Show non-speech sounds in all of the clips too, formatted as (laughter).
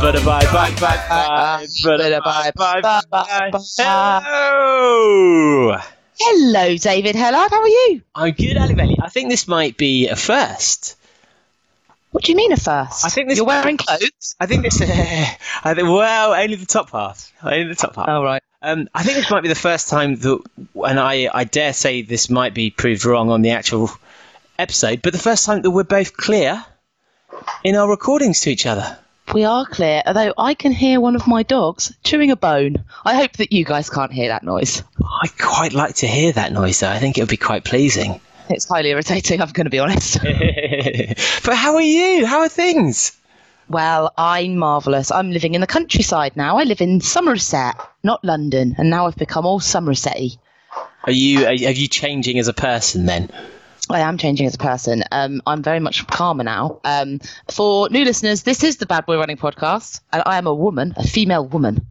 bye bye bye bye bye bye bye Hello. Hello, David Hellard. How are you? I'm good, Allie I think this might be a first. What do you mean a first? I think this. You're wearing clothes. I think this. (laughs) I think well, only the top half. Only the top half. All right. Um, I think this might be the first time that, and I, I dare say this might be proved wrong on the actual episode, but the first time that we're both clear in our recordings to each other. We are clear, although I can hear one of my dogs chewing a bone. I hope that you guys can't hear that noise. I quite like to hear that noise, though. I think it would be quite pleasing. It's highly irritating, I'm going to be honest. (laughs) (laughs) but how are you? How are things? well, I'm marvellous. I'm living in the countryside now. I live in Somerset, not London, and now I've become all Somerset-y. Are you are, you- are you changing as a person then? I am changing as a person. Um, I'm very much calmer now. Um, for new listeners, this is the Bad Boy Running Podcast, and I am a woman, a female woman.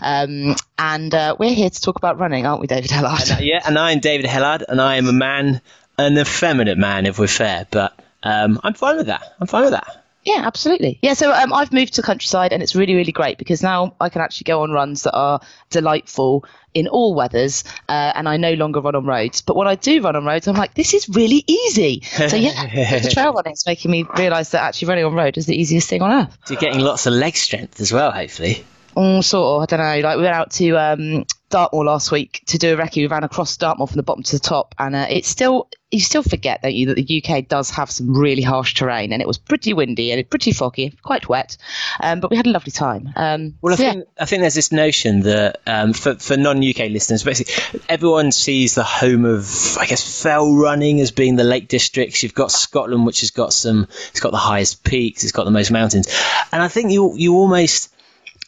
Um, and uh, we're here to talk about running, aren't we, David Hellard? Uh, yeah, and I am David Hellard, and I am a man, an effeminate man, if we're fair. But um, I'm fine with that. I'm fine with that. Yeah, absolutely. Yeah, so um, I've moved to countryside, and it's really, really great because now I can actually go on runs that are delightful in all weathers, uh, and I no longer run on roads. But when I do run on roads, I'm like, this is really easy. So yeah, (laughs) the trail running is making me realise that actually running on road is the easiest thing on earth. You're getting lots of leg strength as well, hopefully. Mm, sort of. I don't know. Like we went out to um, Dartmoor last week to do a recce. We ran across Dartmoor from the bottom to the top, and uh, it's still you still forget don't you that the UK does have some really harsh terrain, and it was pretty windy and pretty foggy, quite wet, um, but we had a lovely time. Um, Well, I so yeah. think I think there's this notion that um, for for non-UK listeners, basically everyone sees the home of I guess fell running as being the Lake Districts. You've got Scotland, which has got some, it's got the highest peaks, it's got the most mountains, and I think you you almost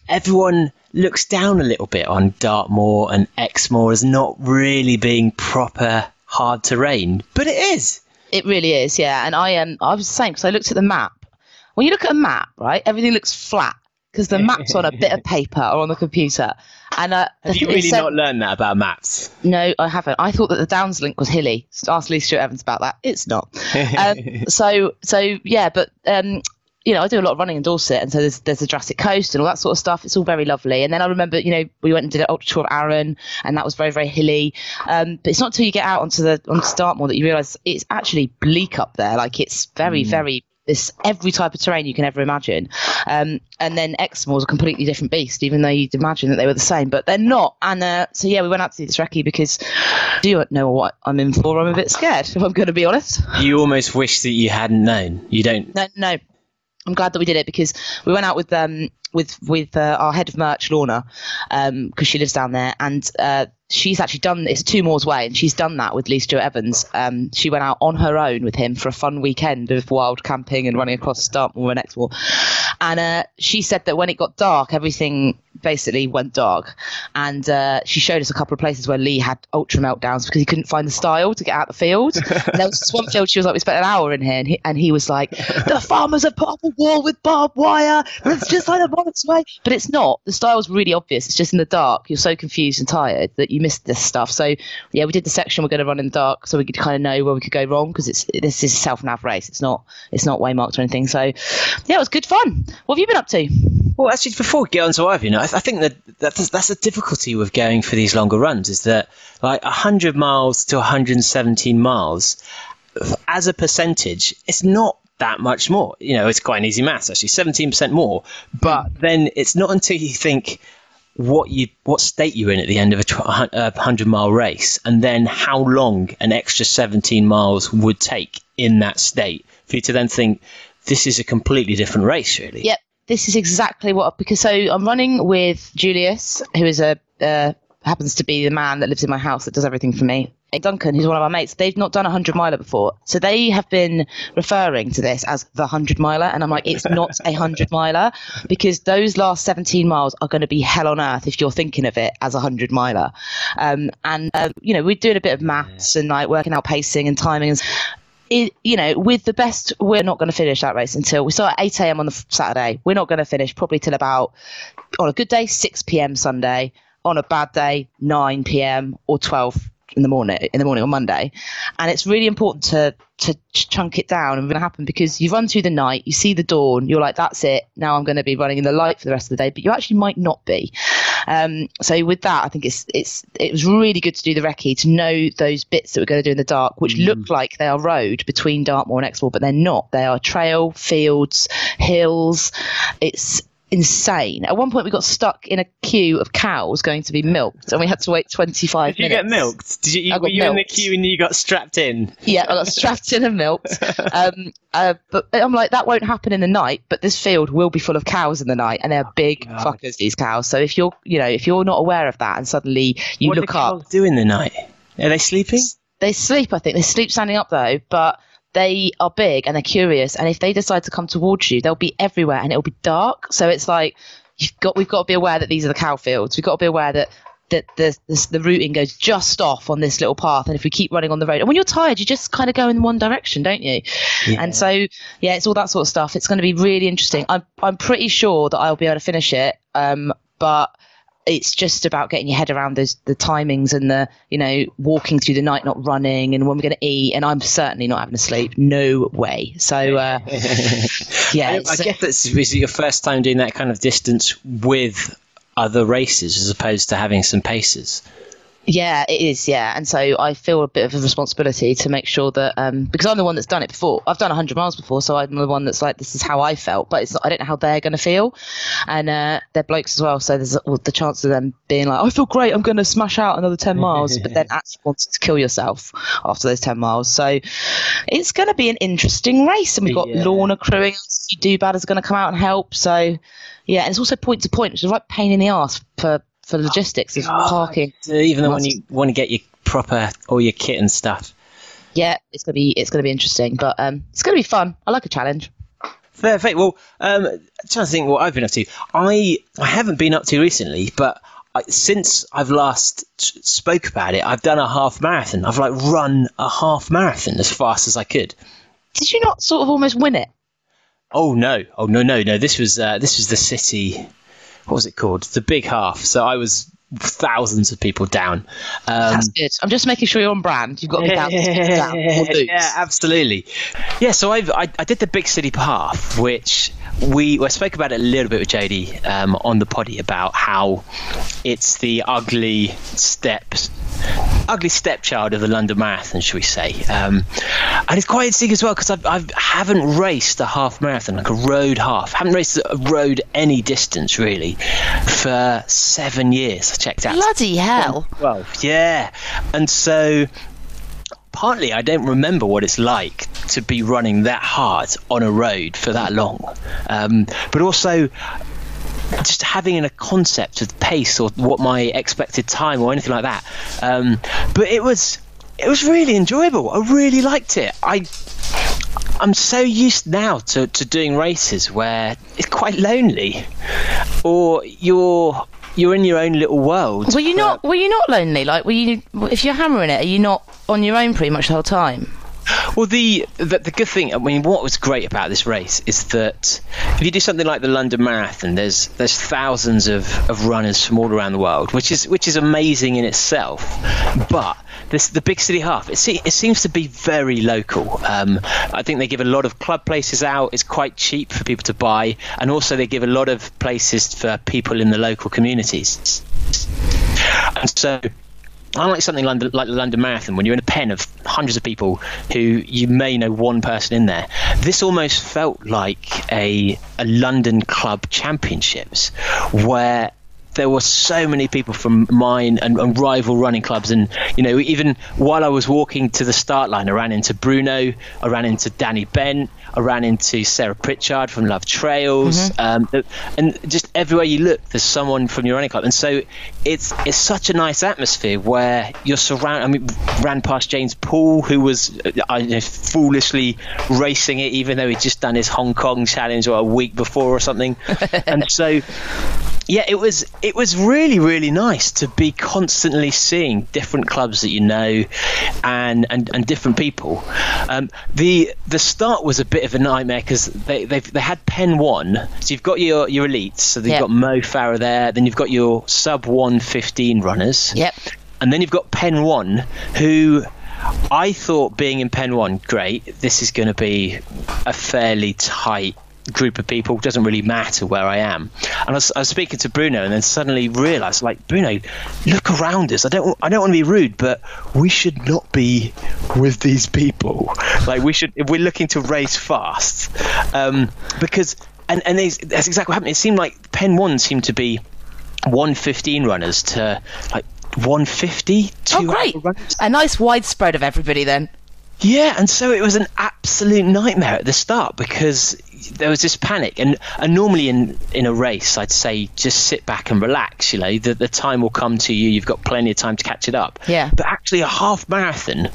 everyone looks down a little bit on Dartmoor and Exmoor as not really being proper hard terrain, but it is. It really is, yeah. And I um, I was the same because I looked at the map. When you look at a map, right, everything looks flat because the map's on a bit of paper or on the computer. And uh, Have you really said- not learned that about maps? No, I haven't. I thought that the Downs link was hilly. Ask Lee Stewart Evans about that. It's not. (laughs) Um, so, so yeah, but um, you know, I do a lot of running in Dorset, and so there's there's the Jurassic Coast and all that sort of stuff. It's all very lovely. And then I remember, you know, we went and did an ultra tour of Arran, and that was very very hilly. Um, but it's not until you get out onto the onto Dartmoor that you realise it's actually bleak up there. Like it's very very this every type of terrain you can ever imagine. Um, and then Exmoor's a completely different beast, even though you'd imagine that they were the same, but they're not. And uh, so yeah, we went out to do this recce because do you know what I'm in for? I'm a bit scared, (laughs) if I'm going to be honest. You almost wish that you hadn't known. You don't. No, no. I'm glad that we did it because we went out with um with with uh, our head of merch Lorna um because she lives down there and uh she's actually done it's Two Moors Way and she's done that with Lee Evans. Um she went out on her own with him for a fun weekend of wild camping and running across Dartmoor and Exmoor. And uh she said that when it got dark everything basically went dark. And uh she showed us a couple of places where Lee had ultra meltdowns because he couldn't find the stile to get out the field. And (laughs) there was this one field she was like we spent an hour in here. And he, and he was like the (laughs) farmers have put up a wall with barbed wire. And it's just like the monarch's way. But it's not. The stile's really obvious. It's just in the dark. You're so confused and tired that you missed this stuff. So yeah we did the section we're going to run in the dark so we could kind of know where we could go wrong because it's this is a self nav race. It's not it's not waymarked or anything. So yeah it was good fun. What have you been up to? Well, actually, before we get on to I've, you know, I, think that that's, that's the difficulty with going for these longer runs is that like 100 miles to 117 miles, as a percentage, it's not that much more. You know, it's quite an easy maths actually, 17% more. But then it's not until you think what you what state you're in at the end of a, a hundred mile race, and then how long an extra 17 miles would take in that state for you to then think this is a completely different race, really. Yep, this is exactly what because so I'm running with Julius, who is a uh, happens to be the man that lives in my house that does everything for me. Duncan, who's one of our mates, they've not done a 100 miler before. So they have been referring to this as the 100 miler. And I'm like, it's not a 100 miler because those last 17 miles are going to be hell on earth if you're thinking of it as a 100 miler. Um, and, uh, you know, we're doing a bit of maths and like working out pacing and timing. It, you know, with the best, we're not going to finish that race until we start at 8 a.m. on the Saturday. We're not going to finish probably till about, on a good day, 6 p.m. Sunday. On a bad day, 9 p.m. or 12 in the morning in the morning on Monday, and it's really important to to chunk it down and it's going to happen because you run through the night, you see the dawn, you're like, that's it. Now I'm going to be running in the light for the rest of the day, but you actually might not be. Um, so with that, I think it's it's it was really good to do the recce to know those bits that we're going to do in the dark, which mm. look like they are road between Dartmoor and Exmoor, but they're not. They are trail, fields, hills. It's insane. At one point, we got stuck in a queue of cows going to be milked, and we had to wait 25 Did minutes. you get milked? Did you, you were you milked. in the queue and you got strapped in? Yeah, I got strapped in and milked. (laughs) Um, uh, but I'm like, that won't happen in the night, but this field will be full of cows in the night, and they're oh, big fuckers, these cows. So if you're, you know, if you're not aware of that and suddenly you what look do cows do in the night? Are they sleeping? They sleep, I think. They sleep standing up, though, but they are big and they're curious and if they decide to come towards you they'll be everywhere and it'll be dark. So it's like you've got we've got to be aware that these are the cow fields. We've got to be aware that that the, the, the routing goes just off on this little path and if we keep running on the road and when you're tired you just kind of go in one direction don't you? Yeah. and so yeah it's all that sort of stuff. It's going to be really interesting. I'm i'm pretty sure that i'll be able to finish it um but it's just about getting your head around those the timings and the you know walking through the night, not running, and when we're going to eat. And I'm certainly not having to sleep. No way. So uh, yeah, (laughs) I, I guess that's your first time doing that kind of distance with other races as opposed to having some paces. Yeah, it is. Yeah, and so I feel a bit of a responsibility to make sure that um, because I'm the one that's done it before. I've done 100 miles before, so I'm the one that's like, this is how I felt, but it's not, I don't know how they're going to feel, and uh, they're blokes as well. So there's well, the chance of them being like, I feel great, I'm going to smash out another 10 (laughs) miles, but then actually wanting to kill yourself after those 10 miles. So it's going to be an interesting race, and we've got yeah. Lorna crewing. Do bad is going to come out and help. So yeah, and it's also point to point, which is a right pain in the ass for for logistics oh, parking. Even though when you want to get your proper all your kit and stuff. Yeah, it's gonna be it's gonna be interesting, but um, it's gonna be fun. I like a challenge. Fair, fair. Well, um, trying to think what I've been up to. I I haven't been up to recently, but I, since I've last spoke about it, I've done a half marathon. I've like run a half marathon as fast as I could. Did you not sort of almost win it? Oh no! Oh no! No! No! This was uh, this was the city what was it called? The Big Half. So I was thousands of people down. Um, That's good. I'm just making sure you're on brand. You've got be (laughs) thousands of people down. Yeah, absolutely. Yeah, so I've, I, I did the Big City Path, which we well, spoke about it a little bit with Jody um, on the poddy about how it's the ugly steps ugly stepchild of the London Marathon, should we say? Um, and it's quite interesting as well because I I haven't raced a half marathon, like a road half. haven't raced a road any distance really for seven years. I checked out. Bloody hell! Well, yeah, and so partly I don't remember what it's like to be running that hard on a road for that long, um, but also just having a concept of pace or what my expected time or anything like that. Um, but it was it was really enjoyable. I really liked it. I I'm so used now to, to doing races where it's quite lonely, or you're you're in your own little world. Were you not Were you not lonely? Like, were you? If you're hammering it, are you not on your own pretty much the whole time? Well, the, the, the good thing, I mean, what was great about this race is that if you do something like the London Marathon, there's there's thousands of, of runners from all around the world, which is which is amazing in itself. But this the big city half, it, it seems to be very local. Um, I think they give a lot of club places out. It's quite cheap for people to buy, and also they give a lot of places for people in the local communities. And so unlike something like the, like the London Marathon, when you're in a pen of hundreds of people who you may know one person in there, this almost felt like a, a London club championships where there were so many people from mine and, and, rival running clubs. And, you know, even while I was walking to the start line, I ran into Bruno, I ran into Danny Bent, I ran into Sarah Pritchard from Love Trails. Mm-hmm. Um, and just everywhere you look, there's someone from your running club. And so it's it's such a nice atmosphere where you're surrounded. I mean, ran past James Poole, who was uh, foolishly racing it, even though he'd just done his Hong Kong challenge or a week before or something. (laughs) and so yeah, it was it was really really nice to be constantly seeing different clubs that you know, and and, and different people. Um, the the start was a bit of a nightmare because they they they had Pen One, so you've got your your elites, so you've yep. got Mo Farah there, then you've got your sub one fifteen runners. Yep. And then you've got Pen One, who I thought being in Pen One, great. This is going to be a fairly tight group of people doesn't really matter where I am. And I was, I was speaking to Bruno, and then suddenly realised, like Bruno, look around us. I don't I don't want to be rude, but we should not be with these people. Like we should, if we're looking to race fast, um, because and and that's exactly what happened. It seemed like Pen One seemed to be 115 runners to like 150. Oh, great! A nice widespread of everybody then. Yeah, and so it was an absolute nightmare at the start because there was this panic, and, and normally in, in a race, I'd say just sit back and relax. You know, the, the time will come to you. You've got plenty of time to catch it up. Yeah. But actually, a half marathon,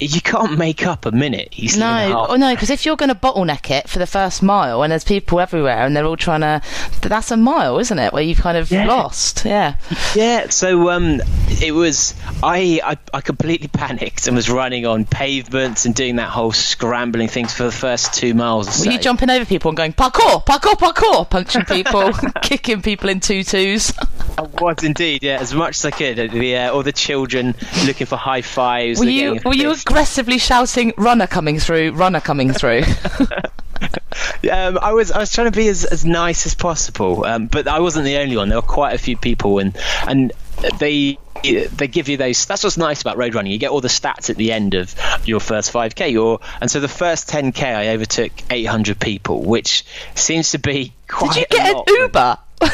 you can't make up a minute. Easily no, oh no, because if you're going to bottleneck it for the first mile, and there's people everywhere, and they're all trying to, that's a mile, isn't it? Where you've kind of yeah. lost. Yeah. Yeah. So um, it was I, I I completely (laughs) panicked and was running on pavements and doing that whole scrambling things for the first two miles. Were so. you jumping over people and going parkour, parkour, parkour, punching people, (laughs) (laughs) kicking people in tutus. I was indeed, yeah, as much as I could. The, uh, all the children looking for high fives. Were you were you aggressively shouting "runner coming through, runner coming through"? (laughs) um, I was I was trying to be as, as nice as possible, um, but I wasn't the only one. There were quite a few people, and and they they give you those. That's what's nice about road running. You get all the stats at the end of your first 5k. Or and so the first 10k, I overtook 800 people, which seems to be (laughs) quite. Did you get an Uber? (laughs) we'll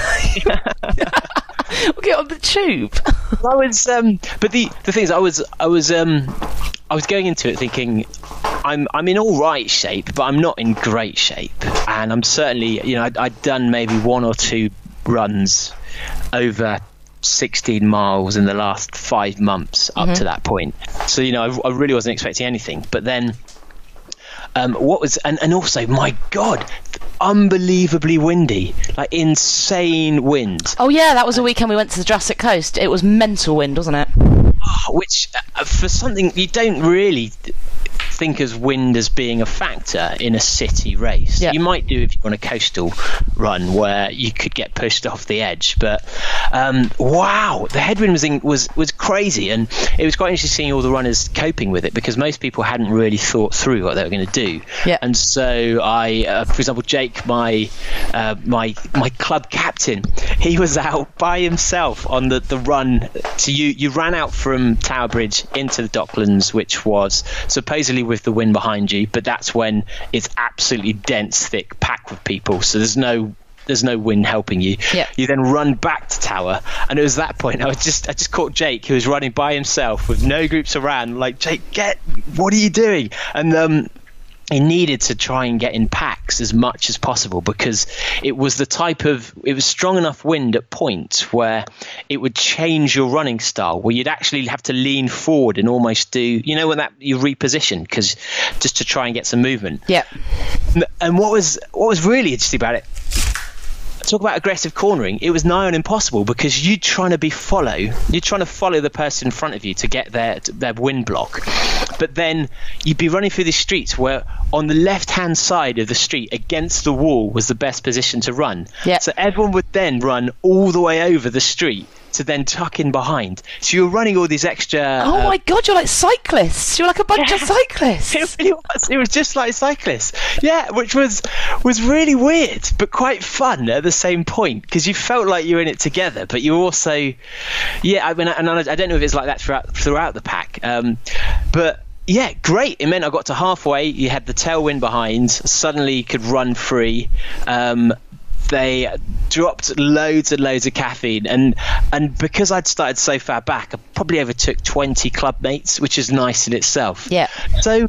get on the tube. I was, um, but the the thing is, I was, I was, um, I was going into it thinking, I'm, I'm in all right shape, but I'm not in great shape, and I'm certainly, you know, I'd, I'd done maybe one or two runs over 16 miles in the last five months up mm-hmm. to that point. So, you know, I, I, really wasn't expecting anything. But then, um, what was, and, and also, my God, unbelievably windy, like insane wind. Oh, yeah, that was a weekend we went to the Jurassic Coast. It was mental wind, wasn't it? Oh, which, uh, for something you don't really think as wind as being a factor in a city race. Yeah. You might do if you're on a coastal run where you could get pushed off the edge, but um, wow, the headwind was in, was was crazy, and it was quite interesting seeing all the runners coping with it because most people hadn't really thought through what they were going to do. Yeah. And so I, uh, for example, Jake, my uh, my my club captain, he was out by himself on the, the run. So you you ran out from Tower Bridge into the Docklands, which was supposedly with the wind behind you, but that's when it's absolutely dense, thick, packed with people. So there's no there's no wind helping you. Yeah. You then run back to tower, and it was that point I was just I just caught Jake who was running by himself with no groups around. Like Jake, get what are you doing? And um, he needed to try and get in packs as much as possible because it was the type of it was strong enough wind at points where it would change your running style where you'd actually have to lean forward and almost do you know when that you reposition because just to try and get some movement. Yeah. And what was what was really interesting about it talk about aggressive cornering. It was nigh on impossible because you're trying to be follow. You're trying to follow the person in front of you to get their their wind block, but then you'd be running through the streets where on the left hand side of the street against the wall was the best position to run. Yep. So everyone would then run all the way over the street to then tuck in behind. So you're running all these extra. Oh uh, my god, you're like cyclists. You're like a bunch (laughs) yeah, of cyclists. It really was. It was just like cyclists. Yeah, which was was really weird, but quite fun at the same point because you felt like you were in it together, but you also, yeah. I mean, and I don't know if it's like that throughout throughout the pack, um, but yeah, great. It meant I got to halfway. You had the tailwind behind. Suddenly, you could run free. Um, they dropped loads and loads of caffeine, and and because I'd started so far back, I probably overtook 20 club mates, which is nice in itself. Yeah. So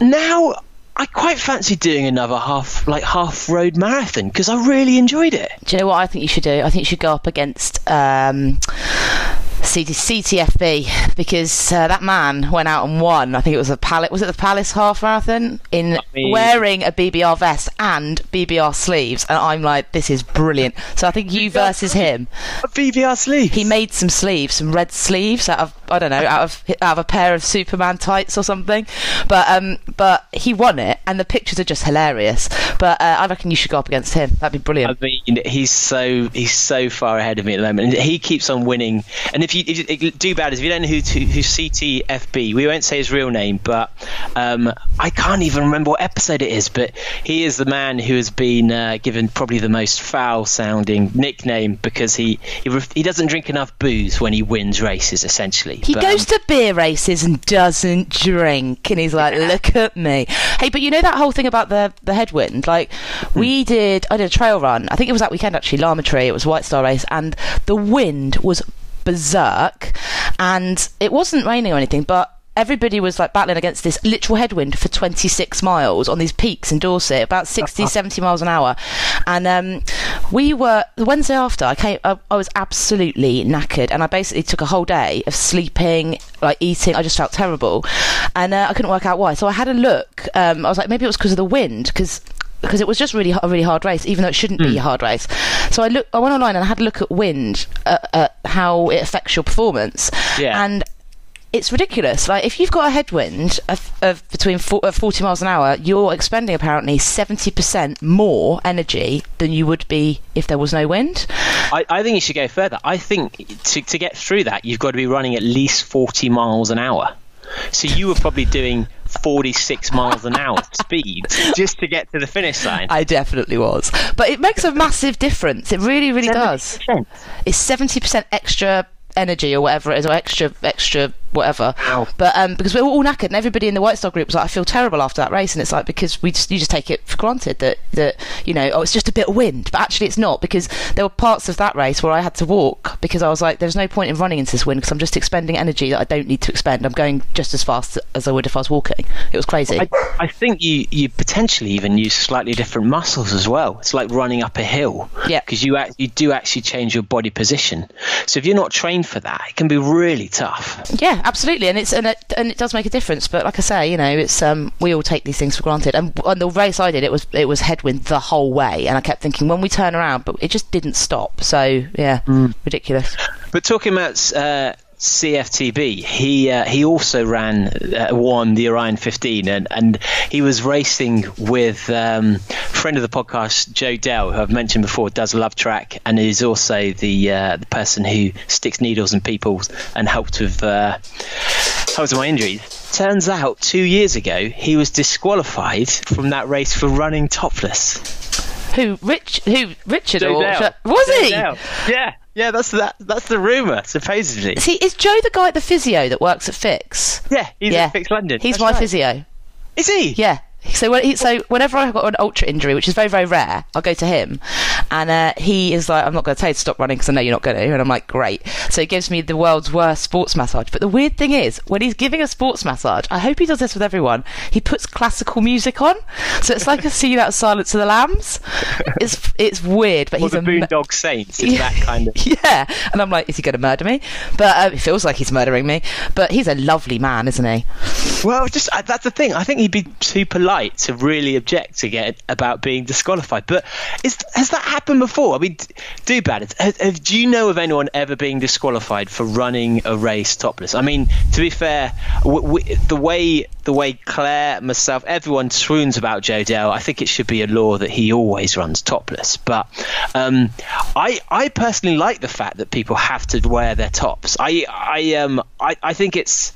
now I quite fancy doing another half like half road marathon because I really enjoyed it. Do you know what I think you should do? I think you should go up against um, CTFB because uh, that man went out and won. I think it was a Palace. Was it the Palace half marathon in mean- wearing a BBR vest and BBR sleeves? And I'm like, this is brilliant. So I think you versus him. A BBR sleeve. He made some sleeves, some red sleeves out of I don't know, out of out of a pair of Superman tights or something. But um, but he won it, and the pictures are just hilarious. But uh, I reckon you should go up against him. That'd be brilliant. I mean, he's so he's so far ahead of me at the moment, and he keeps on winning. And if you, if you do bad, is if you don't know who who who's CTFB, we won't say his real name, but um, I can't even remember what episode it is. But he is the man who has been uh, given probably the most foul-sounding nickname because he he, ref- he doesn't drink enough booze when he wins races, essentially. He But, goes um, to beer races and doesn't drink, and he's like, "Look at me." Hey, but you know that whole thing about the the headwind? Like, we did. I did a trail run. I think it was that weekend actually, Larmer Tree. It was White Star race, and the wind was berserk, and it wasn't raining or anything, but. Everybody was like battling against this literal headwind for 26 miles on these peaks in Dorset, about 60, (laughs) 70 miles an hour. And um, we were, the Wednesday after, I came, I, I was absolutely knackered. And I basically took a whole day of sleeping, like eating. I just felt terrible. And uh, I couldn't work out why. So I had a look. Um, I was like, maybe it was because of the wind, because because it was just really a really hard race, even though it shouldn't be a hard race. So I look, I went online and I had a look at wind, uh, uh, how it affects your performance, Yeah. and it's ridiculous. Like if you've got a headwind of, of between four, of 40 miles an hour, you're expending apparently 70% more energy than you would be if there was no wind. I, I think you should go further. I think to, to get through that, you've got to be running at least 40 miles an hour. So you were probably doing 46 miles an hour (laughs) speed just to get to the finish line. I definitely was, but it makes a massive difference. It really, really does. 70%. It's 70% extra energy or whatever it is, or extra, extra whatever. Ow. But um, because we're all knackered, and everybody in the White Star group was like, "I feel terrible after that race," and it's like because we just you just take it for granted that that you know, oh, it's just a bit of wind, but actually it's not because there were parts of that race where I had to walk because I was like, "There's no point in running into this wind because I'm just expending energy that I don't need to expend. I'm going just as fast as I would if I was walking." It was crazy. I, I think you, you potentially even use slightly different muscles as well. It's like running up a hill. Yeah. Because you, act, you do actually change your body position. So if you're not trained for that, it can be really tough. Yeah, absolutely, and it's and it, and it does make a difference. But like I say, you know, it's um we all take these things for granted. And on the race I did, it was it was headwind the whole way, and I kept thinking when we turn around, but it just didn't stop. So yeah, ridiculous. But talking about uh, CFTB, he uh, he also ran uh, won the Orion 15, and, and he was racing with um, friend of the podcast Joe Dell, who I've mentioned before, does Love Track, and is also the uh, the person who sticks needles in people and helped with uh, helped with my injuries. Turns out, two years ago, he was disqualified from that race for running topless. Who Rich? Who Richard? Joe or Dell. was Joe he? Dell. Yeah, yeah. That's that. That's the rumor, supposedly. See, is Joe the guy at the physio that works at Fix? Yeah, he's yeah, at Fix London. He's That's my right. physio. Is he? Yeah. So when he, so whenever I've got an ultra injury, which is very very rare, I'll go to him, and uh, he is like, "I'm not going to tell you to stop running because I know you're not going to," and I'm like, "Great." So he gives me the world's worst sports massage. But the weird thing is, when he's giving a sports massage, I hope he does this with everyone. He puts classical music on, so it's like a scene out of Silence of the Lambs. It's it's weird, but Or he's the a Boondock Saints is that kind of. (laughs) yeah, and I'm like, is he going to murder me? But uh, it feels like he's murdering me. But he's a lovely man, isn't he? Well, just uh, that's the thing. I think he'd be too polite to really object to get about being disqualified. But is has that happened before? I mean, do bad. Do you know of anyone ever being disqualified for running a race topless? I mean, to be fair, w- w- the way the way Claire, myself, everyone swoons about Joe Dell, I think it should be a law that he always runs topless. But um, I I personally like the fact that people have to wear their tops. I I um I, I think it's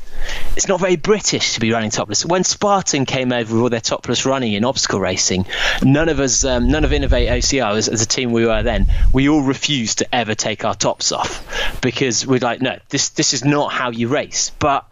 it's not very British to be running topless. When Spartan came over with all their topless running in obstacle racing, none of us, um, none of inov-8 OCR as, as a team we were then, we all refused to ever take our tops off because we're like, no, this this is not how you race. But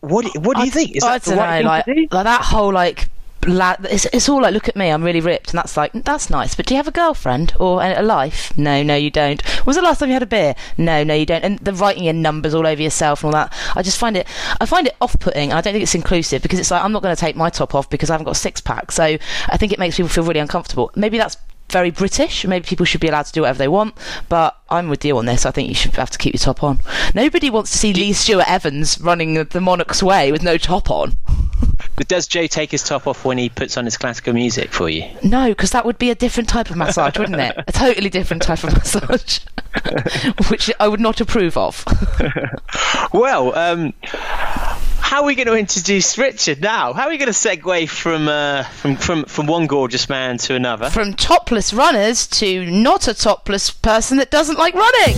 what do- what do you think? Is I that the right know, thing like, to do? like that whole like it's, it's all like, look at me, I'm really ripped, and that's like, that's nice. But do you have a girlfriend or a life? No, no, you don't. When was the last time you had a beer? No, no, you don't. And the writing in numbers all over yourself and all that. I just find it, I find it off-putting, and I don't think it's inclusive because it's like I'm not going to take my top off because I haven't got a six pack. So I think it makes people feel really uncomfortable. Maybe that's very British. Maybe people should be allowed to do whatever they want, but I'm with you on this. I think you should have to keep your top on. Nobody wants to see Lee Stewart Evans running the Monarch's Way with no top on. But does Joe take his top off when he puts on his classical music for you? No, because that would be a different type of massage, wouldn't it? A totally different type of (laughs) massage, (laughs) which I would not approve of. (laughs) Well, um, how are we going to introduce Richard now? How are we going to segue from uh, from from from one gorgeous man to another? From topless runners to not a topless person that doesn't like running.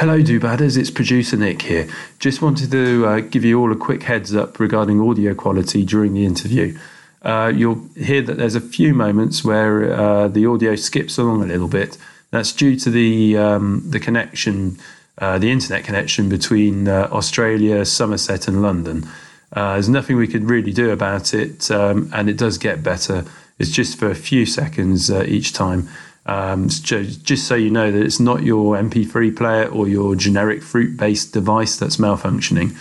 Hello, Doobadders. It's producer Nick here. Just wanted to uh, give you all a quick heads up regarding audio quality during the interview. Uh, you'll hear that there's a few moments where uh, the audio skips along a little bit. That's due to the um, the connection, uh, the internet connection between uh, Australia, Somerset, and London. Uh, there's nothing we could really do about it, um, and it does get better. It's just for a few seconds uh, each time. Um, so just so you know that it's not your MP3 player or your generic fruit based device that's malfunctioning.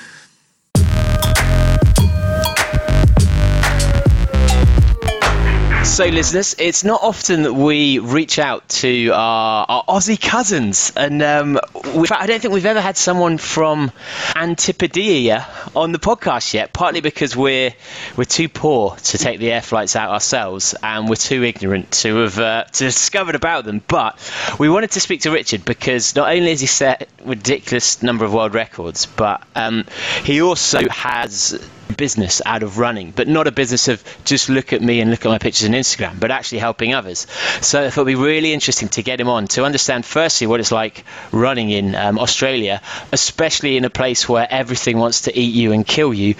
So, listeners, it's not often that we reach out to our, our Aussie cousins, and um, I don't think we've ever had someone from Antipodia on the podcast yet. Partly because we're we're too poor to take the air flights out ourselves, and we're too ignorant to have uh, to discovered about them. But we wanted to speak to Richard because not only has he set ridiculous number of world records, but um, he also has business out of running, but not a business of just look at me and look at my pictures on Instagram, but actually helping others. So it'd be really interesting to get him on to understand firstly what it's like running in um, Australia, especially in a place where everything wants to eat you and kill you.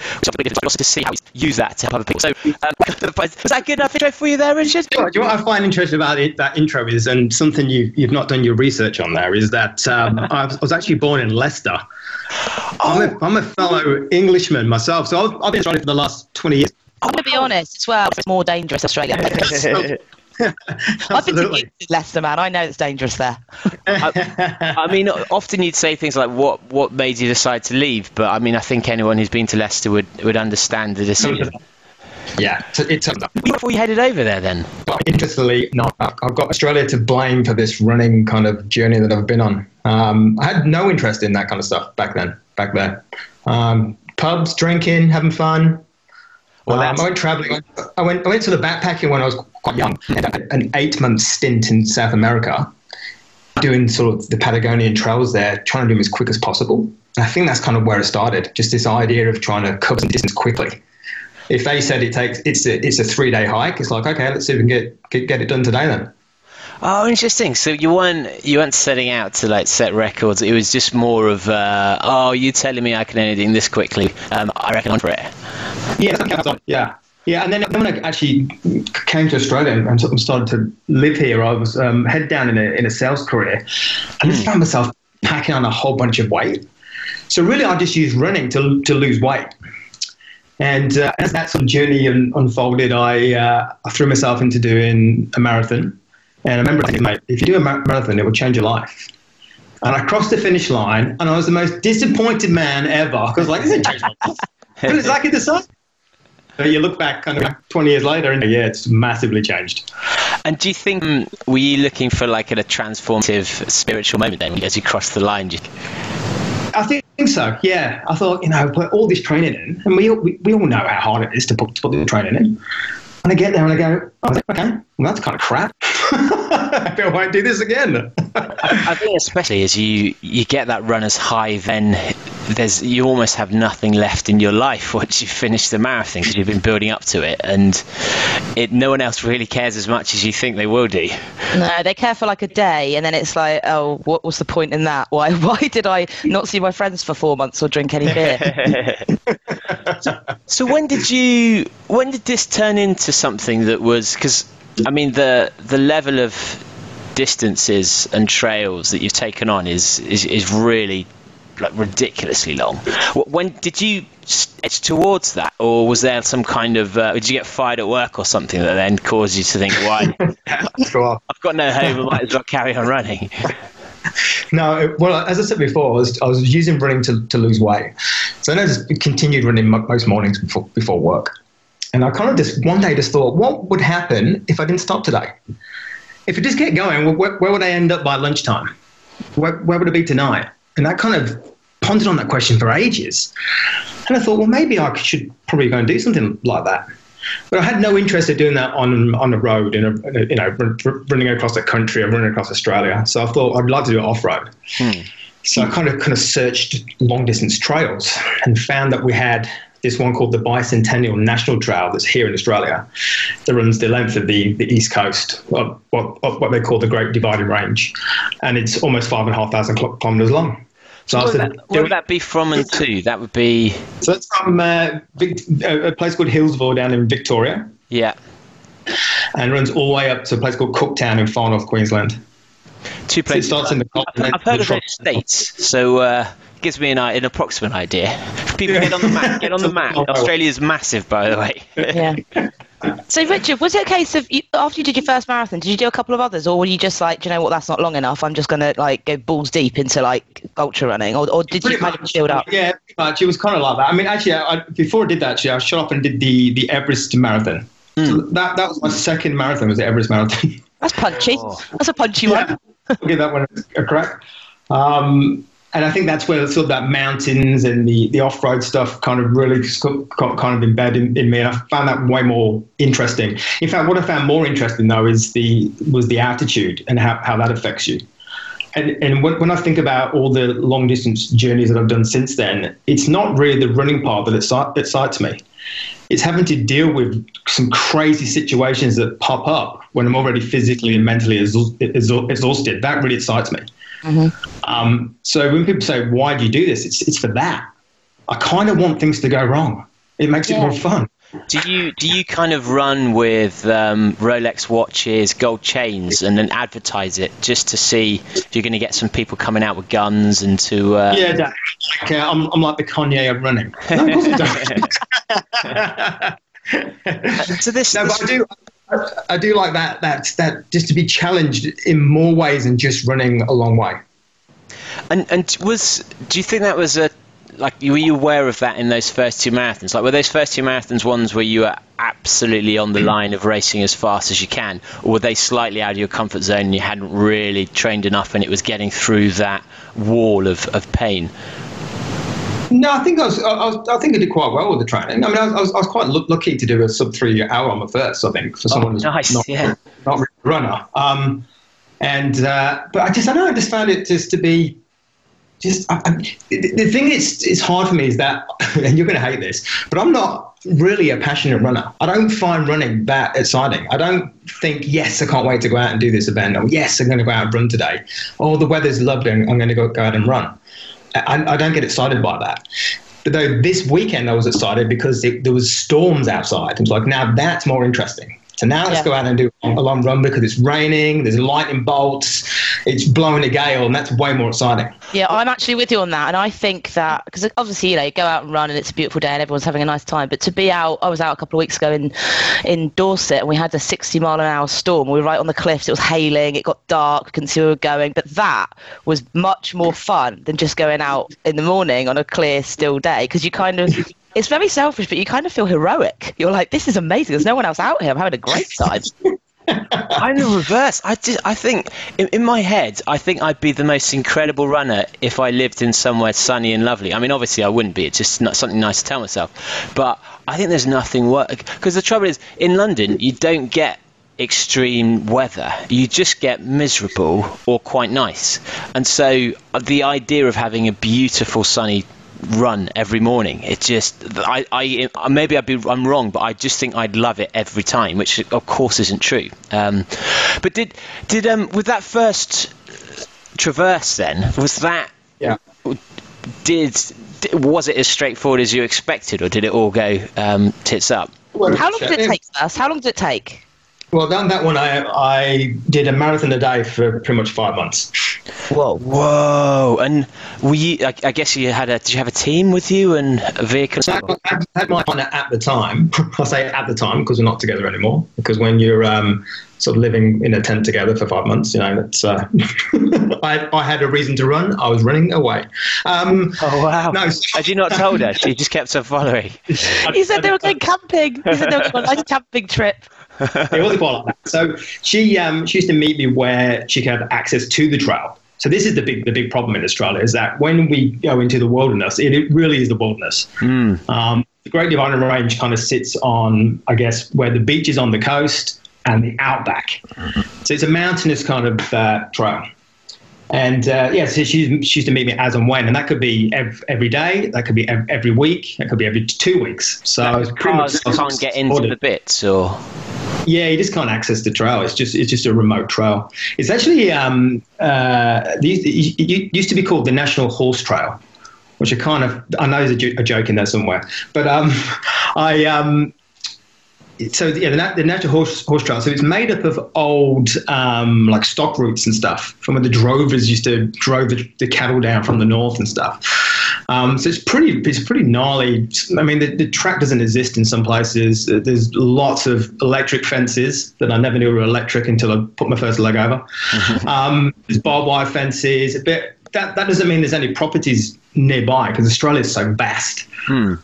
Also to see how he's used that to help other people. So um, (laughs) was that good enough intro for you there, Richard? Do you know what I find interesting about it, that intro is, and something you, you've not done your research on there, is that um, (laughs) I was actually born in Leicester. I'm, a, I'm a fellow Englishman myself, so I've, I've been trying for the last 20 years. I'm going to be honest as well. It's more dangerous Australia. (laughs) (laughs) I've been to Leicester, man. I know it's dangerous there. I mean, often you'd say things like, "What what made you decide to leave?" But I mean, I think anyone who's been to Leicester would, would understand the decision. yeah, so it's um, Before you headed over there, then. But interestingly, not. I've got Australia to blame for this running kind of journey that I've been on. Um, I had no interest in that kind of stuff back then. Back there, um, pubs, drinking, having fun. Well, um, I went traveling. I went. I went to the backpacking when I was quite young. I had An eight-month stint in South America, doing sort of the Patagonian trails there, trying to do them as quick as possible. I think that's kind of where it started. Just this idea of trying to cover some distance quickly. If they said it takes, it's a it's a three-day hike. It's like okay, let's see if we can get get, get it done today then. Oh, interesting. So you weren't you weren't setting out to like set records. It was just more of, uh, oh, you telling me I can do this quickly. Um, I reckon I'm for it. Yeah, something else on. yeah, yeah. And then when I actually came to Australia and sort of started to live here, I was um, head down in a in a sales career, and just found myself packing on a whole bunch of weight. So really, I just used running to to lose weight. And uh, as that sort of journey un- unfolded, I uh, I threw myself into doing a marathon. And I remember thinking, mate, if you do a marathon, it will change your life. And I crossed the finish line, and I was the most disappointed man ever because, like, this didn't change my life. It was exactly the same. But you look back kind of 20 years later, and yeah, it's massively changed. And do you think um, were you looking for like a transformative spiritual moment then as you crossed the line? I think so. Yeah, I thought you know put all this training in, and we all, we, we all know how hard it is to put, to put the training in. And I get there and I go, oh, okay, (laughs) well that's kind of crap. (laughs) (laughs) I won't do this again. I think especially as you you get that runner's high, then there's you almost have nothing left in your life (laughs) once you finish the marathon because you've been building up to it, and it no one else really cares as much as you think they will do. No, they care for like a day, and then it's like, oh, what was the point in that? Why, (laughs) why did I not see my friends for four months or drink any beer? So when did you when did this turn into something that was because I mean the the level of distances and trails that you've taken on is is, is really like ridiculously long. When did you stretch towards that, or was there some kind of uh, did you get fired at work or something that then caused you to think, "Why? (laughs) I've got no home, I might as well carry on running." No, well, as I said before, I was, I was using running to, to lose weight. So I just continued running most mornings before, before work. And I kind of just one day just thought, what would happen if I didn't stop today? If it just kept going, where, where would I end up by lunchtime? Where, where would it be tonight? And I kind of pondered on that question for ages. And I thought, well, maybe I should probably go and do something like that. But I had no interest in doing that on on the road, in a, you know, running across the country or running across Australia. So I thought I'd like to do it off road. Hmm. So I kind of kind of searched long distance trails and found that we had this one called the Bicentennial National Trail that's here in Australia that runs the length of the, the east coast, of what, of what they call the Great Dividing Range. And it's almost five and a half thousand kilometres long. So would that, what would that be from and to? That would be. So it's from uh, uh, a place called Healesville down in Victoria. Yeah. And runs all the way up to a place called Cooktown in far north Queensland. Two places. So it starts in the I've, I've heard of those states, so uh, gives me an, an approximate idea. People yeah. get on the map. Get on the map. Australia's massive, by the way. yeah. So, Richard, was it a case of you, after you did your first marathon, did you do a couple of others, or were you just like, do you know what, that's not long enough? I'm just going to like go balls deep into like ultra running, or, or did pretty you kind of build up? Yeah, pretty much. It was kind of like that. I mean, actually, I, before I did that, actually, I shot up and did the the Everest marathon. Mm. So that that was my second marathon. Was the Everest marathon? That's punchy. Oh. That's a punchy yeah. one. I'll give that one a crack. Um, and I think that's where sort of that mountains and the, the off road stuff kind of really got kind of embedded in, in, me, and I found that way more interesting. In fact, what I found more interesting though is the was the altitude and how, how that affects you. And and when, when I think about all the long distance journeys that I've done since then, it's not really the running part that excites, excites me. It's having to deal with some crazy situations that pop up when I'm already physically and mentally exhausted. That really excites me. Mm-hmm. Um, so when people say, "Why do you do this?" It's it's for that. I kind of want things to go wrong. It makes yeah. it more fun. Do you do you kind of run with um, Rolex watches, gold chains, and then advertise it just to see if you're going to get some people coming out with guns and to? Uh... Yeah, like, uh, I'm, I'm like the Kanye of running. No, so (laughs) (laughs) this, no, this... but I do. I do like that. That that just to be challenged in more ways than just running a long way. And and was do you think that was a like were you aware of that in those first two marathons? Like were those first two marathons ones where you were absolutely on the mm. line of racing as fast as you can, or were they slightly out of your comfort zone and you hadn't really trained enough and it was getting through that wall of, of pain? No, I think I was, I was, I think I did quite well with the training. I mean, I was, I was quite lucky to do a sub three hour on the first. I think for someone oh, who's nice. not, yeah. not a runner. Um, and uh, but I just I know I just found it just to be just I, I, the thing is it's hard for me is that (laughs) and you're going to hate this, but I'm not really a passionate runner. I don't find running that exciting. I don't think yes, I can't wait to go out and do this event. Or yes, I'm going to go out and run today. Oh, the weather's lovely. I'm going to go, go out and run. I, I don't get excited by that. But though this weekend I was excited because it, there was storms outside. It was like, now that's more interesting. So now let's yeah. go out and do a long run because it's raining, there's lightning bolts, it's blowing a gale, and that's way more exciting. Yeah, I'm actually with you on that. And I think that, because obviously, you know, you go out and run and it's a beautiful day and everyone's having a nice time. But to be out, I was out a couple of weeks ago in, in Dorset and we had a 60 mile an hour storm. We were right on the cliffs, it was hailing, it got dark, couldn't see where we were going. But that was much more fun than just going out in the morning on a clear, still day because you kind of it's very selfish, but you kind of feel heroic. You're like, this is amazing. There's no one else out here. I'm having a great time. (laughs) I'm the reverse. I just, I think in, in, my head, I think I'd be the most incredible runner if I lived in somewhere sunny and lovely. I mean, obviously I wouldn't be. It's just not something nice to tell myself. But I think there's nothing worse because the trouble is in London you don't get extreme weather. You just get miserable or quite nice. And so uh, the idea of having a beautiful sunny run every morning. It just, I, I, maybe I'd be, I'm wrong, but I just think I'd love it every time, which of course isn't true. Um, but did, did, um, with that first traverse then, was that, yeah, did, was it as straightforward as you expected, or did it all go um, tits up? How long did it take us? How long did it take? Well, down that one, I I did a marathon a day for pretty much five months. Whoa, whoa! And were you? I, I guess you had a. Did you have a team with you and a vehicle? So I had, had my partner at the time. (laughs) I say at the time because we're not together anymore. Because when you're um, sort of living in a tent together for five months, you know, that's. Uh, (laughs) I, I had a reason to run. I was running away. Um, Oh wow! No, Had you not told her? She just kept on following. (laughs) He said they were going camping. He said they were going on a nice camping trip. It was quite like that. So she um, she used to meet me where she could have access to the trail. So this is the big the big problem in Australia is that when we go into the wilderness, it, it really is the wilderness. Um, the Great Dividing Range kind of sits on, I guess, where the beach is on the coast and the outback. So it's a mountainous kind of uh, trail. And uh, yeah, so she, she used to meet me as and when, and that could be every, every day, that could be ev- every week, that could be every two weeks. So I was pretty Cars can't get into the bits, or Yeah, you just can't access the trail. It's just it's just a remote trail. It's actually um, uh, it used to be called the National Horse Trail, which are kind of I know there's a, jo- a joke in there somewhere, but um, (laughs) I um, so yeah, the, the National Horse Horse Trail. So it's made up of old um, like stock routes and stuff from when the drovers used to drove the, the cattle down from the north and stuff. Um, so it's pretty, it's pretty gnarly. I mean, the, the track doesn't exist in some places. There's lots of electric fences that I never knew were electric until I put my first leg over. (laughs) um, there's barbed wire fences, but that, that doesn't mean there's any properties nearby because Australia's so vast.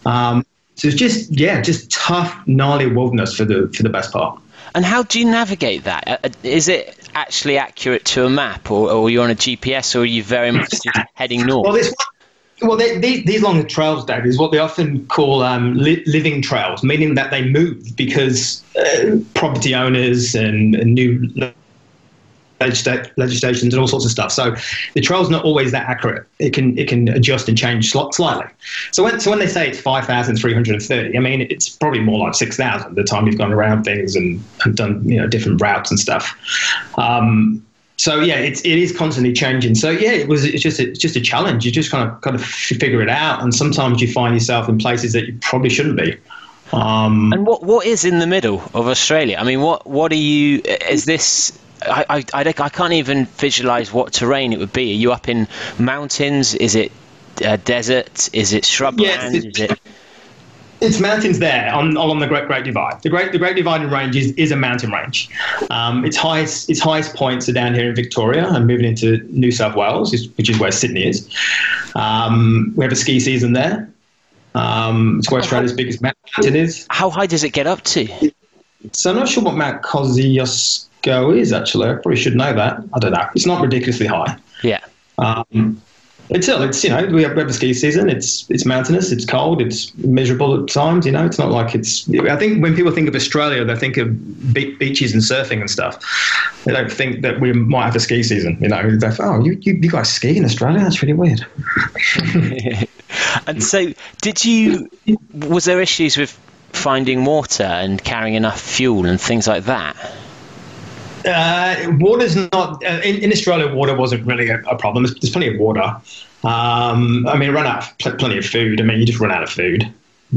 Um, so it's just, yeah, just tough, gnarly wilderness for the for the best part. and how do you navigate that? Uh, uh, Is it actually accurate to a map, or, or are you on a GPS, or are you very much (laughs) heading north? Well, this well, they, these, these long trails, Dave, is what they often call um, li- living trails, meaning that they move because uh, property owners and, and new legisla- legislations and all sorts of stuff. So the trail's not always that accurate. It can it can adjust and change sli- slightly. So when so when they say it's five thousand three hundred thirty, I mean it's probably more like six thousand. The time you've gone around things and, and done you know different routes and stuff. Um, so yeah, it's it is constantly changing. So yeah, it was it's just a, it's just a challenge. You just kind of kind of figure it out, and sometimes you find yourself in places that you probably shouldn't be. Um, And what what is in the middle of Australia? I mean, what what are you? Is this? I I, I, I can't even visualize what terrain it would be. Are you up in mountains? Is it uh, desert? Is it shrubland? Yes, is it? It's mountains there on along the Great Great Divide. The Great the Great Dividing Range is, is a mountain range. Um, its highest its highest points are down here in Victoria and moving into New South Wales, which is where Sydney is. Um, we have a ski season there. Um, it's where Australia's biggest mountain is. How high does it get up to? So I'm not sure what Mount Kosciuszko is actually. I probably should know that. I don't know. It's not ridiculously high. Yeah. Um, it's still, it's you know, we have, we have a ski season. It's it's mountainous. It's cold. It's miserable at times. You know, it's not like it's. I think when people think of Australia, they think of be- beaches and surfing and stuff. They don't think that we might have a ski season. You know, they oh, you, you you guys ski in Australia? That's really weird. (laughs) And so, did you? Was there issues with finding water and carrying enough fuel and things like that? Uh, water's not uh, in, in Australia. Water wasn't really a, a problem. There's, there's plenty of water. Um, I mean, run out of pl- plenty of food. I mean, you just run out of food,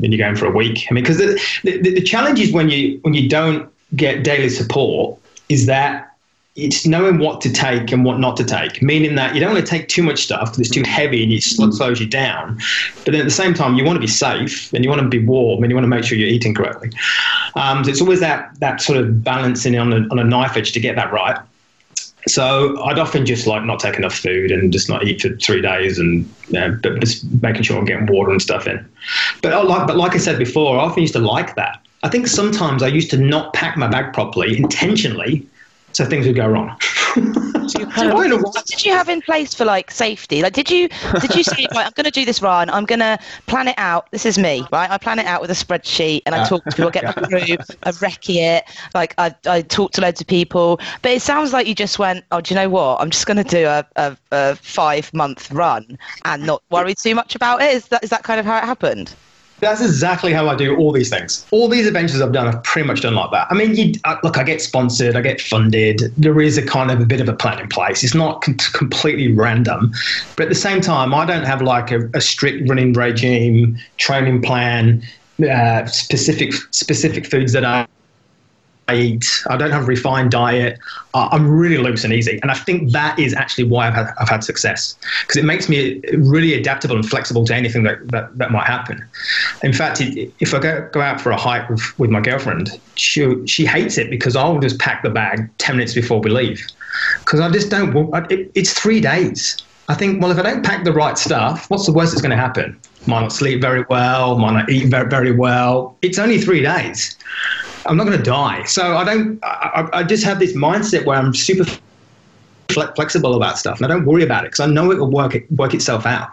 and you're going for a week. I mean, because the, the the challenge is when you when you don't get daily support is that it's knowing what to take and what not to take. Meaning that you don't want to take too much stuff because it's too heavy and it sl- slows you down. But then at the same time, you want to be safe and you want to be warm and you want to make sure you're eating correctly. Um, so it's always that that sort of balancing on a, on a knife edge to get that right. So I'd often just like not take enough food and just not eat for three days, and you know, but just making sure I'm getting water and stuff in. But I like, but like I said before, I often used to like that. I think sometimes I used to not pack my bag properly intentionally, so things would go wrong. I don't know. What did you have in place for like safety? Like, did you did you say, right, I'm going to do this run. I'm going to plan it out. This is me, right? I plan it out with a spreadsheet, and I talk to people. I get my crew. I recce it. Like, I I talk to loads of people. But it sounds like you just went, oh, do you know what? I'm just going to do a, a, a five month run and not worry too much about it. Is that is that kind of how it happened? That's exactly how I do all these things. All these adventures I've done, I've pretty much done like that. I mean, you, uh, look, I get sponsored, I get funded. There is a kind of a bit of a plan in place. It's not com- completely random, but at the same time, I don't have like a, a strict running regime, training plan, uh, specific specific foods that I eat. I don't have a refined diet. I'm really loose and easy, and I think that is actually why I've had I've had success because it makes me really adaptable and flexible to anything that that, that might happen. In fact, if I go go out for a hike with, with my girlfriend, she she hates it because I'll just pack the bag ten minutes before we leave because I just don't. It, it's three days. I think, well, if I don't pack the right stuff, what's the worst that's going to happen? Might not sleep very well, might not eat very, very well. It's only three days. I'm not going to die. So I don't. I, I just have this mindset where I'm super flexible about stuff, and I don't worry about it because I know it will work work itself out.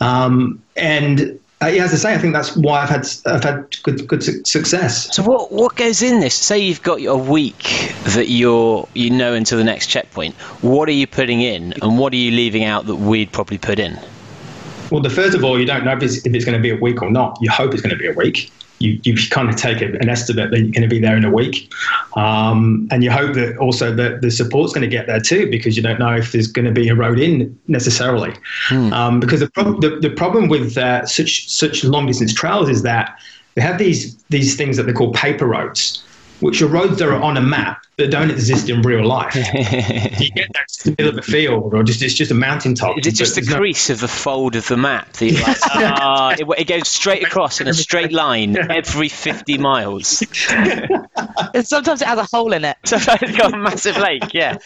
Um, and uh, yeah, as I say, I think that's why I've had I've had good good su- success. So what what goes in this? Say you've got a week that you're you know until the next checkpoint. What are you putting in, and what are you leaving out that we'd probably put in? Well, the first of all, you don't know if it's, if it's going to be a week or not. You hope it's going to be a week you, you kind of take an estimate that you're going to be there in a week. Um, and you hope that also that the support's going to get there too, because you don't know if there's going to be a road in necessarily. Hmm. Um, because the, pro- the, the, problem with uh, such, such long distance trails is that they have these, these things that they call paper roads which are roads that are on a map that don't exist in real life. (laughs) you get that just in the middle of a field, or just it's just a mountaintop. Is it just the crease no... of the fold of the map? That like, (laughs) ah, it, it, goes straight across in a straight line every 50 miles. (laughs) and sometimes it has a hole in it. Sometimes it's got a massive lake, yeah.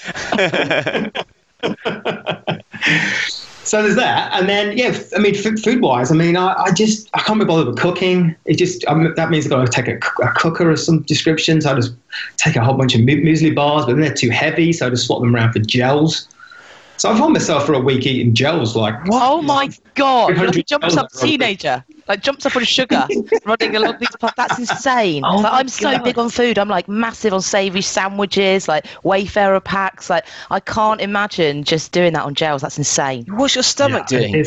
So there's that, and then yeah, I mean, food wise, I mean, I, I, just I can't be bothered with cooking. It just I mean, that means I've got to take a, a, cooker of some description. So I just take a whole bunch of muesli bars, but then they're too heavy, so I just swap them around for gels. So I found myself for a week eating gels like. Oh my god! Like jumps up teenager, like jumps up on sugar, (laughs) running along these paths. That's insane. Oh like, I'm god. so big on food. I'm like massive on savoury sandwiches, like Wayfayrer packs. Like I can't imagine just doing that on gels. That's insane. What's your stomach yeah, doing?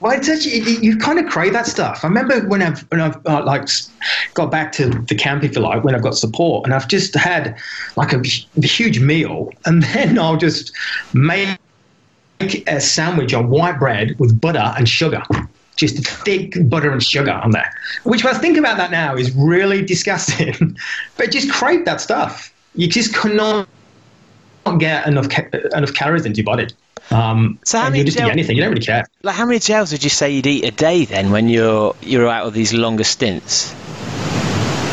Well, it's actually, you kind of crave that stuff. I remember when I've when I've uh, like got back to the camp, if you like, when I've got support, and I've just had like a, a huge meal, and (laughs) then I'll just make a sandwich on white bread with butter and sugar just thick butter and sugar on there. Which, when I think about that now, is really disgusting. (laughs) but just crave that stuff. You just cannot get enough ca- enough calories into your body. Um, so how many you just gel- eat anything. You don't really care. Like how many gels would you say you'd eat a day then when you're you're out of these longer stints?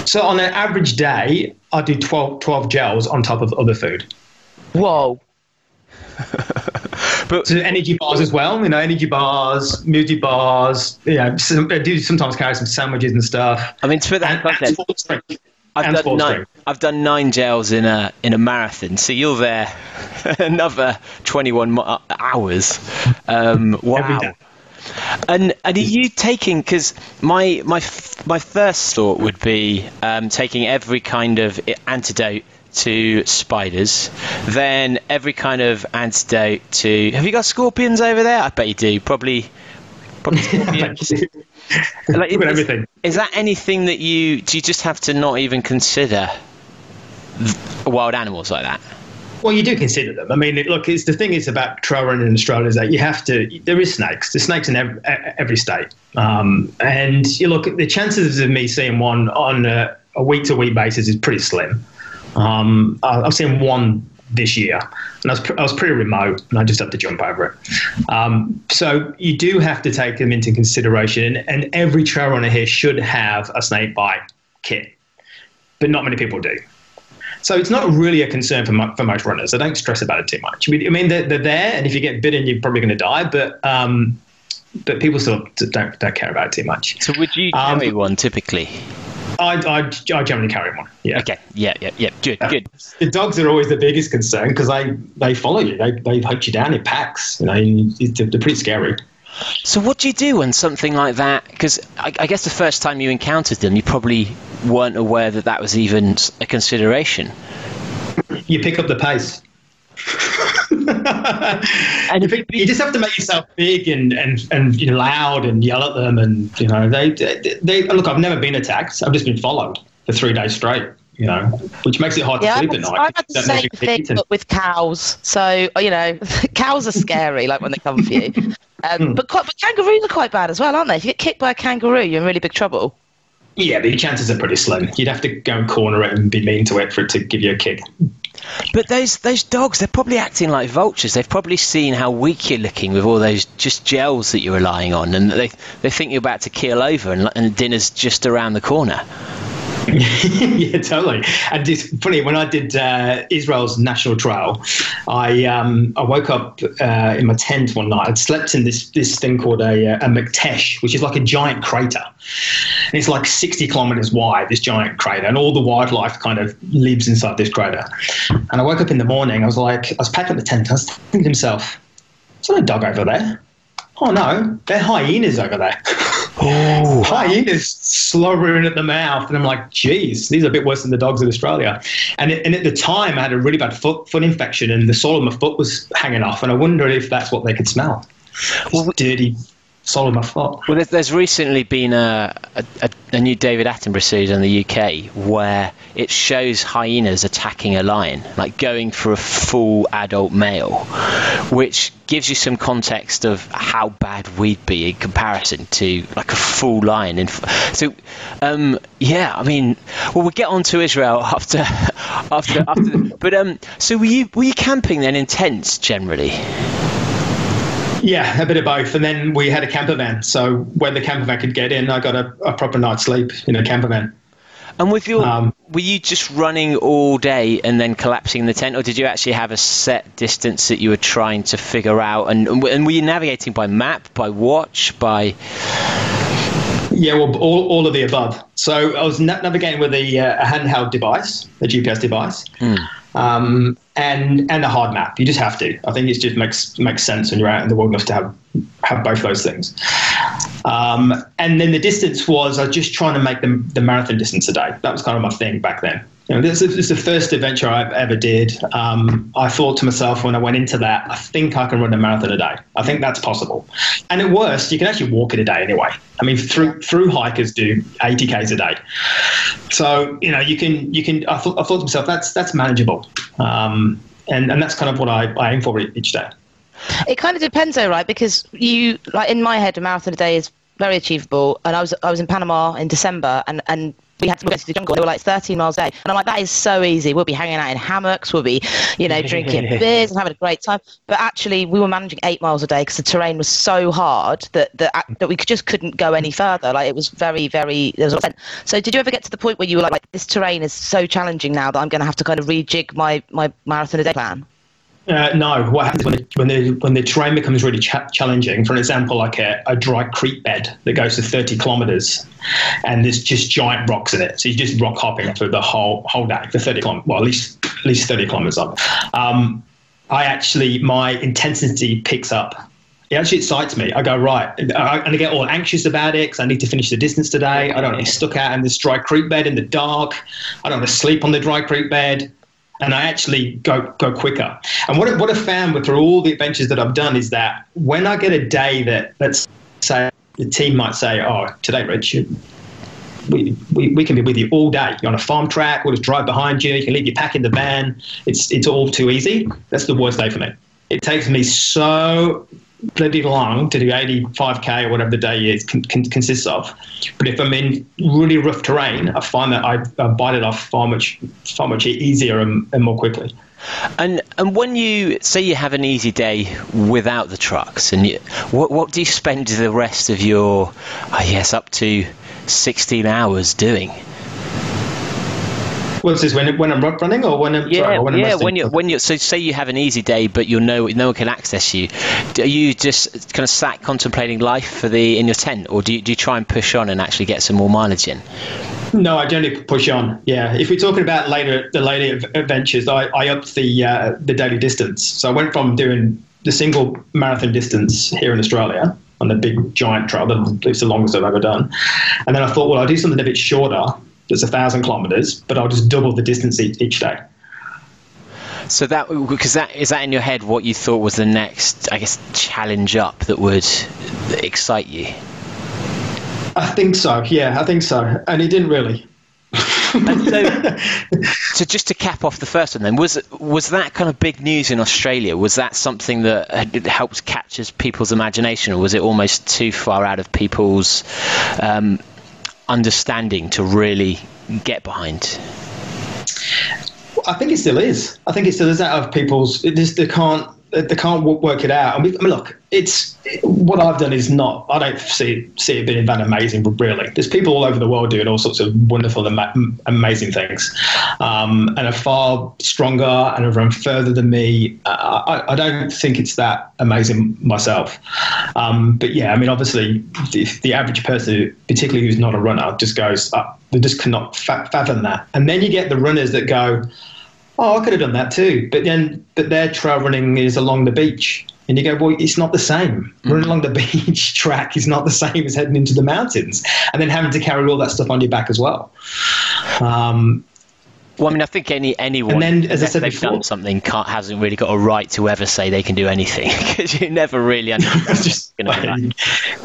So on an average day, I do 12, 12 gels on top of other food. Whoa. (laughs) but so energy bars as well, you know, energy bars, muesli bars. Yeah, I do sometimes carry some sandwiches and stuff. I mean, to put that in context, I've done nine. I've done nine gels in a in a marathon, so you're there (laughs) another 21 uh, hours. Um, (laughs) wow. And and are you taking? Because my my my first thought would be um, taking every kind of antidote to spiders, then every kind of antidote to. Have you got scorpions over there? I bet you do. Probably. Probably scorpions. (laughs) like, is, everything. Is that anything that you do? You just have to not even consider wild animals like that. Well, you do consider them. I mean, look, it's the thing is about trail running in Australia is that you have to. There is snakes. There's snakes in every, every state, um, and you look at the chances of me seeing one on a week to week basis is pretty slim. Um, I've seen one this year, and I was, I was pretty remote, and I just had to jump over it. Um, so you do have to take them into consideration, and every trail runner here should have a snake bite kit, but not many people do. So it's not really a concern for, mo- for most runners. I don't stress about it too much. I mean, they're, they're there, and if you get bitten, you're probably going to die, but um, but people still don't don't care about it too much. So would you carry um, one typically? I, I, I generally carry one. Yeah. Okay. Yeah. Yeah. Yeah. Good. Uh, good. The dogs are always the biggest concern because they they follow you. They they hunt you down in packs. You know, they're, they're pretty scary. So what do you do when something like that? Because I, I, guess the first time you encountered them, you probably weren't aware that that was even a consideration. You pick up the pace. (laughs) and you, you, just have to make yourself big and and and you know, loud and yell at them and you know they, they, they look. I've never been attacked. I've just been followed for three days straight. You know, which makes it hard yeah, to sleep at night. I've had the same thing, but with cows. So you know, (laughs) cows are scary, like when they come for you. (laughs) Um, hmm. but, but kangaroos are quite bad as well, aren't they? If you get kicked by a kangaroo, you're in really big trouble. Yeah, but the chances are pretty slim. You'd have to go and corner it and be mean to it for it to give you a kick. But those those dogs, they're probably acting like vultures. They've probably seen how weak you're looking with all those just gels that you're relying on, and they they think you're about to keel over, and, and dinner's just around the corner. (laughs) yeah, totally. And it's funny when I did uh, Israel's national trail, I um, I woke up uh, in my tent one night. I'd slept in this this thing called a, a Maktesh, which is like a giant crater. And it's like 60 kilometers wide, this giant crater, and all the wildlife kind of lives inside this crater. And I woke up in the morning. I was like, I was packing the tent. I was thinking to myself, "Is that a dog over there?" Oh no, they're hyenas over there. (laughs) Oh. Hyenas slobbering at the mouth, and I'm like, geez, these are a bit worse than the dogs in Australia. And, it, and at the time, I had a really bad foot foot infection, and the sole of my foot was hanging off, and I wondered if that's what they could smell. Well, dirty my foot. Well, there's, there's recently been a, a, a, new David Attenborough series in the UK where it shows hyenas attacking a lion, like going for a full adult male, which gives you some context of how bad we'd be in comparison to like a full lion. In, so, um, yeah, I mean, well, we'll get on to Israel (laughs) after, after, after. but um, so were you were you camping then in tents generally? Yeah, a bit of both. And then we had a camper van. So when the camper van could get in, I got a, a proper night's sleep in a camper van. And with your, um, were you just running all day and then collapsing in the tent, or did you actually have a set distance that you were trying to figure out? And, and were you navigating by map, by watch, by? Yeah, well, all, all of the above. So I was navigating with a, uh, a handheld device, a GPS device. Hmm um, and and a hard map. You just have to. I think it just makes makes sense when you're out in the wilderness to have have both those things. Um, and then the distance was I was just trying to make the the marathon distance a day. That was kind of my thing back then. You know, this, is the first adventure I've ever did. Um, I thought to myself when I went into that, I think I can run a marathon a day. I think that's possible. And at worst, you can actually walk it a day anyway. I mean, through through hikers do 80 k's a day. So you know, you can you can. I thought, I thought to myself that's that's manageable, um, and and that's kind of what I, I aim for each day. It kind of depends, though, right? Because you like in my head, a marathon a day is very achievable. And I was I was in Panama in December, and and we had to go to the jungle. They were like 13 miles a day. And I'm like, that is so easy. We'll be hanging out in hammocks. We'll be, you know, drinking (laughs) beers and having a great time. But actually, we were managing eight miles a day because the terrain was so hard that, that, that we just couldn't go any further. Like, it was very, very, there was a So, did you ever get to the point where you were like, like this terrain is so challenging now that I'm going to have to kind of rejig my, my marathon a day plan? Uh, no, what happens when the, when the, when the terrain becomes really cha- challenging? For an example, like a, a, dry creek bed that goes to 30 kilometers and there's just giant rocks in it. So you're just rock hopping for the whole whole day for 30 kilometers, well, at least, at least 30 kilometers up. Um, I actually, my intensity picks up. It actually excites me. I go, right, and I get all anxious about it because I need to finish the distance today. I don't want to be stuck out in this dry creek bed in the dark. I don't want to sleep on the dry creek bed and I actually go go quicker. And what what I found through all the adventures that I've done is that when I get a day that let's say the team might say, "Oh, today, Rich." We, we, we can be with you all day. You're on a farm track. We'll just drive behind you. You can leave your pack in the van. It's it's all too easy. That's the worst day for me. It takes me so bloody long to do 85k or whatever the day is con- con- consists of. But if I'm in really rough terrain, I find that I, I bite it off far much far much easier and, and, more quickly. And and when you say you have an easy day without the trucks, and you, what what do you spend the rest of your, I guess, up to 16 hours doing? What's this when when I'm running or when I'm yeah sorry, when yeah I'm when you when you so say you have an easy day but you know no one can access you. Are you just kind of sat contemplating life for the in your tent, or do you, do you try and push on and actually get some more mileage in? No, I generally push on. Yeah, if we're talking about later the later adventures, I, I upped the uh, the daily distance. So I went from doing the single marathon distance here in Australia on the big giant trail, that's the longest I've ever done. And then I thought, well, I'll do something a bit shorter that's a thousand kilometers, but I'll just double the distance each, each day. So that because that is that in your head what you thought was the next, I guess, challenge up that would excite you. I think so. Yeah, I think so. And it didn't really. so, (laughs) so, just to cap off the first one, then was was that kind of big news in Australia? Was that something that had helped capture people's imagination, or was it almost too far out of people's um, understanding to really get behind? I think it still is. I think it still is out of people's. It just they can't they can't work it out. I mean, look, it's what I've done is not. I don't see see it being that amazing, but really, there's people all over the world doing all sorts of wonderful, and amazing things, um, and are far stronger and have run further than me. I, I don't think it's that amazing myself. Um, but yeah, I mean, obviously, the, the, average person, particularly who's not a runner, just goes, uh, they just cannot fathom that. And then you get the runners that go oh, I could have done that too. But then, but their trail running is along the beach. And you go, well, it's not the same. Mm. Running along the (laughs) beach track is not the same as heading into the mountains and then having to carry all that stuff on your back as well. Um, well, I mean, I think any anyone, and then, as I said they've before, done something, can't, hasn't really got a right to ever say they can do anything (laughs) because you never really (laughs) understand. just, no,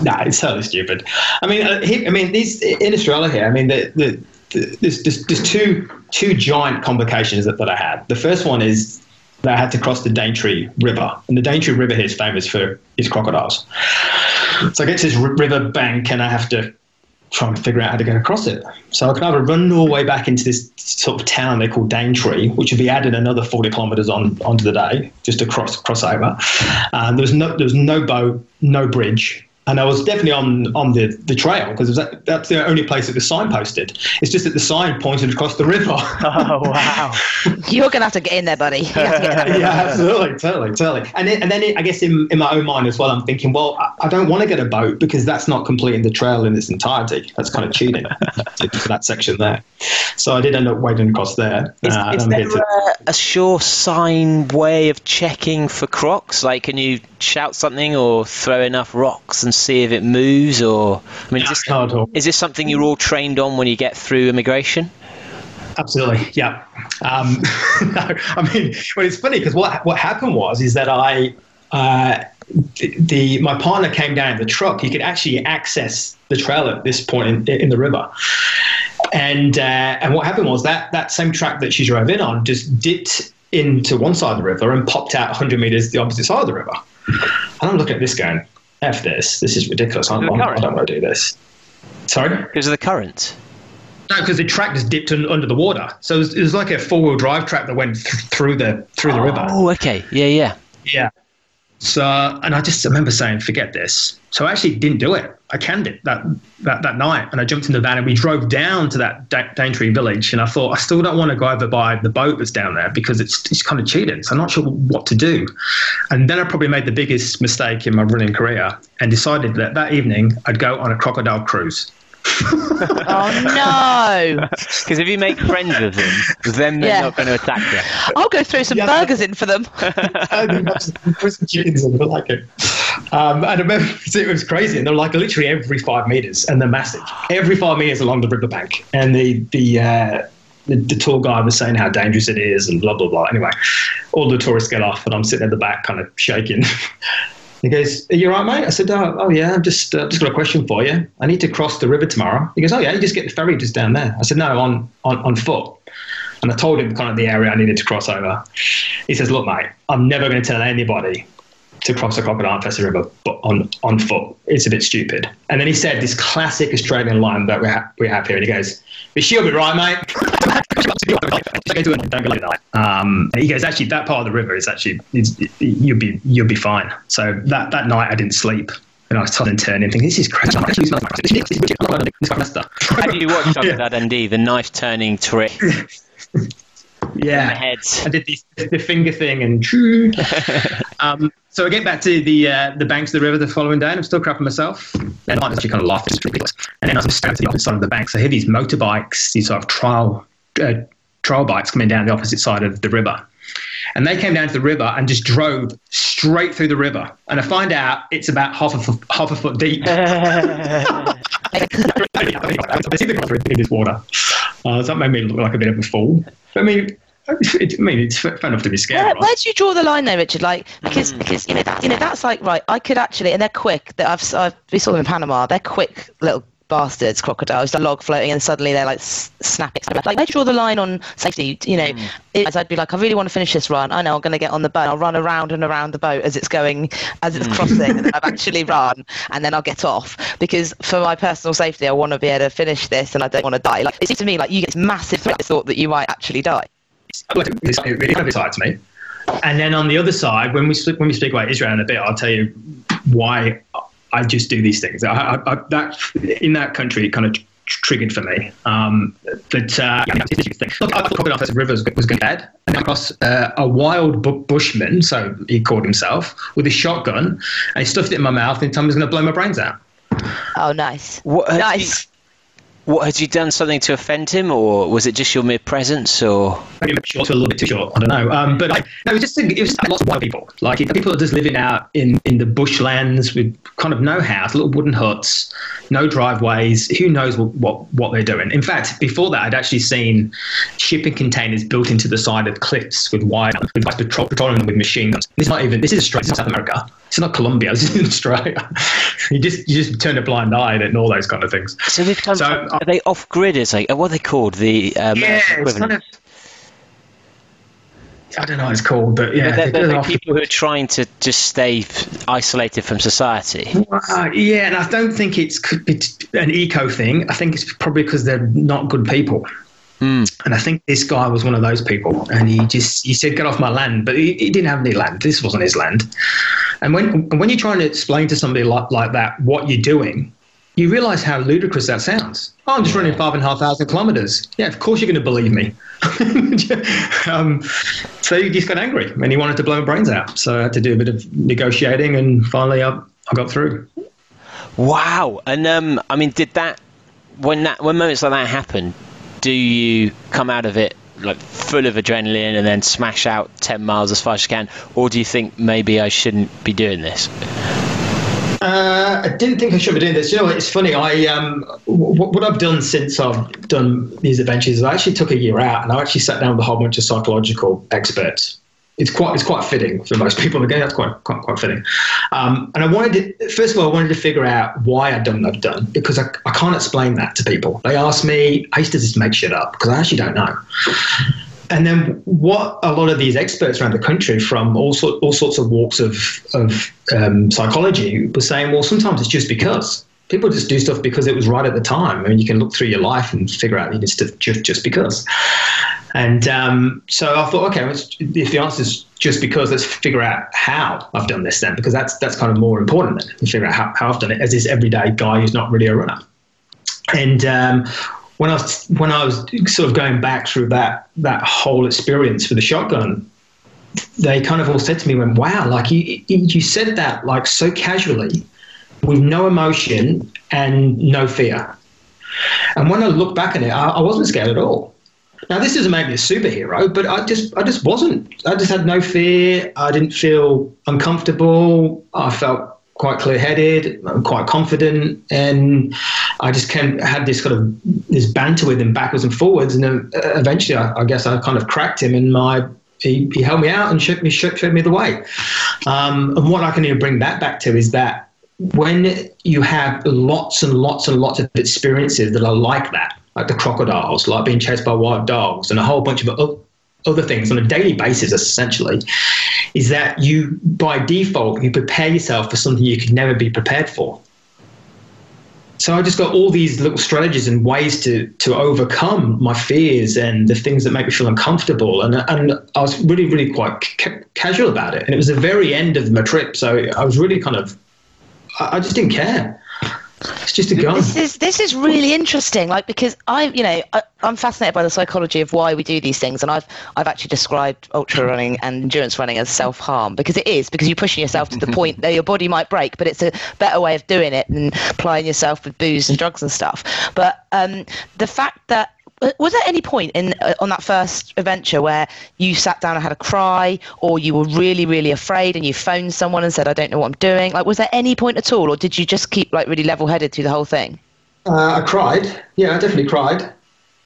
nah, it's totally stupid. I mean, uh, he, I mean, these in Australia here. I mean, the, the there's, there's, there's two two giant complications that, that I had. The first one is that I had to cross the Daintree River, and the Daintree River here is famous for its crocodiles. So I get to this river bank, and I have to try and figure out how to get across it. So I can either run all the way back into this sort of town they call Daintree, which would be added another 40 kilometres on onto the day just to cross cross over. Um, there was no there was no boat, no bridge and I was definitely on on the, the trail because that, that's the only place that was signposted. It's just that the sign pointed across the river. (laughs) oh wow! (laughs) You're gonna have to get in there, buddy. (laughs) yeah, absolutely, totally, totally. And then, and then it, I guess in, in my own mind as well, I'm thinking, well, I, I don't want to get a boat because that's not completing the trail in its entirety. That's kind of cheating for that section there. So I did end up wading across there. Is, uh, is there a, a sure sign way of checking for crocs? Like, can you shout something or throw enough rocks and see if it moves? Or I mean, is this, is this something you're all trained on when you get through immigration? Absolutely, yeah. Um, (laughs) no, I mean, well, it's funny because what what happened was is that I. Uh, the, the, my partner came down in the truck. He could actually access the trail at this point in, in the river, and uh, and what happened was that that same track that she drove in on just dipped into one side of the river and popped out 100 meters the opposite side of the river. And I'm looking at this going, F this. This is ridiculous. I, don't, I don't want to do this. Sorry? Because of the current. No, because the track just dipped in, under the water. So it was, it was like a four wheel drive track that went th- through the through the oh, river. Oh, okay. Yeah, yeah. Yeah. So, and I just remember saying, forget this. So I actually didn't do it. I canned it that, that, that night. And I jumped in the van and we drove down to that da- Daintree village. And I thought, I still don't want to go over by the boat that's down there because it's, it's kind of cheating. So I'm not sure what to do. And then I probably made the biggest mistake in my running career and decided that that evening I'd go on a crocodile cruise oh (laughs) no! Because if you make friends with them, then they're yeah. not going to attack you. I'll go throw some yeah. burgers in for them. (laughs) Put some chickens in, I like it. Um, and I remember (laughs) it was crazy, and they're like literally every five meters, and they're massive. Every five meters along the riverbank, and the the. Uh, the, the, tour guide was saying how dangerous it is and blah blah blah. Anyway, all the tourists get off, and I'm sitting at the back, kind of shaking. He goes, Are you right, mate? I said, Oh, oh yeah, I've just, uh, just got a question for you. I need to cross the river tomorrow. He goes, Oh, yeah, you just get the ferry just down there. I said, No, on, on, on foot. And I told him kind of the area I needed to cross over. He says, Look, mate, I'm never going to tell anybody to cross the crocodile infested river but on, on foot. It's a bit stupid. And then he said this classic Australian line that we, ha- we have here. And he goes, "But She'll be right, mate. (laughs) Um, he goes, actually, that part of the river is actually you'll be you'll be fine. So that, that night I didn't sleep. And I was tossing and turning, thinking, "This is crazy." How do you watch yeah. that ND? The knife turning trick. (laughs) yeah, heads. I did the, the finger thing and true. (laughs) um, so I get back to the uh, the banks of the river the following day, and I'm still crapping myself. And I was actually kind of laughing, it's ridiculous. And then I was standing to the opposite side of the bank. So I hear these motorbikes, these sort of trial uh, trial bikes coming down the opposite side of the river. And they came down to the river and just drove straight through the river. And I find out it's about half a foot, half a foot deep. I see the in this water. Uh, so that made me look like a bit of a fool. I mean, I mean, it's fair enough to be scared. Where, where do you draw the line there, Richard? Like, because mm. because you know that you know that's like right. I could actually, and they're quick. That I've, I've we saw them in Panama. They're quick little bastards, crocodiles, a log floating, and suddenly they're like snapping. Like, they draw the line on safety. You know, hmm. it, I'd be like, I really want to finish this run. I know I'm going to get on the boat. I'll run around and around the boat as it's going, as it's hmm. crossing, and then I've actually (laughs) run, and then I'll get off because for my personal safety, I want to be able to finish this, and I don't want to die. Like it seems to me like you get this massive thought that you might actually die. It's really kind of excites me. And then on the other side, when we speak, when we speak about Israel in a bit, I'll tell you why I just do these things. I, I, I, that in that country, it kind of tr- triggered for me. Um, but uh, yeah, look, I thought Crocodile Fest Rivers was going to bad, and across uh, a wild bu- bushman, so he called himself, with a shotgun, and he stuffed it in my mouth, and told me he was going to blow my brains out. Oh, nice. What, had Nice. What had you done something to offend him, or was it just your mere presence, or maybe short, a little bit too short. I don't know. Um, but like, no, it was just it was just lots of wild people. Like people are just living out in in the bushlands with kind of no house, little wooden huts, no driveways. Who knows what what, what they're doing? In fact, before that, I'd actually seen shipping containers built into the side of cliffs with wire, with guys patrol, patrolling them with machine guns. This is not even. This is Australia. This is South America. It's not Colombia. (laughs) This is Australia. (laughs) you just you just turn a blind eye and all those kind of things. so they've come? So, are they off grid? Is like what are they called? The um, Yeah, it's kind of. I don't know what it's called, but yeah, they're, they they're, they're people who are trying to just stay isolated from society. Uh, yeah, and I don't think it's, an eco thing. I think it's probably because they're not good people. And I think this guy was one of those people, and he just he said, "Get off my land," but he, he didn't have any land. This wasn't his land. And when when you're trying to explain to somebody like like that what you're doing, you realise how ludicrous that sounds. Oh, I'm just running five and a half thousand kilometres. Yeah, of course you're going to believe me. (laughs) um, so he just got angry and he wanted to blow my brains out. So I had to do a bit of negotiating, and finally I, I got through. Wow. And um, I mean, did that when that when moments like that happen? Do you come out of it like full of adrenaline and then smash out ten miles as fast as you can, or do you think maybe I shouldn't be doing this? Uh, I didn't think I should be doing this. You know, it's funny. I um, w- what I've done since I've done these adventures is I actually took a year out and I actually sat down with a whole bunch of psychological experts. It's quite it's quite fitting for most people. Again, that's quite quite, quite fitting. Um, and I wanted to first of all, I wanted to figure out why I'd done what I've done because I, I can't explain that to people. They ask me, I used to just make shit up because I actually don't know. And then what a lot of these experts around the country from all sort all sorts of walks of of um, psychology were saying, well, sometimes it's just because people just do stuff because it was right at the time. I mean, you can look through your life and figure out did stuff just just because. And um, so I thought, okay, if the answer is just because, let's figure out how I've done this then, because that's that's kind of more important than figure out how, how I've done it as this everyday guy who's not really a runner. And um, when I was when I was sort of going back through that that whole experience with the shotgun, they kind of all said to me, "Went wow, like you you said that like so casually, with no emotion and no fear." And when I look back at it, I, I wasn't scared at all. Now this doesn't make me a superhero, but I just I just wasn't. I just had no fear. I didn't feel uncomfortable. I felt quite clear-headed, quite confident, and I just came, had this kind of this banter with him backwards and forwards, and then uh, eventually, I, I guess I kind of cracked him, and my he, he held me out and showed me showed, showed me the way. Um, and what I can even bring that back to is that when you have lots and lots and lots of experiences that are like that, like the crocodiles, like being chased by wild dogs, and a whole bunch of o- other things on a daily basis, essentially, is that you, by default, you prepare yourself for something you could never be prepared for. So I just got all these little strategies and ways to to overcome my fears and the things that make me feel uncomfortable. And and I was really really quite ca- casual about it. And it was the very end of my trip, so I was really kind of I, I just didn't care. It's just a gun. This is this is really interesting, like because I, you know, I, I'm fascinated by the psychology of why we do these things, and I've I've actually described ultra running and endurance running as self harm because it is because you're pushing yourself to the (laughs) point that your body might break, but it's a better way of doing it than plying yourself with booze and drugs and stuff. But um, the fact that was there any point in uh, on that first adventure where you sat down and had a cry, or you were really, really afraid and you phoned someone and said, "I don't know what I'm doing"? Like, was there any point at all, or did you just keep like really level-headed through the whole thing? Uh, I cried. Yeah, I definitely cried.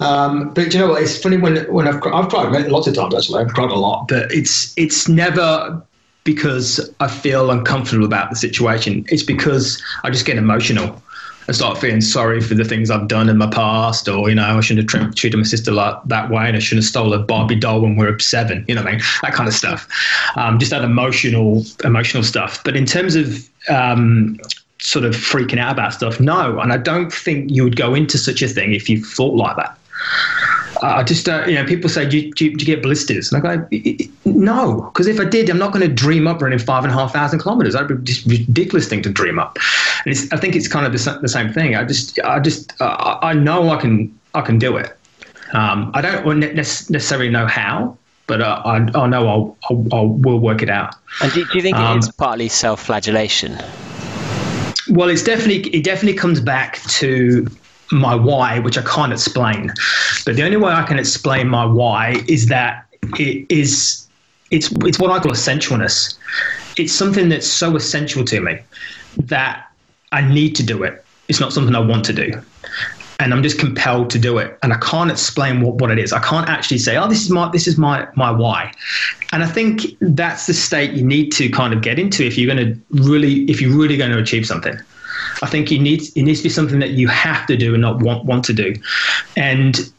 Um, but you know what? It's funny when when I've I've cried lots of times actually. I've cried a lot, but it's it's never because I feel uncomfortable about the situation. It's because I just get emotional. And start feeling sorry for the things I've done in my past, or you know, I shouldn't have treated my sister like that way, and I shouldn't have stolen a Barbie doll when we were seven. You know I mean? That kind of stuff. Um, just that emotional, emotional stuff. But in terms of um, sort of freaking out about stuff, no. And I don't think you would go into such a thing if you thought like that. I just don't, you know, people say, do you, do you, do you get blisters? And I go, no, because if I did, I'm not going to dream up running five and a half thousand kilometers. That'd be just ridiculous thing to dream up. And I think it's kind of the, the, same thing. I just, I just, uh, I know I can, I can do it. Um, I don't necessarily know how, but uh, I, I know I'll, I'll, I'll, will work it out. And do, do you think um, it's partly self-flagellation? Well, it's definitely, it definitely comes back to my why, which I can't explain. But the only way I can explain my why is that it is it's it's what I call essentialness. It's something that's so essential to me that I need to do it. It's not something I want to do. And I'm just compelled to do it. And I can't explain what, what it is. I can't actually say, oh, this is my this is my my why. And I think that's the state you need to kind of get into if you're gonna really if you're really going to achieve something. I think you need it needs to be something that you have to do and not want want to do, and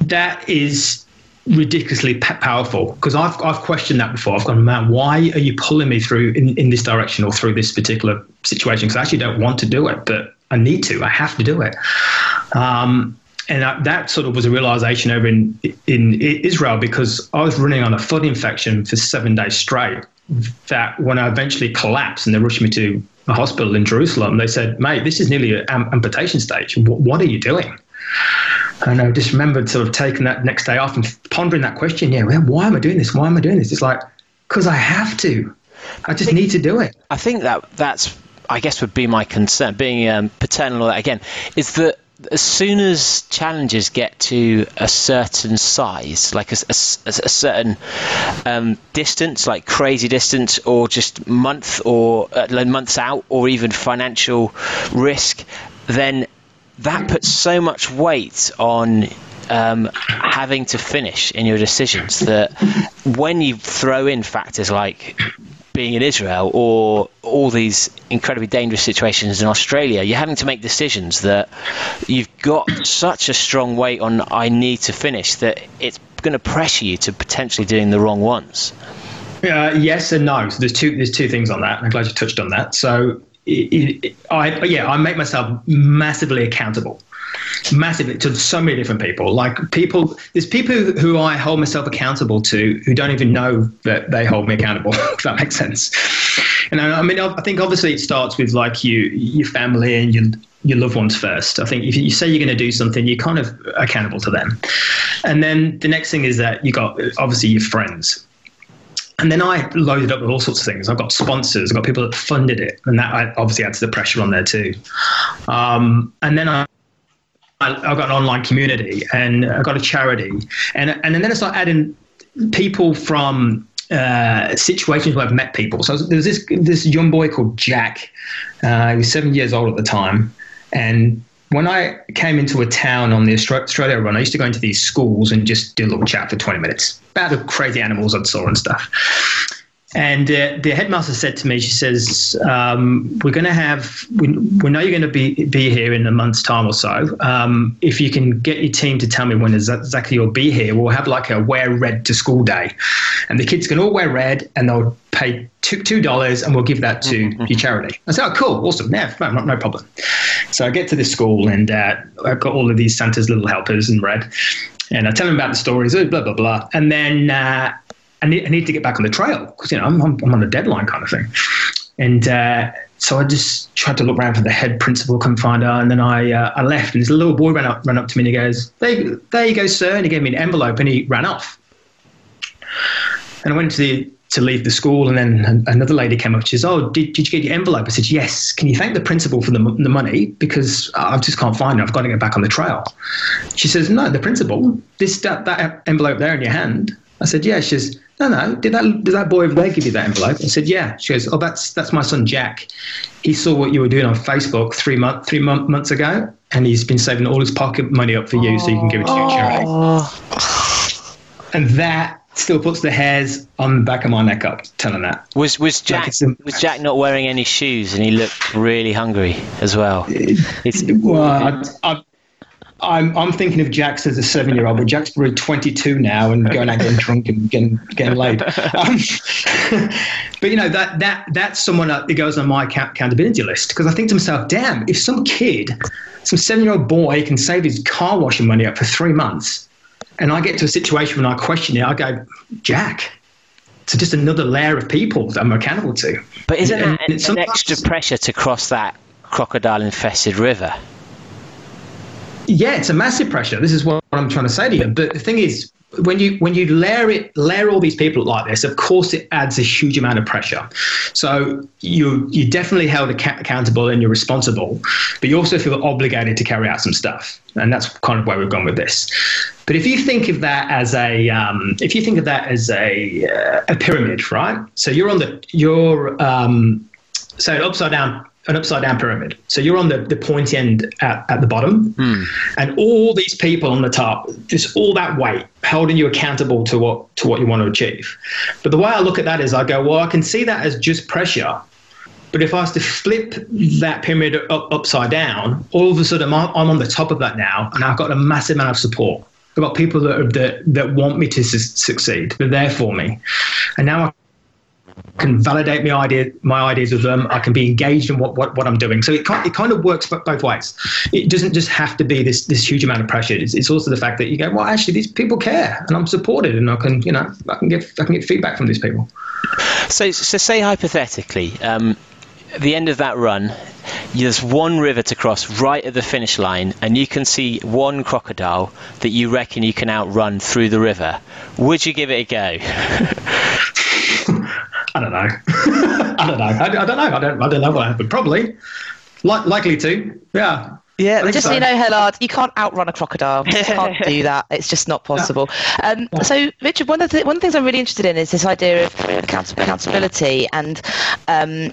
that is ridiculously powerful because I've I've questioned that before. I've gone, man, why are you pulling me through in, in this direction or through this particular situation? Because I actually don't want to do it, but I need to. I have to do it. Um, and that, that, sort of was a realization over in in Israel because I was running on a foot infection for seven days straight. That when I eventually collapsed and they rushed me to a hospital in Jerusalem, they said, mate, this is nearly an amputation stage. What, what are you doing? And I just remembered sort of taking that next day off and pondering that question. Yeah, well, why am I doing this? Why am I doing this? It's like, because I have to. I just I think, need to do it. I think that that's, I guess, would be my concern. Being um, paternal, again, is that as soon as challenges get to a certain size, like a, a, a certain um, distance, like crazy distance, or just month or uh, months out, or even financial risk, then that puts so much weight on um, having to finish in your decisions that when you throw in factors like being in Israel or all these incredibly dangerous situations in Australia, you're having to make decisions that you've got such a strong weight on I need to finish that it's going to pressure you to potentially doing the wrong ones. Uh, yes and no. So there's two there's two things on that. I'm glad you touched on that. So it, it, I yeah I make myself massively accountable massively to so many different people. Like people, there's people who I hold myself accountable to who don't even know that they hold me accountable. (laughs) if that makes sense. And I, I mean, I think obviously it starts with like you, your family, and your your loved ones first. I think if you say you're going to do something, you're kind of accountable to them. And then the next thing is that you got obviously your friends. And then I loaded up with all sorts of things. I've got sponsors, I've got people that funded it, and that obviously adds the pressure on there too. Um, and then I I've got an online community and I've got a charity. And, and then I start adding people from uh, situations where I've met people. So there's this this young boy called Jack. Uh, he was seven years old at the time, and when I came into a town on the Australia run, I used to go into these schools and just do a little chat for 20 minutes about the crazy animals I'd saw and stuff. And uh, the headmaster said to me, she says, um, "We're going to have, we, we know you're going to be be here in a month's time or so. Um, if you can get your team to tell me when exactly you'll be here, we'll have like a wear red to school day, and the kids can all wear red, and they'll pay two two dollars, and we'll give that to mm-hmm. your charity." I said, "Oh, cool, awesome, yeah, no, no problem." So I get to the school, and uh, I've got all of these Santa's little helpers in red, and I tell them about the stories, blah blah blah, and then. Uh, I need, I need to get back on the trail because you know I'm, I'm, I'm, on a deadline kind of thing. And uh, so I just tried to look around for the head principal, couldn't find her, and then I uh, I left. And this little boy ran up ran up to me and he goes, "There, there you go, sir," and he gave me an envelope and he ran off. And I went to the to leave the school, and then another lady came up. She says, "Oh, did, did you get your envelope?" I said, "Yes." Can you thank the principal for the, the money because I just can't find it. I've got to get back on the trail. She says, "No, the principal. This that, that envelope there in your hand." I said, "Yeah." She says, no, no. Did that did that boy over there give you that envelope? I said, yeah. She goes, oh, that's that's my son Jack. He saw what you were doing on Facebook three month three month, months ago, and he's been saving all his pocket money up for you, so you can give it to your charity. And that still puts the hairs on the back of my neck up telling that. Was was Jack it's a- was Jack not wearing any shoes and he looked really hungry as well? It's, Well, I, I, I'm, I'm thinking of Jax as a seven year old, but Jack's probably 22 now and going out getting drunk and getting, getting laid. Um, (laughs) but, you know, that, that that's someone that goes on my accountability list because I think to myself, damn, if some kid, some seven year old boy can save his car washing money up for three months, and I get to a situation when I question it, I go, Jack. So just another layer of people that I'm accountable to. but isn't And that an, an extra pressure to cross that crocodile infested river? Yeah, it's a massive pressure. This is what I'm trying to say to you. But the thing is, when you when you layer it layer all these people like this, of course it adds a huge amount of pressure. So you you definitely held accountable and you're responsible, but you also feel obligated to carry out some stuff, and that's kind of where we've gone with this. But if you think of that as a um, if you think of that as a uh, a pyramid, right? So you're on the you're um, so upside down an upside down pyramid. So you're on the, the pointy end at, at the bottom, hmm. and all these people on the top, just all that weight holding you accountable to what to what you want to achieve. But the way I look at that is I go, well, I can see that as just pressure. But if I was to flip that pyramid up, upside down, all of a sudden I'm, I'm on the top of that now, and I've got a massive amount of support. I've got people that, that, that want me to su- succeed. They're there for me. And now I can validate my idea, my ideas with them. I can be engaged in what, what, what I'm doing. So it kind, it kind of works both ways. It doesn't just have to be this this huge amount of pressure. It's, it's also the fact that you go, well, actually, these people care, and I'm supported, and I can, you know, I can get I can get feedback from these people. So, so say hypothetically, um, at the end of that run, there's one river to cross right at the finish line, and you can see one crocodile that you reckon you can outrun through the river. Would you give it a go? (laughs) I don't know. (laughs) I don't know. I, I don't know. I don't. I don't know what happened. Probably, Li- likely to. Yeah. Yeah, Just so. you know, Hellard, you can't outrun a crocodile. You can't do (laughs) that. It's just not possible. Um, so, Richard, one of the one of the things I'm really interested in is this idea of account- accountability and um,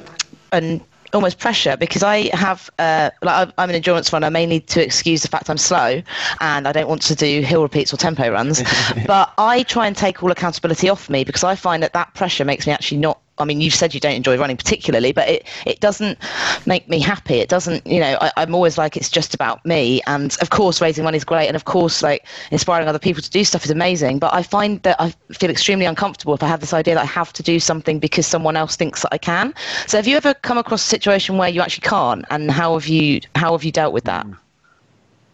and almost pressure because I have uh, like I'm- I'm an endurance runner I mainly to excuse the fact I'm slow and I don't want to do hill repeats or tempo runs. (laughs) but I try and take all accountability off me because I find that that pressure makes me actually not I mean, you've said you don't enjoy running particularly, but it, it doesn't make me happy. It doesn't, you know, I, I'm always like, it's just about me. And of course, raising money is great. And of course, like inspiring other people to do stuff is amazing. But I find that I feel extremely uncomfortable if I have this idea that I have to do something because someone else thinks that I can. So have you ever come across a situation where you actually can't? And how have you, how have you dealt with that?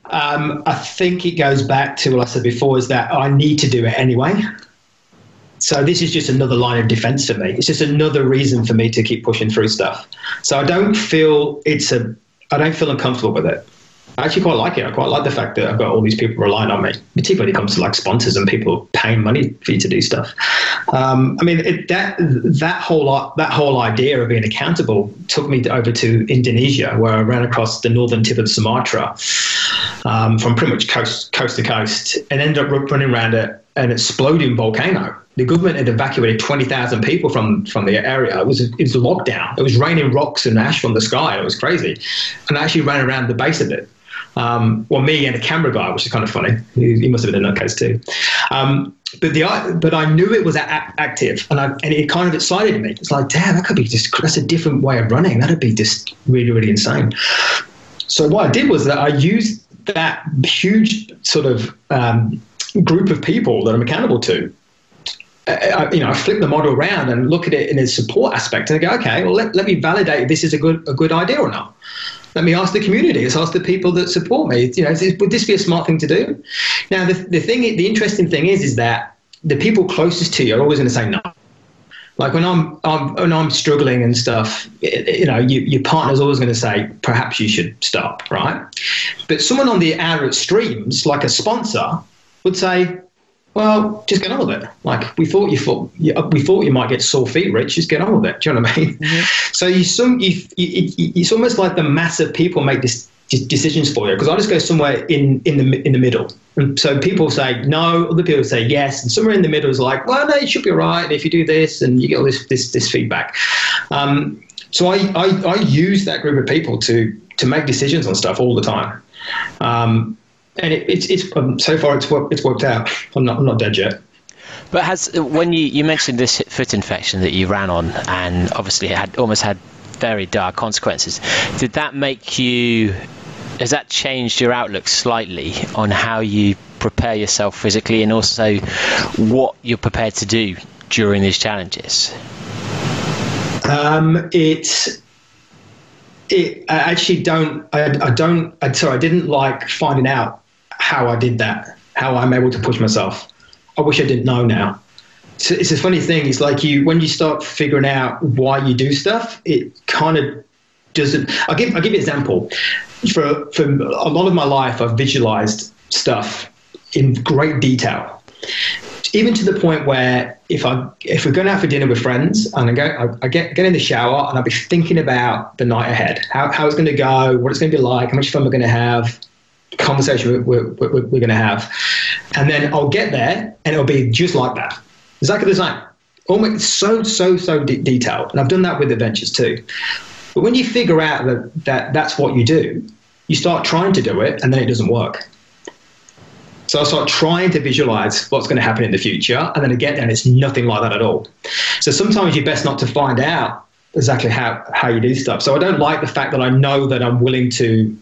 Um, I think it goes back to what I said before: is that I need to do it anyway. So this is just another line of defense for me. It's just another reason for me to keep pushing through stuff. So I don't feel it's a. I don't feel uncomfortable with it. I actually quite like it. I quite like the fact that I've got all these people relying on me, particularly when it comes to like sponsors and people paying money for you to do stuff. Um, I mean, it, that that whole that whole idea of being accountable took me over to Indonesia, where I ran across the northern tip of Sumatra um, from pretty much coast coast to coast, and ended up running around a, an exploding volcano. The government had evacuated twenty thousand people from from the area. It was it was a lockdown. It was raining rocks and ash from the sky. It was crazy, and I actually ran around the base of it. Um, well, me and a camera guy, which is kind of funny. He, he must have been in that case too. Um, but the but I knew it was a- active, and I, and it kind of excited me. It's like, damn, that could be just that's a different way of running. That'd be just really really insane. So what I did was that I used that huge sort of um, group of people that I'm accountable to. I, you know, I flip the model around and look at it in a support aspect, and I go, okay, well, let, let me validate if this is a good a good idea or not. Let me ask the community. Let's ask the people that support me. You know, is, would this be a smart thing to do? Now, the, the thing, the interesting thing is, is that the people closest to you are always going to say no. Like when I'm, I'm when I'm struggling and stuff, you know, you, your partner's always going to say, perhaps you should stop, right? But someone on the outer extremes, like a sponsor, would say, well, just get on with it. Like we thought you thought we thought you might get sore feet, Rich. Just get on with it. Do you know what I mean? So you some you, you, you, it's almost like the mass of people make this decisions for you because I just go somewhere in in the in the middle. And so people say no, other people say yes, and somewhere in the middle is like, well, no, it should be all right if you do this, and you get all this this this feedback. Um, so I, I I use that group of people to to make decisions on stuff all the time. Um, and it, it's it's um, so far it's worked it's worked out. I'm not I'm not dead yet. But has when you, you mentioned this foot infection that you ran on, and obviously it had almost had very dire consequences. Did that make you? Has that changed your outlook slightly on how you prepare yourself physically, and also what you're prepared to do during these challenges? Um, it it I actually don't I, I don't I, sorry I didn't like finding out how I did that how I'm able to push myself. I wish I didn't know now. So it's a funny thing it's like you when you start figuring out why you do stuff it kind of doesn't I'll give I'll give you an example. For for a lot of my life I've visualized stuff in great detail. Even to the point where if I if we're going out for dinner with friends and I go I, I get get in the shower and I'll be thinking about the night ahead, how, how it's going to go, what it's going to be like, how much fun we're going to have, conversation we're, we're, we're, going to have, and then I'll get there and it'll be just like that, exactly the same, almost so so so de- detailed, and I've done that with adventures too. But when you figure out that, that that's what you do, you start trying to do it and then it doesn't work. So I start trying to visualize what's going to happen in the future, and then there and it's nothing like that at all. So sometimes you're best not to find out exactly how, how you do stuff. So I don't like the fact that I know that I'm willing to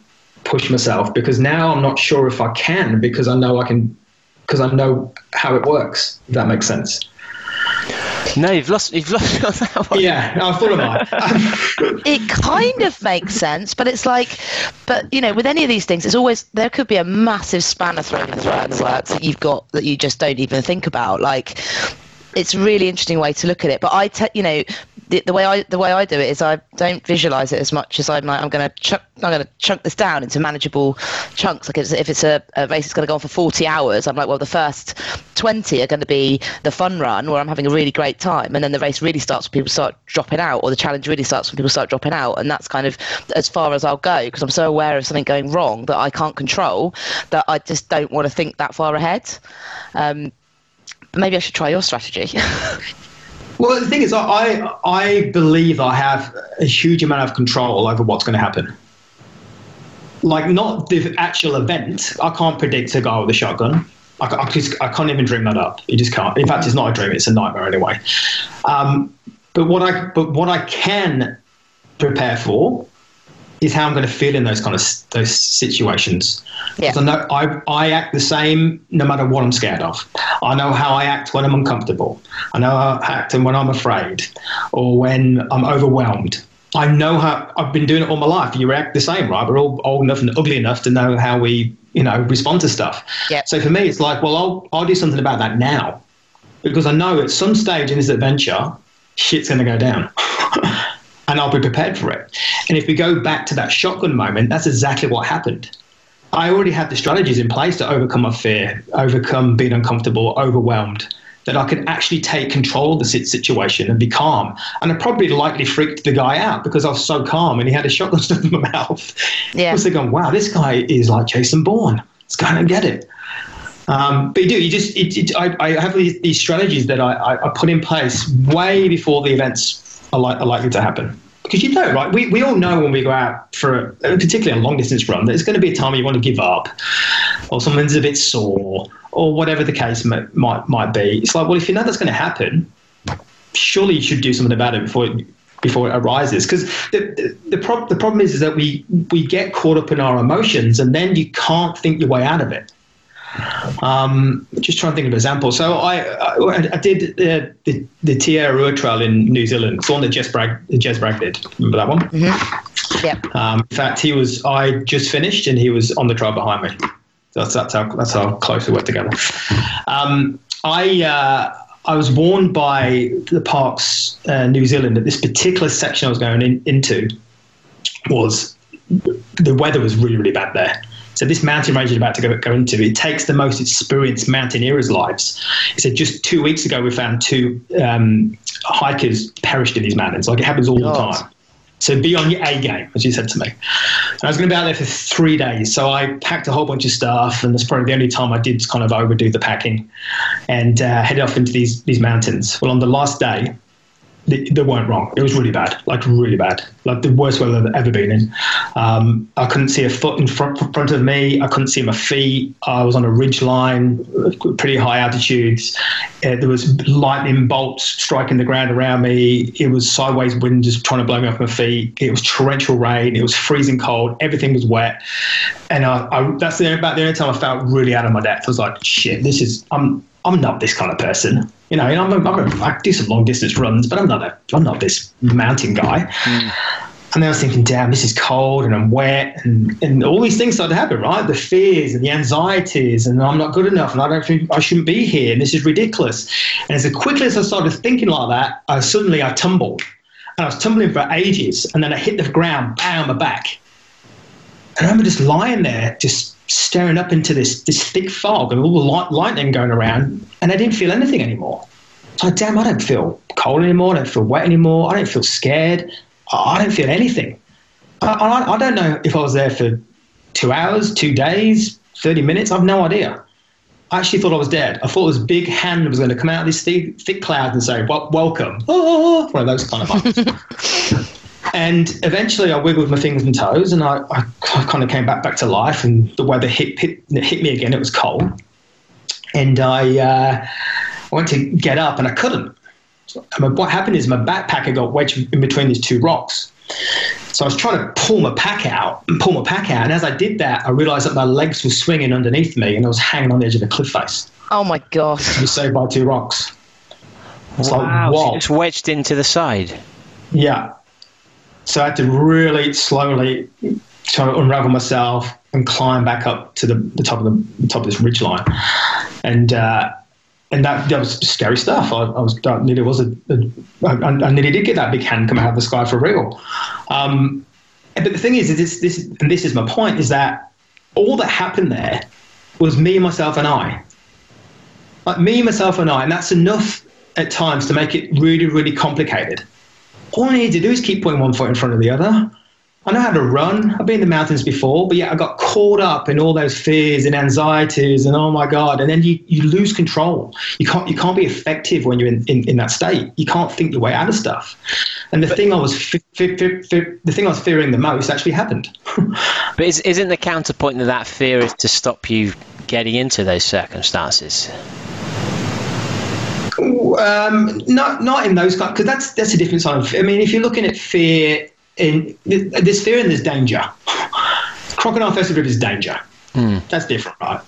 push myself because now I'm not sure if I can because I know I can because I know how it works. If that makes sense. No, you've lost. You've lost (laughs) on that one. Yeah, I thought about it. it kind of makes sense, but it's like, but you know, with any of these things, it's always there could be a massive spanner thrown in the works that you've got that you just don't even think about. Like, it's a really interesting way to look at it. But I, te- you know, the, the, way I the way I do it is I don't visualize it as much as I'm like I'm going to chunk I'm to chunk this down into manageable chunks. Like if it's a, a race that's going to go on for 40 hours, I'm like, well, the first 20 are going to be the fun run where I'm having a really great time, and then the race really starts when people start dropping out, or the challenge really starts when people start dropping out, and that's kind of as far as I'll go because I'm so aware of something going wrong that I can't control that I just don't want to think that far ahead. Um, maybe I should try your strategy. (laughs) Well, the thing is, I I believe I have a huge amount of control over what's going to happen. Like not the actual event. I can't predict a guy with a shotgun. I, I, just, I can't even dream that up. You just can't. In fact, it's not a dream; it's a nightmare anyway. Um, but what I but what I can prepare for is how I'm going to feel in those kind of those situations. Yeah. I know I, I act the same no matter what I'm scared of. I know how I act when I'm uncomfortable. I know how I act when I'm afraid or when I'm overwhelmed. I know how I've been doing it all my life. You react the same, right? We're all old enough and ugly enough to know how we, you know, respond to stuff. Yep. So for me, it's like, well, I'll, I'll do something about that now because I know at some stage in this adventure, shit's going to go down. (laughs) and I'll be prepared for it. And if we go back to that shotgun moment, that's exactly what happened. I already had the strategies in place to overcome my fear, overcome being uncomfortable, overwhelmed, that I could actually take control of the situation and be calm. And I probably likely freaked the guy out because I was so calm and he had a shotgun (laughs) stuck in my mouth. Yeah. I was thinking, wow, this guy is like Jason Bourne. Let's go and get it. Um, but you do, you just, it, it, I, I, have these, these strategies that I, I, I, put in place way before the events are, li- are likely to happen because you know, right? We, we all know when we go out for, a, particularly a long distance run, that there's going to be a time you want to give up, or something's a bit sore, or whatever the case might might, might be. It's like, well, if you know that's going to happen, surely you should do something about it before it, before it arises. Because the the, the, the problem is, is that we we get caught up in our emotions, and then you can't think your way out of it. Um, just trying to think of an example. So I, I, I did the, the, the Trail in New Zealand. It's the one that Jez Bragg, Jez Bragg did. Remember that one? Mm-hmm. Yep. Um, in fact, he was. I just finished, and he was on the trail behind me. That's that's how that's how close we were together. Um, I. Uh, I was warned by the parks uh, New Zealand that this particular section I was going in, into was the weather was really really bad there. So this mountain range you're about to go, go into, it takes the most experienced mountaineers' lives. He said just two weeks ago we found two um, hikers perished in these mountains. Like it happens all God. the time. So be on your A game, as you said to me. And I was going to be out there for three days. So I packed a whole bunch of stuff, and that's probably the only time I did kind of overdo the packing, and uh, headed off into these these mountains. Well, on the last day, they, they, weren't wrong. It was really bad, like really bad, like the worst weather I've ever been in. Um, I couldn't see a foot in front, front of me. I couldn't see my feet. I was on a ridge line, pretty high altitudes. Uh, there was lightning bolts striking the ground around me. It was sideways wind just trying to blow me off my feet. It was torrential rain. It was freezing cold. Everything was wet, and I, I, that's the, about the only time I felt really out of my depth. I was like, shit, this is I'm I'm not this kind of person. You know, I'm a, I'm a, I do some long distance runs, but I'm not a, I'm not this mountain guy. Mm. And then I was thinking, damn, this is cold and I'm wet and, and all these things started to happen, right? The fears and the anxieties and I'm not good enough and I don't think I shouldn't be here and this is ridiculous. And as quickly as I started thinking like that, I suddenly I tumbled. And I was tumbling for ages and then I hit the ground, bam, my back. And I remember just lying there, just staring up into this this thick fog and all the light, lightning going around, and I didn't feel anything anymore. So damn, I don't feel cold anymore. I don't feel wet anymore. I don't feel scared. I don't feel anything. I, I, I don't know if I was there for two hours, two days, thirty minutes. I've no idea. I actually thought I was dead. I thought this big hand was going to come out of this thick, thick cloud and say, well, "Welcome," oh, (laughs) one of those kind of. (laughs) And eventually I wiggled my fingers and toes and I, I kind of came back back to life and the weather hit, hit, hit me again. It was cold. And I, uh, I went to get up and I couldn't. And what happened is my backpack got wedged in between these two rocks. So I was trying to pull my pack out and pull my pack out. And as I did that, I realized that my legs were swinging underneath me and I was hanging on the edge of a cliff face. Oh my God. To be saved by two rocks. It's wow. Like, so it's wedged into the side. Yeah. So I had to really slowly try to unravel myself and climb back up to the, the top of the, the, top of this ridge line. And uh, and that, that was scary stuff. I, I was I nearly was a, a I, I nearly did get that big hand come out of the sky for real. Um, but the thing is, is this, this and this is my point is that all that happened there was me, myself, and I. Like me, myself, and I, and that's enough at times to make it really, really complicated all I need to do is keep putting one foot in front of the other. I know how to run. I've been in the mountains before, but yeah, I got caught up in all those fears and anxieties and oh my god, and then you, you lose control. You can't you can't be effective when you're in, in, in that state. You can't think your way out of stuff. And the but, thing I was fi- fi- fi- the thing I was fearing the most actually happened. (laughs) but is, isn't the counterpoint that that fear is to stop you getting into those circumstances? Um, not not in those because that's that's a different side of. I mean, if you're looking at fear, in there's fear and there's danger. (sighs) Crocodile River is danger. Mm. That's different, right?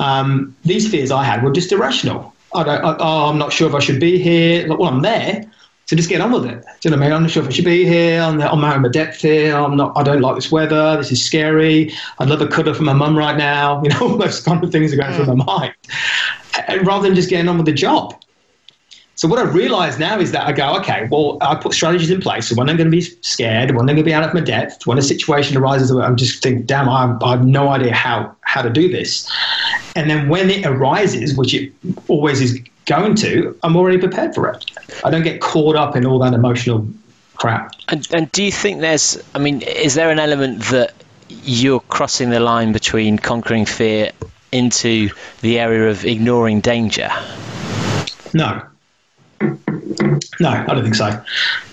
Um, these fears I had were just irrational. I don't. I, oh, I'm not sure if I should be here. Well, I'm there. So just get on with it. Do you know what I mean? I'm not sure if I should be here. I'm, I'm out of my depth here. I'm not. I don't like this weather. This is scary. I'd love a cuddle from my mum right now. (laughs) You know, all those kind of things are going mm. through my mind. And rather than just getting on with the job. So what I realize now is that I go, okay, well, I put strategies in place. So when I'm going to be scared, when I'm going to be out of my depth, when a situation arises, I'm just think, damn, I, I have no idea how how to do this. And then when it arises, which it always is going to, I'm already prepared for it. I don't get caught up in all that emotional crap. And, and do you think there's, I mean, is there an element that you're crossing the line between conquering fear into the area of ignoring danger? No. No, I don't think so.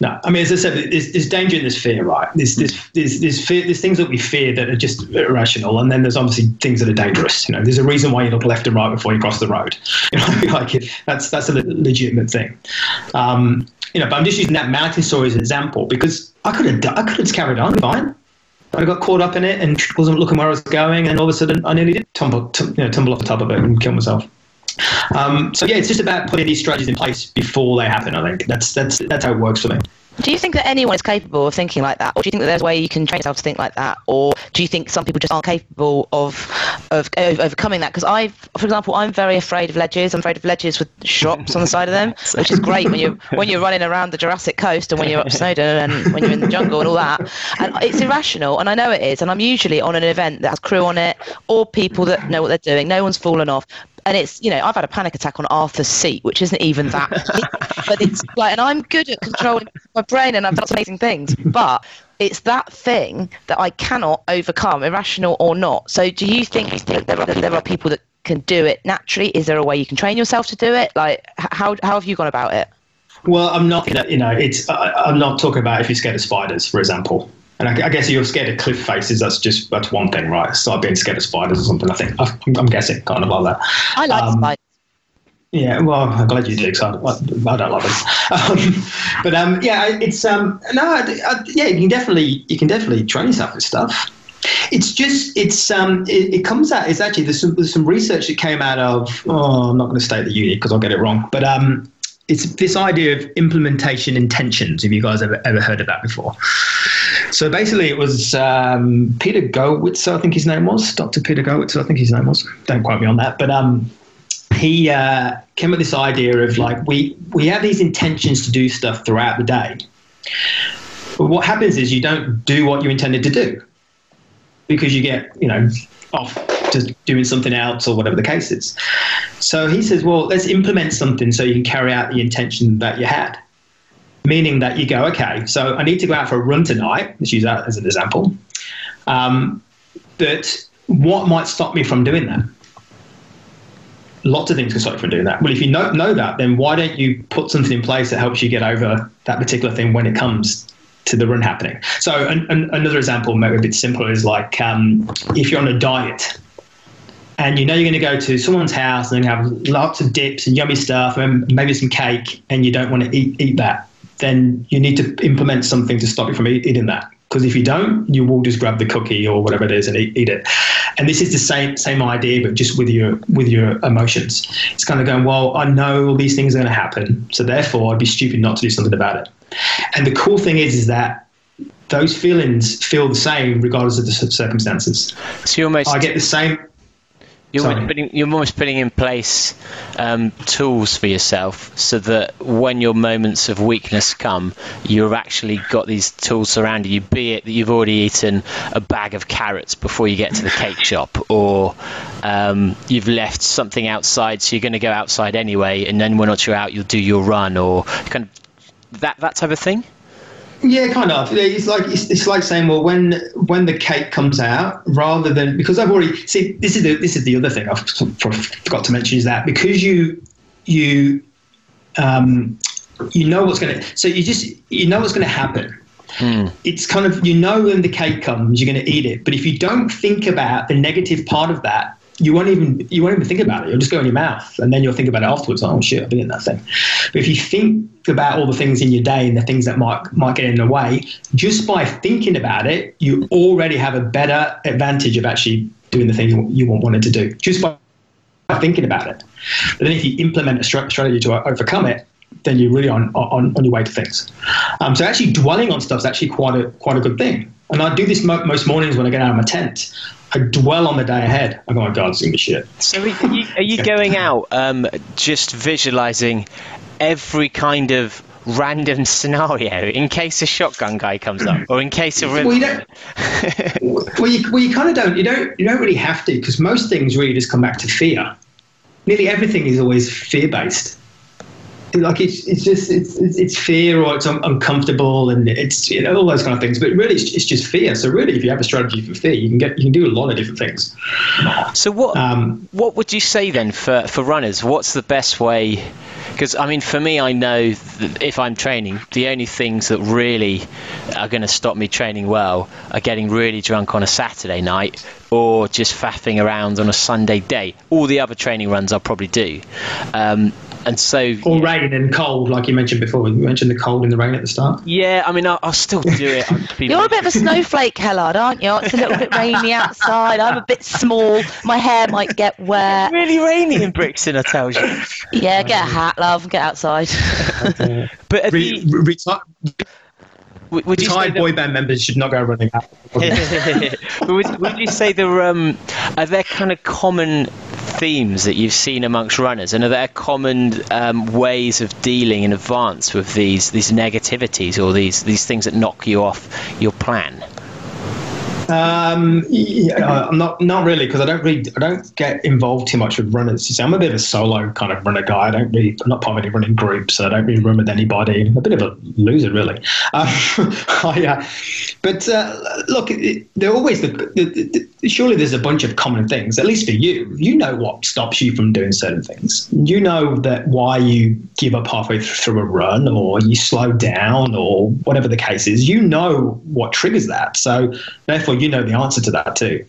No, I mean, as I said, there's, there's danger in this fear, right? There's, there's, there's, there's, fear, there's things that we fear that are just irrational, and then there's obviously things that are dangerous. You know, there's a reason why you look left and right before you cross the road. (laughs) You know, (laughs) like that's that's a legitimate thing. Um, you know, but I'm just using that mountain story as an example because I could have I could have carried on fine. I got caught up in it and wasn't looking where I was going, and all of a sudden I nearly did tumble, you know, tumble off the top of it and kill myself. Um, so yeah, it's just about putting these strategies in place before they happen. I think that's that's that's how it works for me. Do you think that anyone is capable of thinking like that, or do you think that there's a way you can train yourself to think like that, or do you think some people just aren't capable of of, of overcoming that? Because I, for example, I'm very afraid of ledges. I'm afraid of ledges with shrubs on the side of them, (laughs) which is great when you're when you're running around the Jurassic Coast and when you're up Snowdon and when you're in the jungle and all that. And it's irrational, and I know it is. And I'm usually on an event that has crew on it or people that know what they're doing. No one's fallen off and it's you know I've had a panic attack on Arthur's seat, which isn't even that, but it's (laughs) like, and I'm good at controlling my brain, and I've done amazing things, but it's that thing that I cannot overcome, irrational or not. So, do you think that there are there are people that can do it naturally? Is there a way you can train yourself to do it? Like, how how have you gone about it? Well, I'm not. You know, it's. I, I'm not talking about if you're scared of spiders, for example. And I, I guess you're scared of cliff faces. That's just that's one thing, right? Start being scared of spiders or something. I think I'm, I'm guessing kind of like that. I like Um, spiders. Yeah, well, I'm glad you do because I, I, I don't love it. (laughs) Um, but um, yeah, it's um, no, I, I, yeah, you can definitely you can definitely train yourself with stuff. It's just it's um, it, it comes out. It's actually there's some, there's some research that came out of. Oh, I'm not going to state the uni because I'll get it wrong. But um, it's this idea of implementation intentions. Have you guys ever ever heard of that before? So basically, it was um, Peter Gowitz, I think his name was Dr. Peter Gowitz, I think his name was. Don't quote me on that, but um, he uh, came up with this idea of like we we have these intentions to do stuff throughout the day, but what happens is you don't do what you intended to do because you get you know off to doing something else or whatever the case is. So he says, well, let's implement something so you can carry out the intention that you had. Meaning that you go, okay, so I need to go out for a run tonight. Let's use that as an example. Um, but what might stop me from doing that? lots of things can stop you from doing that. Well, if you know, know that, then why don't you put something in place that helps you get over that particular thing when it comes to the run happening? So, an, an, another example, maybe a bit simpler, is like um, if you're on a diet and you know you're going to go to someone's house and have lots of dips and yummy stuff and maybe some cake, and you don't want to eat, eat that, then you need to implement something to stop you from eating that. Because if you don't, you will just grab the cookie or whatever it is and eat, eat it. And this is the same same idea, but just with your with your emotions. It's kind of going, well, I know all these things are going to happen, so therefore I'd be stupid not to do something about it. And the cool thing is, is that those feelings feel the same regardless of the circumstances. So you're almost I get the same. You're, almost putting, you're almost putting in place um, tools for yourself so that when your moments of weakness come, you've actually got these tools surrounding you. Be it that you've already eaten a bag of carrots before you get to the cake shop, or um, you've left something outside, so you're going to go outside anyway, and then when you're out, you'll do your run, or kind of that that type of thing. Yeah, kind of. It's like it's, it's like saying, well, when when the cake comes out, rather than because I've already see this is the this is the other thing I've forgot to mention is that because you you um, you know what's going to so you just you know what's going to happen. It's kind of you know when the cake comes, you're going to eat it, but if you don't think about the negative part of that. You won't even you won't even think about it. You'll just go in your mouth, and then you'll think about it afterwards. Oh shit, I've been in that thing. But if you think about all the things in your day and the things that might might get in the way, just by thinking about it, you already have a better advantage of actually doing the thing you, want wanted to do. Just by thinking about it. But then if you implement a strategy to overcome it, then you're really on on, on your way to things. Um, so actually dwelling on stuff is actually quite a quite a good thing. And I do this mo- most mornings when I get out of my tent. I dwell on the day ahead. I go, oh my God, it's gonna be shit. So are you, are you going out um, just visualizing every kind of random scenario in case a shotgun guy comes up, or in case a Well, you don't. (laughs) well, you, well, you kind of don't. You don't. You don't really have to because most things really just come back to fear. Nearly everything is always fear based. Like it's it's just it's it's, it's fear or it's un- uncomfortable and it's you know all those kind of things. But really, it's, it's just fear. So really, if you have a strategy for fear, you can get you can do a lot of different things. So what Um, what would you say then for, for runners? What's the best way? Because I mean, for me, I know that if I'm training, the only things that really are going to stop me training well are getting really drunk on a Saturday night or just faffing around on a Sunday day. All the other training runs I'll probably do. Um, and so Or rain and cold, like you mentioned before. You mentioned the cold and the rain at the start. yeah, I mean, I'll, I'll still do it. (laughs) You're a bit of a snowflake, Hellard, aren't you? It's a little bit rainy outside. I'm a bit small. My hair might get wet. really rainy in Brixton, I tell you. Yeah, get a hat, love. Get outside. (laughs) But have Re- you, re- reti- would would retired boy band members should not go running out. (laughs) Would, would you say there um, are there kind of common themes that you've seen amongst runners, and are there common um, ways of dealing in advance with these these negativities or these these things that knock you off your plan? Um, yeah, I'm not not really because I don't really I don't get involved too much with runners. You see, I'm a bit of a solo kind of runner guy. I don't really I'm not part of any running groups. So I don't really run with anybody. I'm a bit of a loser, really. Um, (laughs) I, uh, but uh, look, it, they're always the, the, the, surely there's a bunch of common things. At least for you, you know what stops you from doing certain things. You know that why you give up halfway through a run or you slow down or whatever the case is. You know what triggers that. So therefore you know the answer to that too.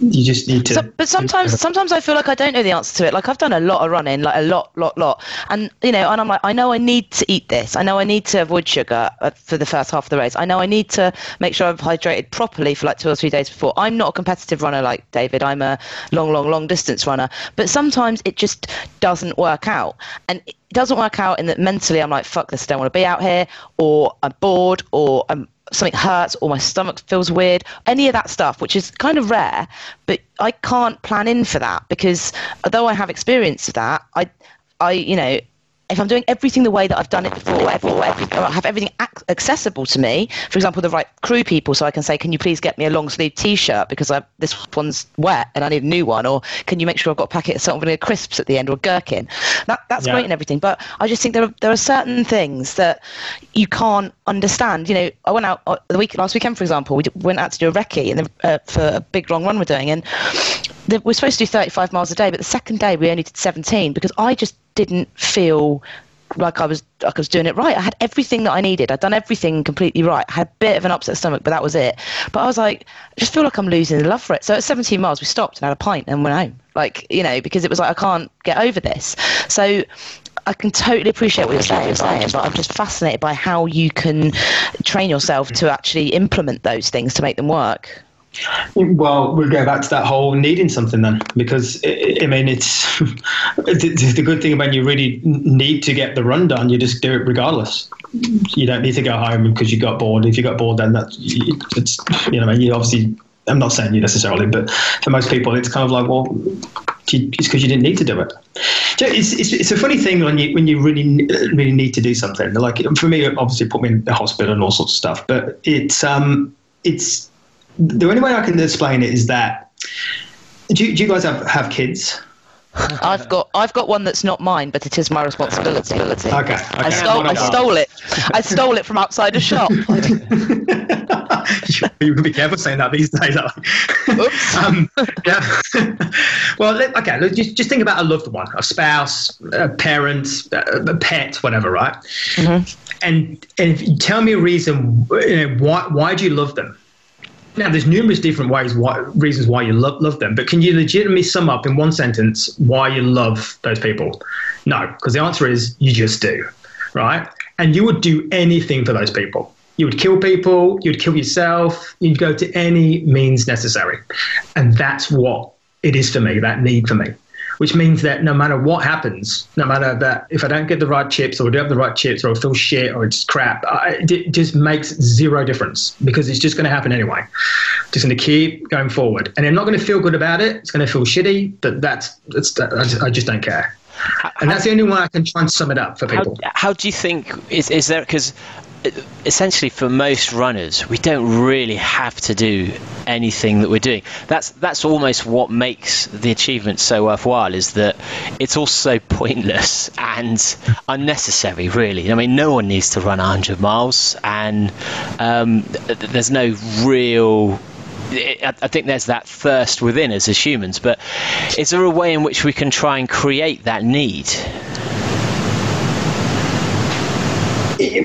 You just need to. So, but sometimes, sometimes I feel like I don't know the answer to it. Like I've done a lot of running, like a lot, lot, lot, and you know, and I'm like, I know I need to eat this. I know I need to avoid sugar uh, for the first half of the race. I know I need to make sure I've hydrated properly for like two or three days before. I'm not a competitive runner like David. I'm a long, long, long distance runner. But sometimes it just doesn't work out, and it doesn't work out in that mentally I'm like, fuck this, I don't want to be out here, or I'm bored, or I'm something hurts or my stomach feels weird, any of that stuff, which is kind of rare, but I can't plan in for that because although I have experience of that, I, I, you know, if I'm doing everything the way that I've done it before, every, every, I have everything ac- accessible to me. For example, the right crew people, so I can say, "Can you please get me a long sleeve T-shirt because I, this one's wet and I need a new one?" Or can you make sure I've got a packet of salt and vinegar crisps at the end or a gherkin? That, that's yeah. great and everything, but I just think there are there are certain things that you can't understand. You know, I went out uh, the week last weekend, for example, we went out to do a recce and uh, for a big long run we're doing, and the, we're supposed to do 35 miles a day, but the second day we only did 17 because I just didn't feel like I was like I was doing it right. I had everything that I needed. I'd done everything completely right. I had a bit of an upset stomach, but that was it. But I was like, I just feel like I'm losing the love for it. So at 17 miles, we stopped and had a pint and went home. Like you know, because it was like I can't get over this. So I can totally appreciate what you're saying, but I'm just fascinated by how you can train yourself to actually implement those things to make them work. Well, we'll go back to that whole needing something then, because I mean, it's (laughs) the good thing when you really need to get the run done, you just do it regardless. You don't need to go home because you got bored. If you got bored, then that's it's you know, you obviously. I'm not saying you necessarily, but for most people, it's kind of like, well, it's because you didn't need to do it. It's, it's, it's, a funny thing when you when you really really need to do something. Like for me, obviously, put me in the hospital and all sorts of stuff. But it's um it's the only way I can explain it is that do you, do you guys have, have kids? I've got I've got one that's not mine, but it is my responsibility. Okay, okay. I stole I stole it. I stole it from outside a shop. (laughs) you can be careful saying that these days. Oops. (laughs) um, yeah. (laughs) well, okay. Let's just just think about a loved one, a spouse, a parent, a pet, whatever, right? Mm-hmm. And and if you tell me a reason, you know, why why do you love them? Now, there's numerous different ways, why, reasons why you love, love them, but can you legitimately sum up in one sentence why you love those people? No, because the answer is you just do, right? And you would do anything for those people. You would kill people, you'd kill yourself, you'd go to any means necessary. And that's what it is for me, that need for me which means that no matter what happens, no matter that if I don't get the right chips or I don't have the right chips or I feel shit or it's crap, I, it just makes zero difference because it's just going to happen anyway. Just going to keep going forward, and I'm not going to feel good about it. It's going to feel shitty, but that's that's I just, I just don't care. And that's the only way I can try and sum it up for people. How, how do you think is is there because essentially for most runners we don't really have to do anything that we're doing that's that's almost what makes the achievement so worthwhile is that it's also pointless and unnecessary really i mean no one needs to run 100 miles and um, there's no real I think there's that thirst within us as humans, but is there a way in which we can try and create that need?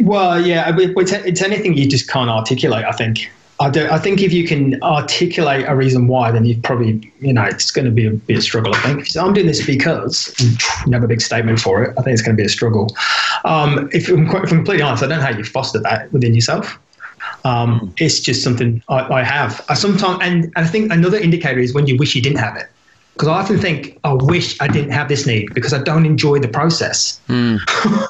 Well, yeah, it's anything you just can't articulate. I think. I, do, I think if you can articulate a reason why, then you probably, you know, it's going to be a, be a struggle. I think so I'm doing this because you have a big statement for it. I think it's going to be a struggle. Um, if, I'm quite, if I'm completely honest, I don't know how you foster that within yourself. Um, hmm. it's just something I, I have. I sometimes, and, and I think another indicator is when you wish you didn't have it because I often think I wish I didn't have this need because I don't enjoy the process. Mm.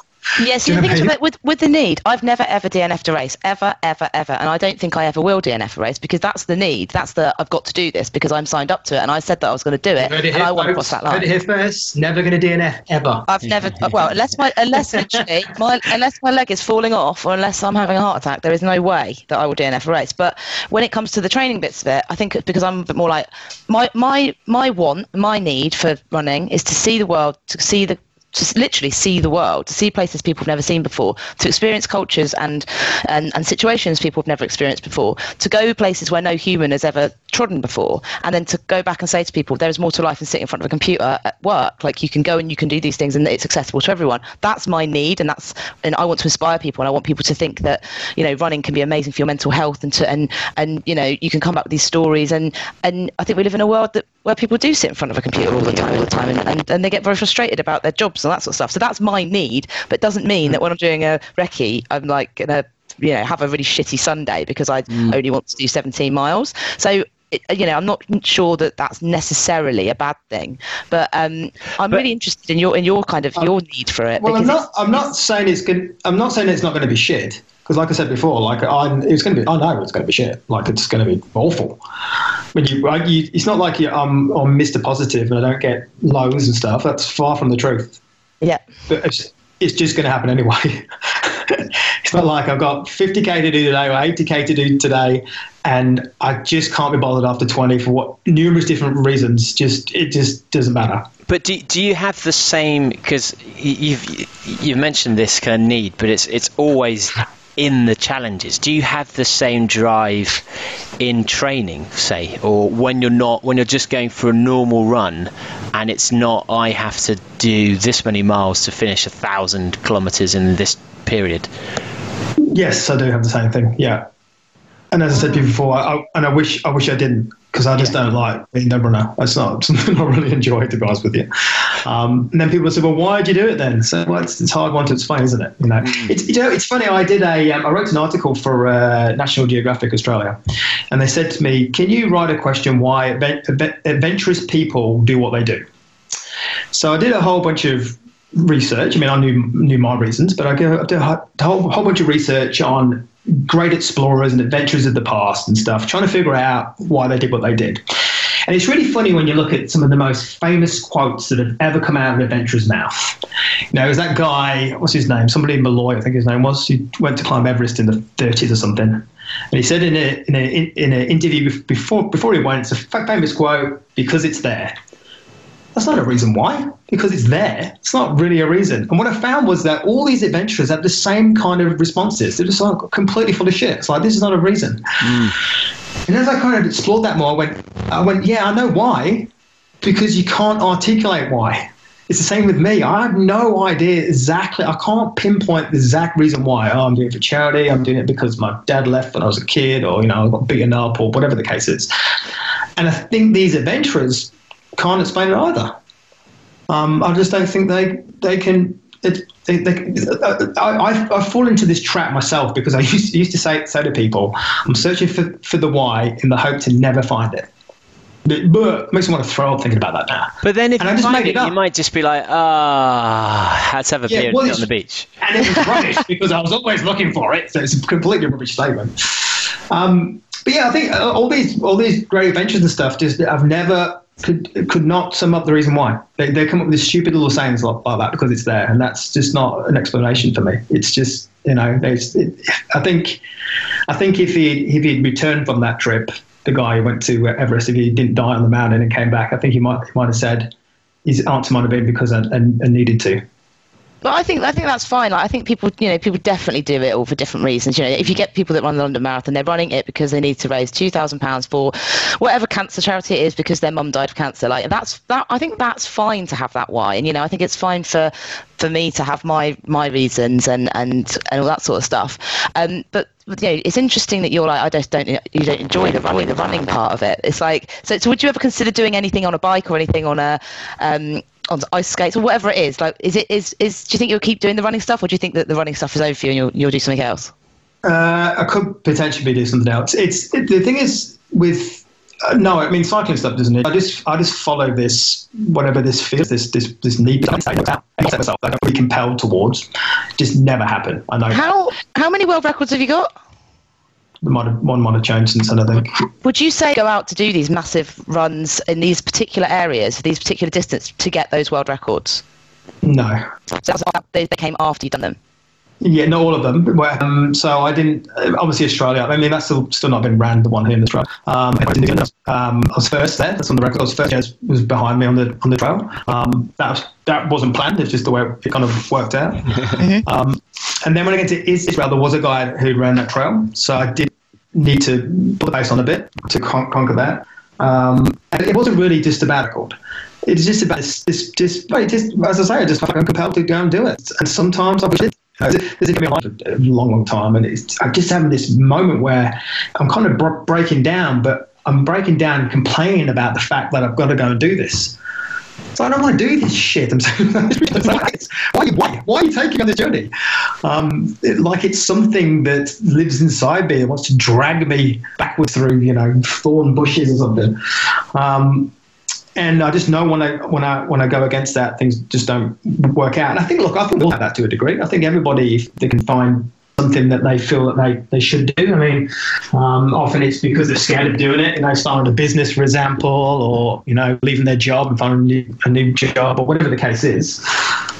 (laughs) Yes, yeah, you the thing is what I mean? with, with with the need, I've never ever DNF'd a race, ever, ever, ever, and I don't think I ever will DNF a race because that's the need. That's the I've got to do this because I'm signed up to it, and I said that I was going to do it, Heard it and here, I want to folks. cross that Heard it here first. Never going to DNF ever. I've never well unless my unless literally my unless my leg is falling off or unless I'm having a heart attack, there is no way that I will DNF a race. But when it comes to the training bits of it, I think because I'm a bit more like my my my want, my need for running is to see the world, to see the to literally see the world, to see places people have never seen before, to experience cultures and, and, and situations people have never experienced before, to go places where no human has ever trodden before, and then to go back and say to people, there is more to life than sitting in front of a computer at work. Like you can go and you can do these things and it's accessible to everyone. That's my need, and that's and I want to inspire people, and I want people to think that you know running can be amazing for your mental health, and to and and you know you can come back with these stories, and and I think we live in a world that where people do sit in front of a computer all the time, all the time, and, and, and they get very frustrated about their jobs and that sort of stuff. So that's my need, but it doesn't mean that when I'm doing a recce, I'm like gonna you know have a really shitty Sunday because I mm. only want to do 17 miles. So. It, uh, you know, I'm not sure that that's necessarily a bad thing, but um, I'm But- really interested in your in your kind of uh, your need for it. Well, I'm not. I'm not saying it's good. I'm not saying it's not going to be shit. Because, like I said before, like I, it's going to be. I know it's going to be shit. Like it's going to be awful. When you, like, you it's not like you, I'm, I'm Mr. Positive and I don't get lows and stuff. That's far from the truth. it's, yeah, But it's, it's just going to happen anyway. (laughs) it's not like I've got 50k to do today or 80k to do today, and I just can't be bothered after 20 for what numerous different reasons. Just it just doesn't matter. But do, do you have the same? Because you've you've mentioned this kind of need, but it's it's always in the challenges. Do you have the same drive in training, say, or when you're not when you're just going for a normal run, and it's not I have to do this many miles to finish a thousand kilometers in this period? Yes, I do have the same thing. Yeah, and as I said before, I, I, and I wish I wish I didn't because I just don't like being a runner. It's not (laughs) something I really enjoy, to be honest with you. Um, and then people say, "Well, why did you do it then?" So, well, it's, it's a hard one to explain, isn't it? You know, it's you know, it's funny. I did a um, I wrote an article for uh, National Geographic Australia, and they said to me, "Can you write a question why advent- advent- adventurous people do what they do?" So I did a whole bunch of research. I mean, I knew knew my reasons, but I did a whole, whole bunch of research on great explorers and adventurers of the past and stuff, trying to figure out why they did what they did. And it's really funny when you look at some of the most famous quotes that have ever come out of an adventurer's mouth. You know, there's that guy, what's his name? Somebody in Malloy, I think his name was, who went to climb Everest in the 30s or something. And he said in a in a in an interview before before he went, it's a famous quote because it's there. That's not a reason why, because it's there. It's not really a reason. And what I found was that all these adventurers have the same kind of responses. They're just like completely full of shit. It's like this is not a reason. Hmm. And as I kind of explored that more, I went, I went, yeah, I know why, because you can't articulate why. It's the same with me. I have no idea exactly. I can't pinpoint the exact reason why. Oh, I'm doing it for charity. I'm doing it because my dad left when I was a kid, or you know, I got beaten up, or whatever the case is. And I think these adventurers can't explain it either. Um, I just don't think they they can. It, they, they, I, I, fall into this trap myself because I (laughs) used, used to say say to people, I'm searching for, for the why in the hope to never find it. But, but it makes me want to throw up thinking about that now. But then if And I just find it, it up. you might just be like, ah, let's have a Yeah, beer well, and sit it's- on the beach. and it was rubbish (laughs) because I was always looking for it. So it's a completely rubbish statement. Um, but yeah, I think all these all these great adventures and stuff just I've never could could not sum up the reason why they they come up with stupid little sayings like, like that because it's there, and that's just not an explanation for me. It's just you know, it, I think I think if he if he'd returned from that trip, the guy who went to Everest, if he didn't die on the mountain and came back, I think he might he might have said his answer might have been because I, I, I needed to. But I think I think that's fine. Like I think people, you know, people definitely do it all for different reasons. You know, if you get people that run the London Marathon, they're running it because they need to raise two thousand pounds for whatever cancer charity it is because their mum died of cancer. Like that's that. I think that's fine to have that why, and you know, I think it's fine for for me to have my my reasons and and and all that sort of stuff. Um, but you know, it's interesting that you're like, I just don't, you don't enjoy the running, the running part of it. It's like, so, so would you ever consider doing anything on a bike or anything on a, um, on ice skates or whatever it is? Like, is it, is, is, do you think you'll keep doing the running stuff or do you think that the running stuff is over for you and you'll, you'll do something else? Uh, I could potentially do something else. It's it, the thing is with Uh, no, I mean cycling stuff doesn't it? I just I just follow this whatever this feels this this this need set myself that I'm really compelled towards. Just never happen. I know How how many world records have you got? That. might have, one might have changed since then. I think. Would you say go out to do these massive runs in these particular areas, these particular distance to get those world records? No. So they, they came after you'd done them. Yeah, not all of them. Um, so I didn't. uh, Obviously, Australia. I mean, that's still still not been ran. The one here in the trail. Um, I, didn't um, I was first there. That's on the record. I was first. Was behind me on the on the trail. Um, that was that wasn't planned. It's just the way it kind of worked out. (laughs) um, and then when I get to Israel, there was a guy who ran that trail. So I did need to put the pace on a bit to con- conquer that. Um, and it wasn't really just about record. It's just about this, wait, just, as I say, I just felt compelled to go and do it. And sometimes I wish it. Has been a long, long time, and I'm just having this moment where I'm kind of bro- breaking down, but I'm breaking down and complaining about the fact that I've got to go and do this. So I don't want to do this shit. I'm (laughs) why, why, why are you taking on this journey? Um, it- like it's something that lives inside me. It wants to drag me backwards through, you know, thorn bushes or something. Um, and I just know when I when I when I go against that, things just don't work out. And I think, look, I think we'll have that to a degree. I think everybody, they can find something that they feel that they, they should do. I mean, um, often it's because they're scared of doing it, you know, starting a business, for example, or, you know, leaving their job and finding a new, a new job or whatever the case is.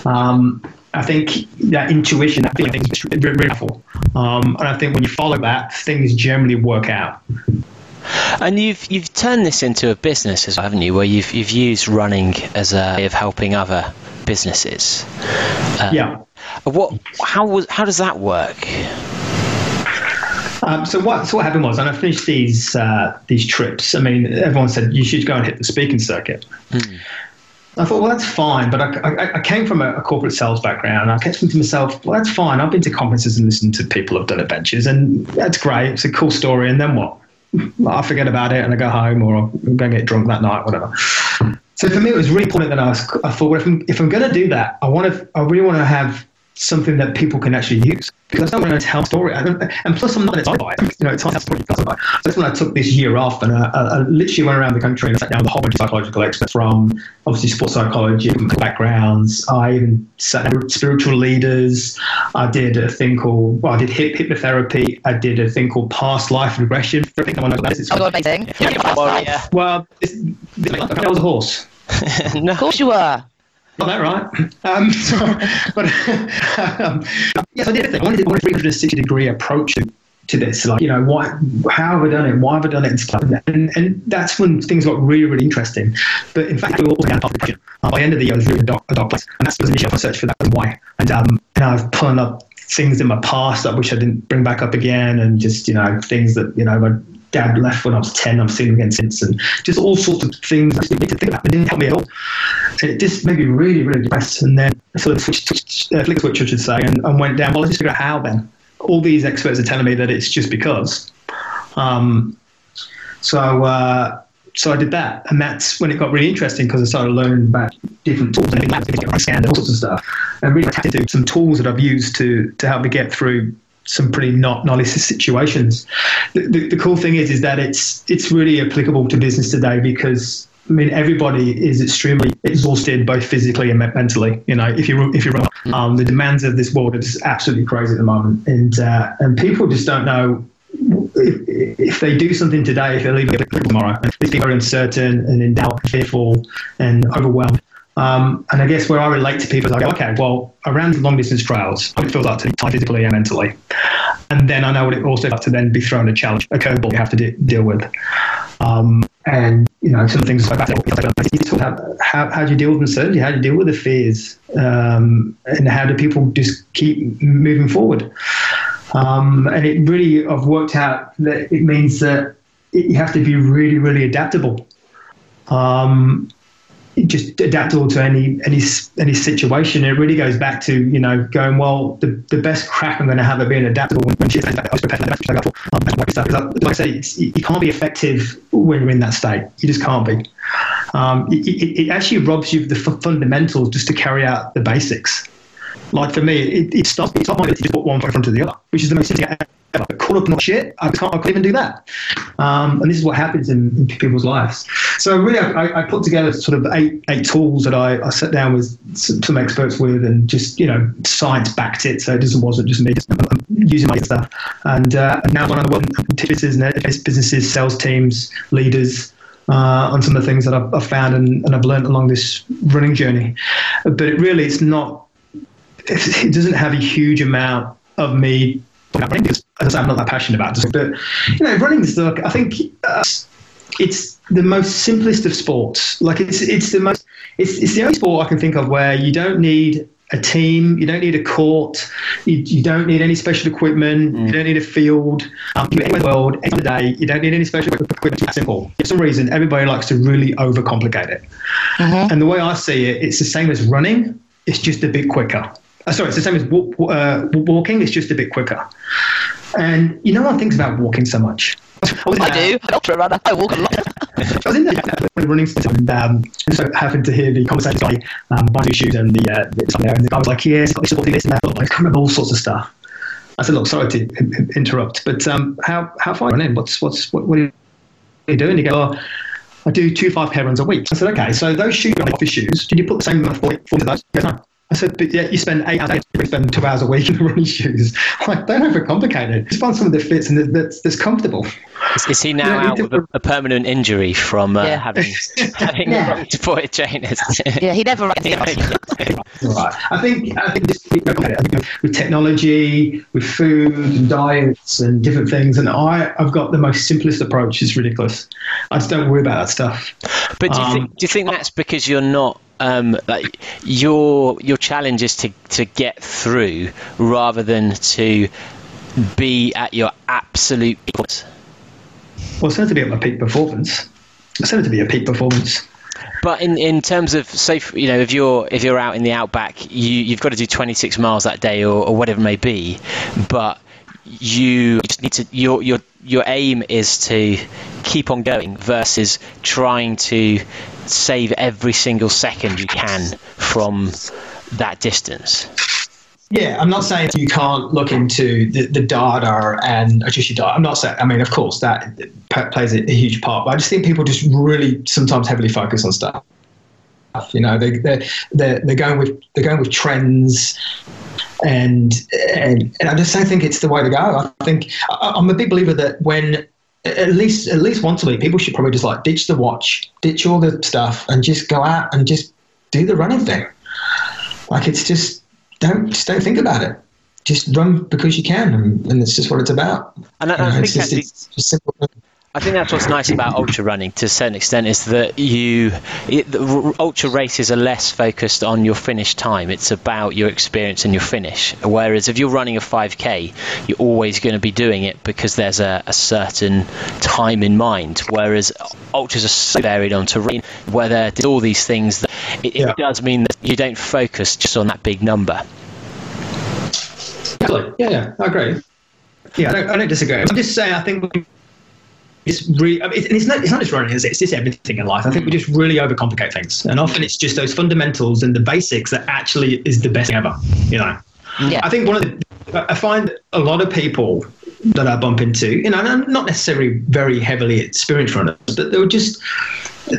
Um, I think that intuition, that feeling is really powerful. Um, and I think when you follow that, things generally work out. And you've you've turned this into a business as well, haven't you? Where you've you've used running as a way of helping other businesses. Uh, Yeah. What? How was? How does that work? Um, so what so what happened was, and I finished these uh, these trips. I mean, everyone said you should go and hit the speaking circuit. I thought, well, that's fine, but I, I, I came from a, a corporate sales background. I kept thinking to myself, well, that's fine. I've been to conferences and listened to people who've done adventures, and that's great. It's a cool story. And then what? I forget about it and I go home, or going to get drunk that night, whatever. So for me, it was really important that I was. I thought, well, if I'm, if I'm going to do that, I want to. I really want to have something that people can actually use because I don't want to tell a story. I don't, and plus, I'm not excited by it. You know, it's hard to tell a story. So that's when I took this year off and I, I, I literally went around the country and sat down with a whole bunch of psychological experts from obviously sports psychology, backgrounds. I even sat down with spiritual leaders. I did a thing called, well, I did hip, hypnotherapy. I did a thing called past life regression. I think someone knows what that is. It's Oh, amazing. Warrior. well, this, this, I was a horse. (laughs) no. Of course you were. Got that right. Um, (laughs) so, but um, yes, I did think I wanted, I a 360 degree approach to, to this. Like, you know, why, how have I done it? Why have I done it? And stuff. And, and that's when things got really, really interesting. But in fact, we all began part of uh, By the end of the year, I was really a dark, a dark place. And that's because initially I searched for that and why. And, um, and I was pulling up things in my past that I wish I didn't bring back up again. And just, you know, things that, you know, my dad left when I was 10. I've seen him again since. And just all sorts of things I didn't need to think about. It didn't help me at all. And it just made me really, really depressed. And then I sort of switched, switched uh, flick switch, I should say, and, and went down. Well, let's just figure out how then. All these experts are telling me that it's just because. Um, so, uh, so I did that, and that's when it got really interesting because I started learning about different tools and things like and all sorts of stuff, and really tapped into some tools that I've used to to help me get through some pretty not gnarly situations. The, the, the cool thing is, is that it's it's really applicable to business today because I mean, everybody is extremely exhausted, both physically and mentally. You know, if you if you run, um, the demands of this world are just absolutely crazy at the moment, and uh, and people just don't know if, if they do something today, if they leave it tomorrow. People are uncertain and in doubt, fearful, and overwhelmed. Um, and I guess where I relate to people is like, okay, well, around long distance. What it feels like to be physically and mentally. And then I know what it also like to then be thrown a challenge, a curveball you have to de- deal with. Um, and, you know, some things like that. How, how do you deal with uncertainty? How do you deal with the fears? Um, and how do people just keep moving forward? Um, and it really, I've worked out that it means that you have to be really, really adaptable. Um, just adaptable to any any any situation. It really goes back to you know going well. The, the best crap I'm going to have at being adaptable when, when she's back, I was that. Like, I say, it's, you can't be effective when you're in that state. You just can't be. Um, it, it, it actually robs you of the fundamentals just to carry out the basics. Like for me, it, it stops. It's not my to put one foot in front of the other, which is the most thing ever. Caught up in shit, I can't, I can't even do that. Um, and this is what happens in, in people's lives. So really, I, I, put together sort of eight eight tools that I, I sat down with some experts with, and just you know, science backed it. So it just wasn't just me just using my stuff. And, uh, now I'm on the world businesses, businesses, sales teams, leaders uh, on some of the things that I've, I've found and, and, I've learned along this running journey. But it really, it's not, it doesn't have a huge amount of me running because, as I say, I'm not that passionate about it. But, you know, running is, look, I think uh, it's the most simplest of sports. Like, it's, it's the most, it's, it's the only sport I can think of where you don't need a team. You don't need a court. You, you don't need any special equipment. Mm. You don't need a field. Um, you anywhere in the world, any day. You don't need any special equipment. It's simple. For some reason, everybody likes to really overcomplicate it. Mm-hmm. And the way I see it, it's the same as running. It's just a bit quicker. Uh, sorry, it's the same as uh, walking. It's just a bit quicker. And you know one thinks about walking so much. I, do. I'm ultra runner. I walk a lot. I was in there running and um, so happened to hear the conversation by um, buying shoes and the, uh, the there, and the guy was like, "Yes, got this, this, and that." I remember all sorts of stuff. I said, "Look, sorry to interrupt, but um, how how far running? What's what's what, what are you doing?" You go, oh, "I do two five pair runs a week." I said, "Okay, so those shoes, office shoes, did you put the same amount of thought into those?" He goes, "No." I said, but yeah, you spend eight hours, you spend two hours a week in the running shoes. (laughs) like, don't overcomplicate it. Just find something that fits and that's, that's comfortable. Is, is he now out with a, a, permanent injury from uh, yeah. having (laughs) having yeah. supported trainers? (laughs) yeah, he never right. I think I think, this, with technology, with food and diets and different things, and I I've got the most simplest approach. It's ridiculous. I just don't worry about that stuff. But do you um, think do you think that's because you're not um, like your your challenge is to to get through rather than to be at your absolute peak. Well, it's to be at my peak performance. It's to be a peak performance. But in, in terms of say you know if you're if you're out in the outback you you've got to do 26 miles that day or, or whatever it may be, but you just need to your your your aim is to keep on going versus trying to save every single second you can from that distance. Yeah, I'm not saying you can't look into the, the data and adjust your diet. I'm not saying, I mean, of course, that plays a, a huge part, but I just think people just really sometimes heavily focus on stuff. You know, they, they're, they're, they're going with they're going with trends and, and and I just don't think it's the way to go. I think I'm a big believer that when at least at least once a week, people should probably just like ditch the watch, ditch all the stuff, and just go out and just do the running thing. Like it's just don't just don't think about it. Just run because you can, and, and it's just what it's about. And I, I think it's just, it's just simple. I think that's what's nice about ultra running to a certain extent is that you it, ultra races are less focused on your finish time. It's about your experience and your finish. Whereas if you're running a 5k, you're always going to be doing it because there's a, a certain time in mind. Whereas ultras are so varied on terrain where there's all these things that it, yeah. it does mean that you don't focus just on that big number. Yeah, yeah, I agree. Yeah, I don't, I don't disagree. I'm just saying I think it's really, I mean, it's, not, it's not just running, it's, it's just everything in life. I think we just really overcomplicate things. And often it's just those fundamentals and the basics that actually is the best thing ever, you know? Yeah. I think one of the, I find a lot of people that I bump into, you know, not necessarily very heavily experienced runners, but they'll just,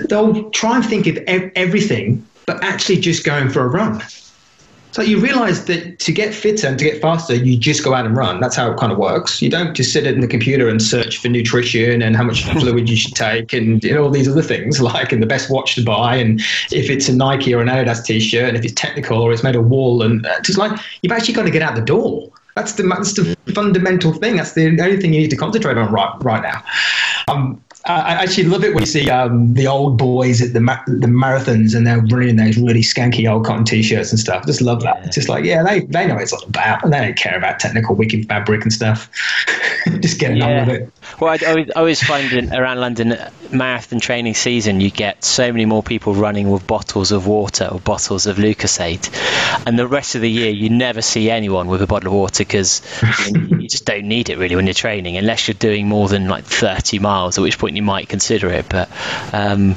they'll try and think of everything, but actually just going for a run. So you realize that to get fitter and to get faster, you just go out and run. That's how it kind of works. You don't just sit in the computer and search for nutrition and how much (laughs) fluid you should take and you know, all these other things, (laughs) like and the best watch to buy and if it's a Nike or an Adidas t-shirt and if it's technical or it's made of wool and uh, just like you've actually got to get out the door. That's the that's the fundamental thing. That's the only thing you need to concentrate on right right now. Um, I actually love it when you see um, the old boys at the ma- the marathons and they're running those really skanky old cotton t-shirts and stuff. Just love that. It's just like, yeah, they, they know what it's all about and they don't care about technical wicked fabric and stuff. (laughs) just getting yeah. on with it. Well, I always, always find in, around London marathon training season, you get so many more people running with bottles of water or bottles of Lucozade, and the rest of the year you never see anyone with a bottle of water because (laughs) you just don't need it really when you're training, unless you're doing more than like 30 miles, at which point you might consider it. But um,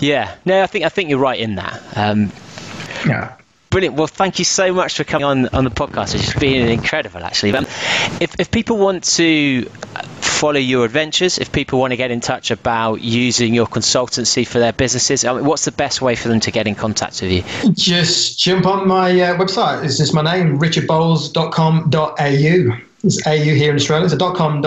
yeah, no, I think I think you're right in that. Um, yeah. Brilliant. Well, thank you so much for coming on on the podcast. It's just been incredible, actually. Um, if, if people want to follow your adventures, if people want to get in touch about using your consultancy for their businesses, I mean, what's the best way for them to get in contact with you? Just jump on my uh, website. It's just my name, richardbowles.com.au. It's AU here in Australia. It's So .com.au,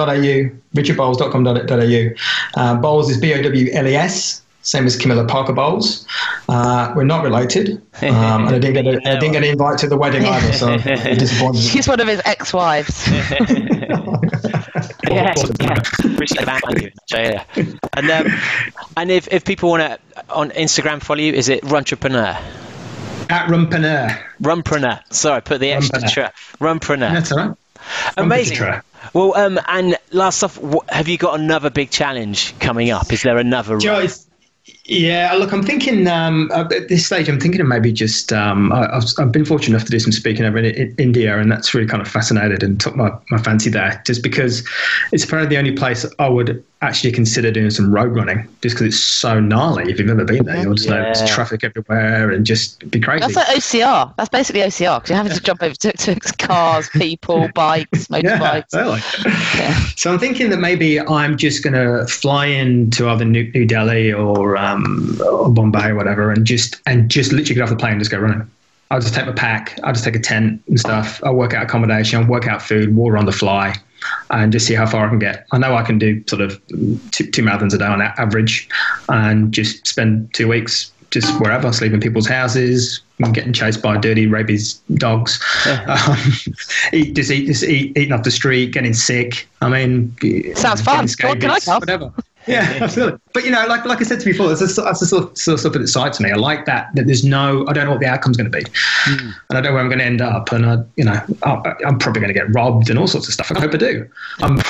richardbowles.com.au. Uh, Bowles is B-O-W-L-E-S, same as Camilla Parker Bowles. Uh, we're not related. Um, and I didn't, get a, I didn't get an invite to the wedding either, so (laughs) I'm disappointed. She's one of his ex-wives. (laughs) yeah, yeah. Appreciate that. Thank you. So, yeah. And um, and if, if people want to on Instagram follow you, is it Runtrepreneur? At Rumpreneur. Runpreneur. Sorry, put the extra Runpreneur. tra. That's all right. Amazing. Well, um, and last off, have you got another big challenge coming up? Is there another? Joe, it's- yeah, look, I'm thinking um, at this stage, I'm thinking of maybe just. Um, I, I've, I've been fortunate enough to do some speaking over in, in India, and that's really kind of fascinated and took my, my fancy there, just because it's probably the only place I would actually consider doing some road running, just because it's so gnarly. If you've ever been there, you'll just know there's traffic everywhere and just be crazy. That's like OCR. That's basically OCR because you're having to jump over to, to cars, people, (laughs) bikes, (laughs) yeah, motorbikes. Yeah. So I'm thinking that maybe I'm just going to fly into either New, New Delhi or, um, or Bombay or whatever, and just and just literally get off the plane and just go running. I'll just take my pack. I'll just take a tent and stuff. I'll work out accommodation. I'll work out food. Water on the fly, and just see how far I can get. I know I can do sort of two, two marathons a day on average, and just spend two weeks just wherever, sleeping in people's houses, getting chased by dirty rabies dogs, (laughs) um, eat, just eat, just eat, eating off the street, getting sick. I mean, Sounds fun. On, can I scabies, come? Whatever. Yeah, (laughs) absolutely. But you know, like like I said to before, that's the, that's the sort of, sort of stuff that excites me. I like that that there's no, I don't know what the outcome's going to be, and I don't know where I'm going to end up, and I, you know, I, I'm probably going to get robbed and all sorts of stuff. I hope I do. Um,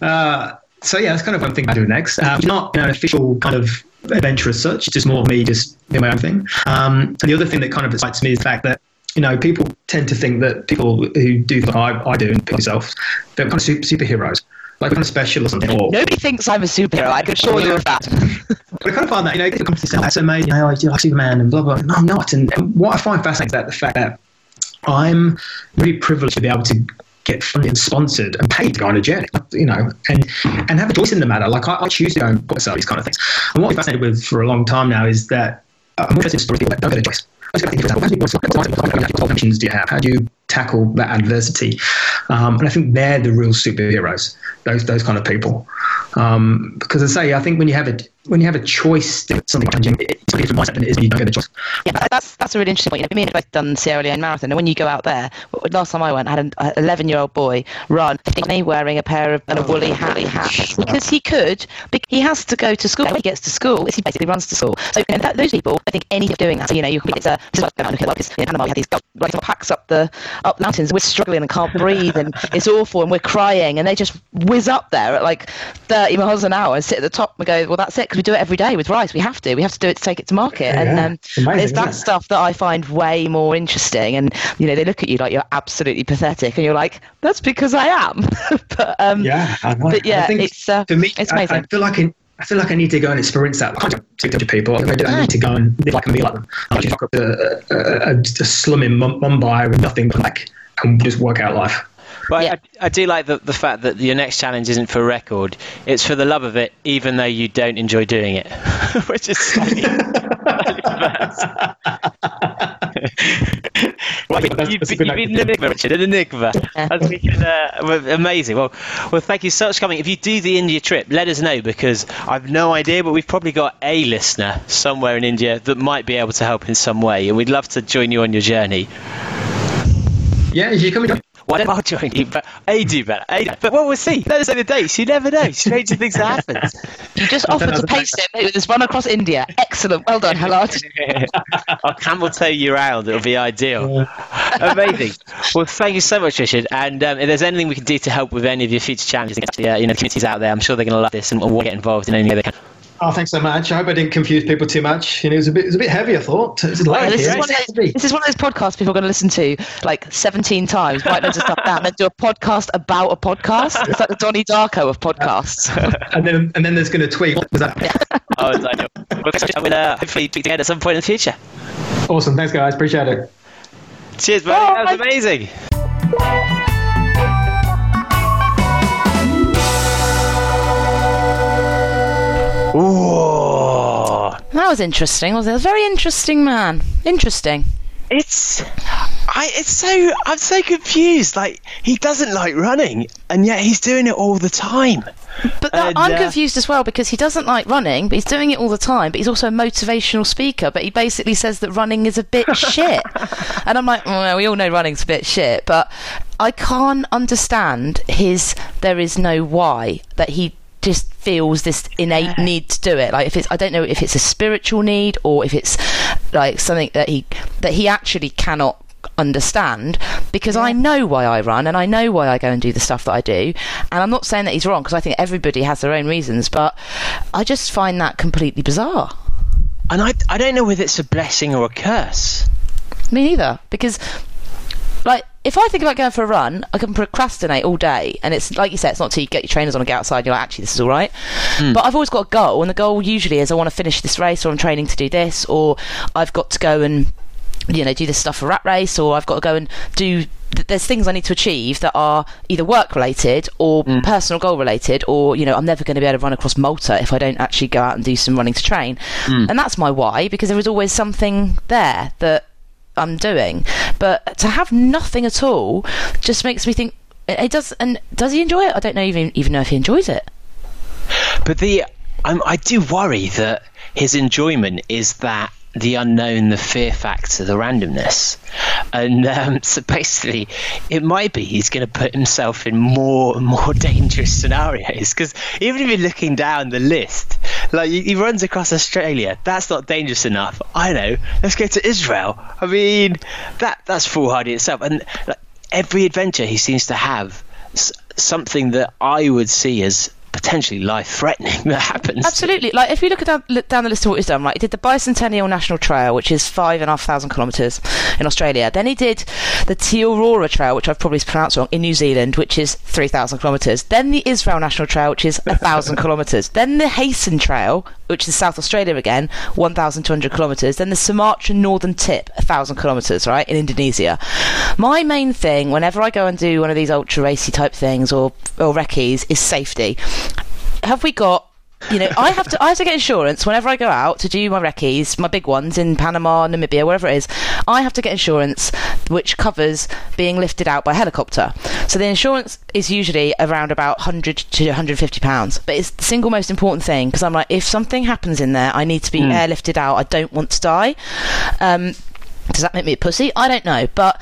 (laughs) uh, so yeah, that's kind of what I'm thinking about doing next. Um, it's not you know, an official kind of adventure as such. It's just more of me just doing my own thing. Um, and the other thing that kind of excites me is the fact that you know people tend to think that people who do what I, I do and pick themselves, they're kind of super, superheroes, like kind of special or something. Or, Nobody thinks I'm a superhero. I can assure you of that. (laughs) but I kind of find that, you know, people come to say, that's amazing, you oh, know, you're like Superman and blah, blah. No, I'm not. And, what I find fascinating is that the fact that I'm really privileged to be able to get funded and sponsored and paid to go on a journey, you know, and and have a choice in the matter. Like I, I choose to go and put myself these kind of things. And what I'm fascinated with for a long time now is that uh, I'm interested in stories people that don't get a choice. I just got to think, for example, how do you- what options do you have? How do you tackle that adversity? Um, and I think they're the real superheroes. Those those kind of people. Um, because I say, I think when you have a when you have a choice to something challenging, it's a different mindset than it is when you don't get a choice. Yeah, that's that's a really interesting point. You know, me and both done Sierra Leone Marathon, and when you go out there, last time I went, I had an 11 year old boy run, wearing a pair of and a woolly hat, hat because he could. He has to go to school. When he gets to school, he basically runs to school. So you know, that, those people, I think any of doing that. So, you know, you can it's a this is I look at like in Panama, we had these packs up the up mountains. We're struggling and can't breathe, and (laughs) it's awful, and we're crying, and they just whiz up there at like 30 miles an hour and sit at the top and go, well, that's it, because we do it every day with rice. We have to. We have to do it to take it to market. Yeah, and um, It's amazing, it's that it? stuff that I find way more interesting. And you know, they look at you like you're absolutely pathetic, and you're like, that's because I am. (laughs) but um, Yeah, I but yeah, I think it's uh, for me, it's amazing. I feel like I, I feel like I need to go and experience that. I can't speak to people. I need to go and live like and be like them. I just fuck up a, a, a, a slum in Mumbai with nothing but like and just work out life. But Yeah. I, I do like the, the fact that your next challenge isn't for record; it's for the love of it, even though you don't enjoy doing it, (laughs) which is slightly, (laughs) slightly well, you, you've, been- good you've been note an enigma, Richard, an enigma. As we can, uh, amazing. Well, well, thank you so much for coming. If you do the India trip, let us know because I've no idea, but we've probably got a listener somewhere in India that might be able to help in some way, and we'd love to join you on your journey. Yeah, you come and Why don't I join you? But A do better. A, but well, we'll see. Let us know the dates. You never know. Stranger things happen. You just offered to another paste it with this run across India. Excellent. Well done, Hellard. (laughs) I'll camel toe you round. It'll be ideal. Amazing. Well, thank you so much, Richard. And um, if there's anything we can do to help with any of your future challenges, uh, you know, the communities out there, I'm sure they're going to love this and will get involved in any way they can. Oh, thanks so much. I hope I didn't confuse people too much. You know, it was a bit, it was a bit heavy. I thought. It was this, here. is one of those, this is one of those podcasts people are going to listen to like 17 times, write loads of stuff down, and then do a podcast about a podcast. It's like the Donnie Darko of podcasts. (laughs) and then and then there's going to tweet. What was that? (laughs) Oh, it's ideal. Well, thanks so much. We'll uh, hopefully speak again at some point in the future. Awesome. Thanks, guys. Appreciate it. Cheers, buddy. That was amazing. That was interesting, wasn't it? It was a very interesting man. Interesting. It's I it's so I'm so confused. Like he doesn't like running and yet he's doing it all the time. But that, And, I'm uh, confused as well because he doesn't like running, but he's doing it all the time. But he's also a motivational speaker. But he basically says that running is a bit (laughs) shit. And I'm like, well, we all know running's a bit shit, but I can't understand his. There is no why that he just feels this innate need to do it. Like if it's, I don't know if it's a spiritual need or if it's like something that he that he actually cannot understand because I know why I run and I know why I go and do the stuff that I do. And I'm not saying that he's wrong because I think everybody has their own reasons, but I just find that completely bizarre. And I I don't know whether it's a blessing or a curse. Me neither, because like if I think about going for a run, I can procrastinate all day, and it's like you said, it's not until you get your trainers on and get outside. You're like, actually, this is all right. Hmm. But I've always got a goal, and the goal usually is I want to finish this race, or I'm training to do this, or I've got to go and you know do this stuff for rat race, or I've got to go and do. There's things I need to achieve that are either work related or hmm. personal goal related, or you know I'm never going to be able to run across Malta if I don't actually go out and do some running to train, hmm. and that's my why because there is always something there that I'm doing. But to have nothing at all just makes me think. It does, and does he enjoy it? I don't know even even know if he enjoys it. But the I'm, I do worry that his enjoyment is that the unknown, the fear factor, the randomness, and um, (laughs) so basically, it might be he's going to put himself in more and (laughs) more dangerous scenarios because even if you're looking down the list, like he runs across Australia, that's not dangerous enough. I know. Let's go to Israel. I mean, that that's foolhardy itself, and like, every adventure he seems to have something that I would see as potentially life threatening that happens. Absolutely. Like if you look, down, look down the list of what he's done, right? He did the Bicentennial National Trail, which is five and a half thousand kilometres in Australia. Then he did the Te Aurora Trail, which I've probably pronounced wrong, in New Zealand, which is three thousand kilometres. Then the Israel National Trail, which is a thousand (laughs) kilometres. Then the Heysen Trail, which is South Australia again, one thousand two hundred kilometres. Then the Sumatra Northern Tip, a thousand kilometres, right, in Indonesia. My main thing, whenever I go and do one of these ultra racy type things or or recce's, is safety have we got you know i have to i have to get insurance whenever i go out to do my recce's my big ones in panama namibia wherever it is. I have to get insurance which covers being lifted out by helicopter. So the insurance is usually around about 100 to 150 pounds. But it's the single most important thing because i'm like if something happens in there i need to be airlifted out. I don't want to die. Um, does that make me a pussy? I don't know, but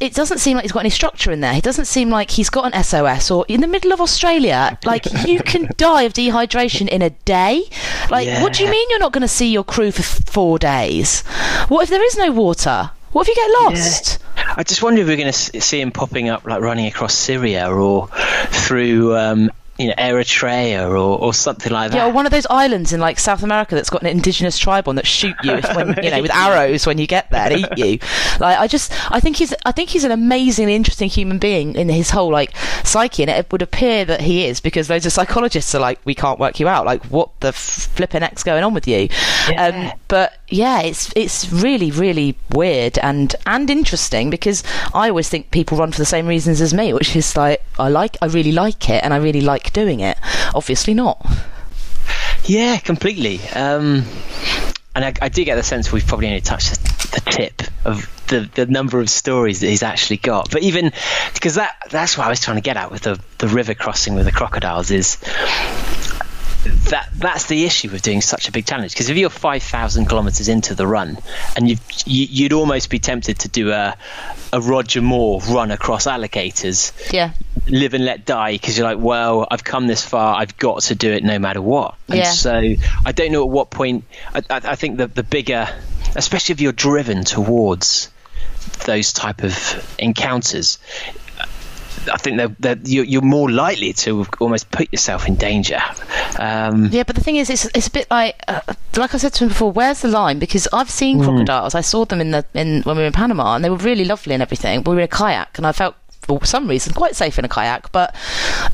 it doesn't seem like he's got any structure in there. He doesn't seem like he's got an SOS or in the middle of Australia. Like you can (laughs) die of dehydration in a day. Like, what do you mean you're not going to see your crew for four days? What if there is no water? What if you get lost? I just wonder if we're going to see him popping up like running across Syria or through um, you know Eritrea or, or something like that. Yeah, or one of those islands in like South America that's got an indigenous tribe on that shoot you if, when, you know with (laughs) arrows when you get there and eat you. Like I just I think he's I think he's an amazingly interesting human being in his whole like psyche, and it would appear that he is because loads of psychologists are like we can't work you out. Like what the flipping x going on with you? Um, but yeah, it's it's really really weird and and interesting because I always think people run for the same reasons as me, which is like I like I really like it and I really like doing it. Obviously not. Yeah, completely. Um, and I, I do get the sense we've probably only touched the, the tip of the, the number of stories that he's actually got. But even because that that's what I was trying to get at with the, the river crossing with the crocodiles is that that's the issue with doing such a big challenge because if you're 5000 kilometers into the run and you you'd almost be tempted to do a a Roger Moore run across alligators Yeah. live and let die because you're like, well, I've come this far, I've got to do it no matter what. And Yeah. so I don't know at what point. I, I, I think that the bigger, especially if you're driven towards those type of encounters. I think that that you're, you're more likely to almost put yourself in danger. Um, Yeah, but the thing is, it's it's a bit like uh, like I said to him before. Where's the line? Because I've seen crocodiles. I saw them in the in when we were in Panama, and they were really lovely and everything. We were in a kayak, and I felt for some reason quite safe in a kayak. But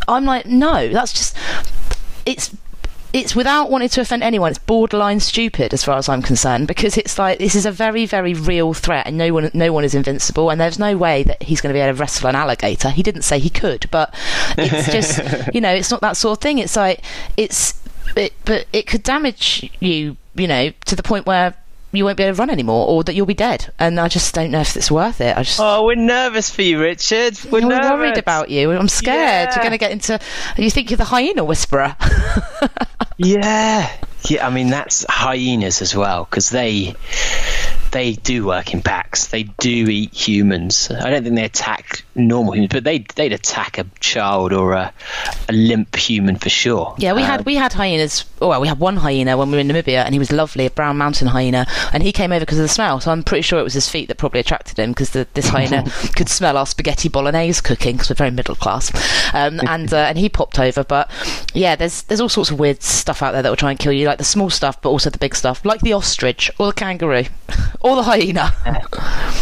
I'm like, no, that's just it's. It's without wanting to offend anyone. It's borderline stupid as far as I'm concerned because it's like this is a very very real threat, and no one no one is invincible, and there's no way that he's going to be able to wrestle an alligator. He didn't say he could, but it's (laughs) just you know it's not that sort of thing. It's like it's it, but it could damage you, you know, to the point where you won't be able to run anymore, or that you'll be dead. And I just don't know if it's worth it. I just Oh, we're nervous for you, Richard. We're, worried about you. I'm scared. Yeah. You're going to get into. You think you're the hyena whisperer? (laughs) Yeah, yeah. I mean, that's hyenas as well because they they do work in packs. They do eat humans. I don't think they attack normal humans, but they they'd attack a child or a, a limp human for sure. Yeah, we had we had hyenas. Oh, well, we had one hyena when we were in Namibia, and he was lovely, a brown mountain hyena, and he came over because of the smell. So I'm pretty sure it was his feet that probably attracted him because this hyena (laughs) could smell our spaghetti bolognese cooking because we're very middle class, um, (laughs) and uh, and he popped over. But yeah, there's there's all sorts of weird stuff out there that will try and kill you, like the small stuff, but also the big stuff, like the ostrich or the kangaroo or the hyena. (laughs)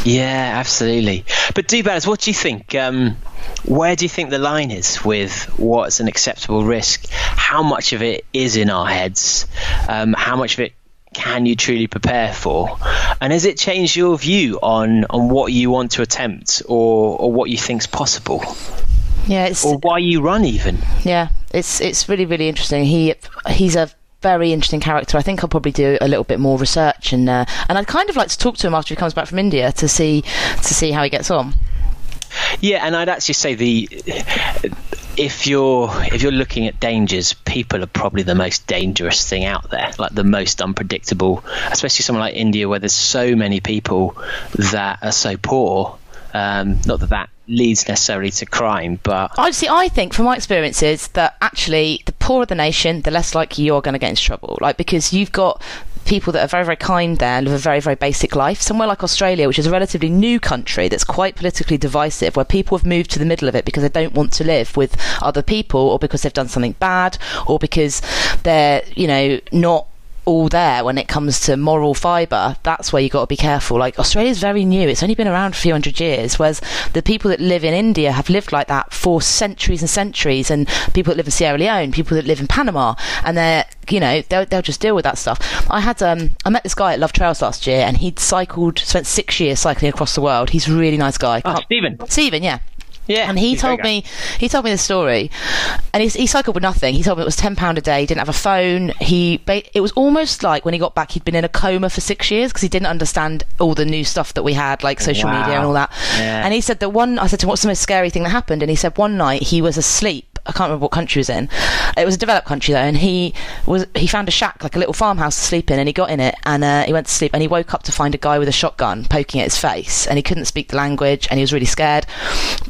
Yeah, absolutely. But Dubaz, what do you think? Um, where do you think the line is with what's an acceptable risk? How much of it is in our heads? Um, how much of it can you truly prepare for? And has it changed your view on, on what you want to attempt or, or what you think's possible? Yeah, it's Or why you run even? Yeah, it's it's really really interesting. He he's a very interesting character. I think I'll probably do a little bit more research and uh, and I'd kind of like to talk to him after he comes back from India to see to see how he gets on. Yeah, and I'd actually say the if you're if you're looking at dangers, people are probably the most dangerous thing out there, like the most unpredictable. Especially somewhere like India, where there's so many people that are so poor. Um, not that that leads necessarily to crime, but see. I think from my experiences that actually the poorer the nation, the less likely you are going to get into trouble. Like because you've got people that are very very kind there and live a very very basic life. Somewhere like Australia, which is a relatively new country that's quite politically divisive, where people have moved to the middle of it because they don't want to live with other people, or because they've done something bad, or because they're you know not all there when it comes to moral fibre, that's where you've got to be careful. Like Australia's very new; it's only been around for a few hundred years, whereas the people that live in India have lived like that for centuries and centuries, and people that live in Sierra Leone, people that live in Panama, and they're you know they'll, they'll just deal with that stuff. I had um I met this guy at Love Trails last year, and he'd cycled, spent six years cycling across the world. He's a really nice guy. oh, Stephen, Stephen, yeah. Yeah, And he told me he told me the story, and he, he cycled with nothing. He told me it was ten pound a day. He didn't have a phone. He it was almost like when he got back, he'd been in a coma for six years because he didn't understand all the new stuff that we had, like social Wow. media and all that. Yeah. And he said that one. I said to him, "What's the most scary thing that happened?" And he said one night he was asleep. I can't remember what country he was in. It was a developed country though, and he was he found a shack like a little farmhouse to sleep in, and he got in it, and uh, he went to sleep, and he woke up to find a guy with a shotgun poking at his face, and he couldn't speak the language, and he was really scared,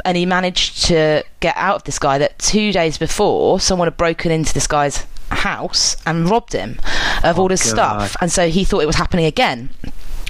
and he managed to get out of this guy. That two days before, someone had broken into this guy's house and robbed him of all his stuff, and so he thought it was happening again.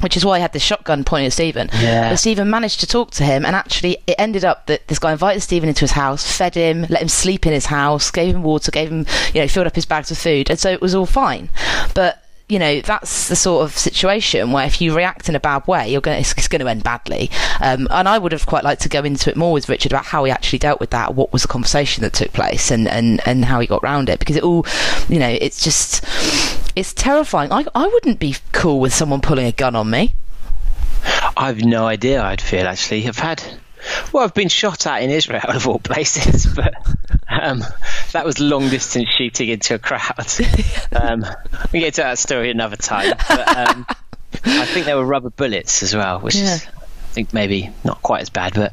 Which is why he had this shotgun pointed at Stephen. Yeah. But Stephen managed to talk to him, and actually, it ended up that this guy invited Stephen into his house, fed him, let him sleep in his house, gave him water, gave him, you know, filled up his bags with food, and so it was all fine. But you know, that's the sort of situation where if you react in a bad way, you're going it's, it's going to end badly. Um, and I would have quite liked to go into it more with Richard about how he actually dealt with that, what was the conversation that took place, and, and, and how he got round it. Because it all, you know, it's just, it's terrifying. I, I wouldn't be cool with someone pulling a gun on me. I've no idea. I'd feel actually. I've had. Well, I've been shot at in Israel (laughs) of all places, (laughs) but um, that was long distance shooting into a crowd. (laughs) Um, we get to that story another time. But, um, I think there were rubber bullets as well, which Yeah. is, I think, maybe not quite as bad. But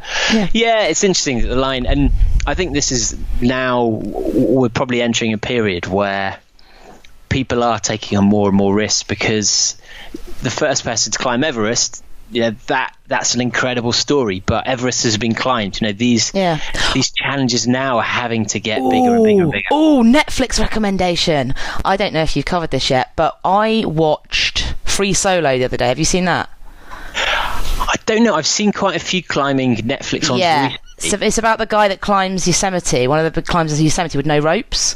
Yeah. it's interesting that the line, and I think this is now we're probably entering a period where people are taking on more and more risks because the first person to climb Everest, know, that that's an incredible story. But Everest has been climbed. You know, these Yeah. these challenges now are having to get bigger and bigger and bigger. Oh, Netflix recommendation. I don't know if you've covered this yet, but I watched Free Solo the other day. Have you seen that? I don't know. I've seen quite a few climbing Netflix ones yeah. So it's about the guy that climbs Yosemite, one of the big climbs of Yosemite with no ropes.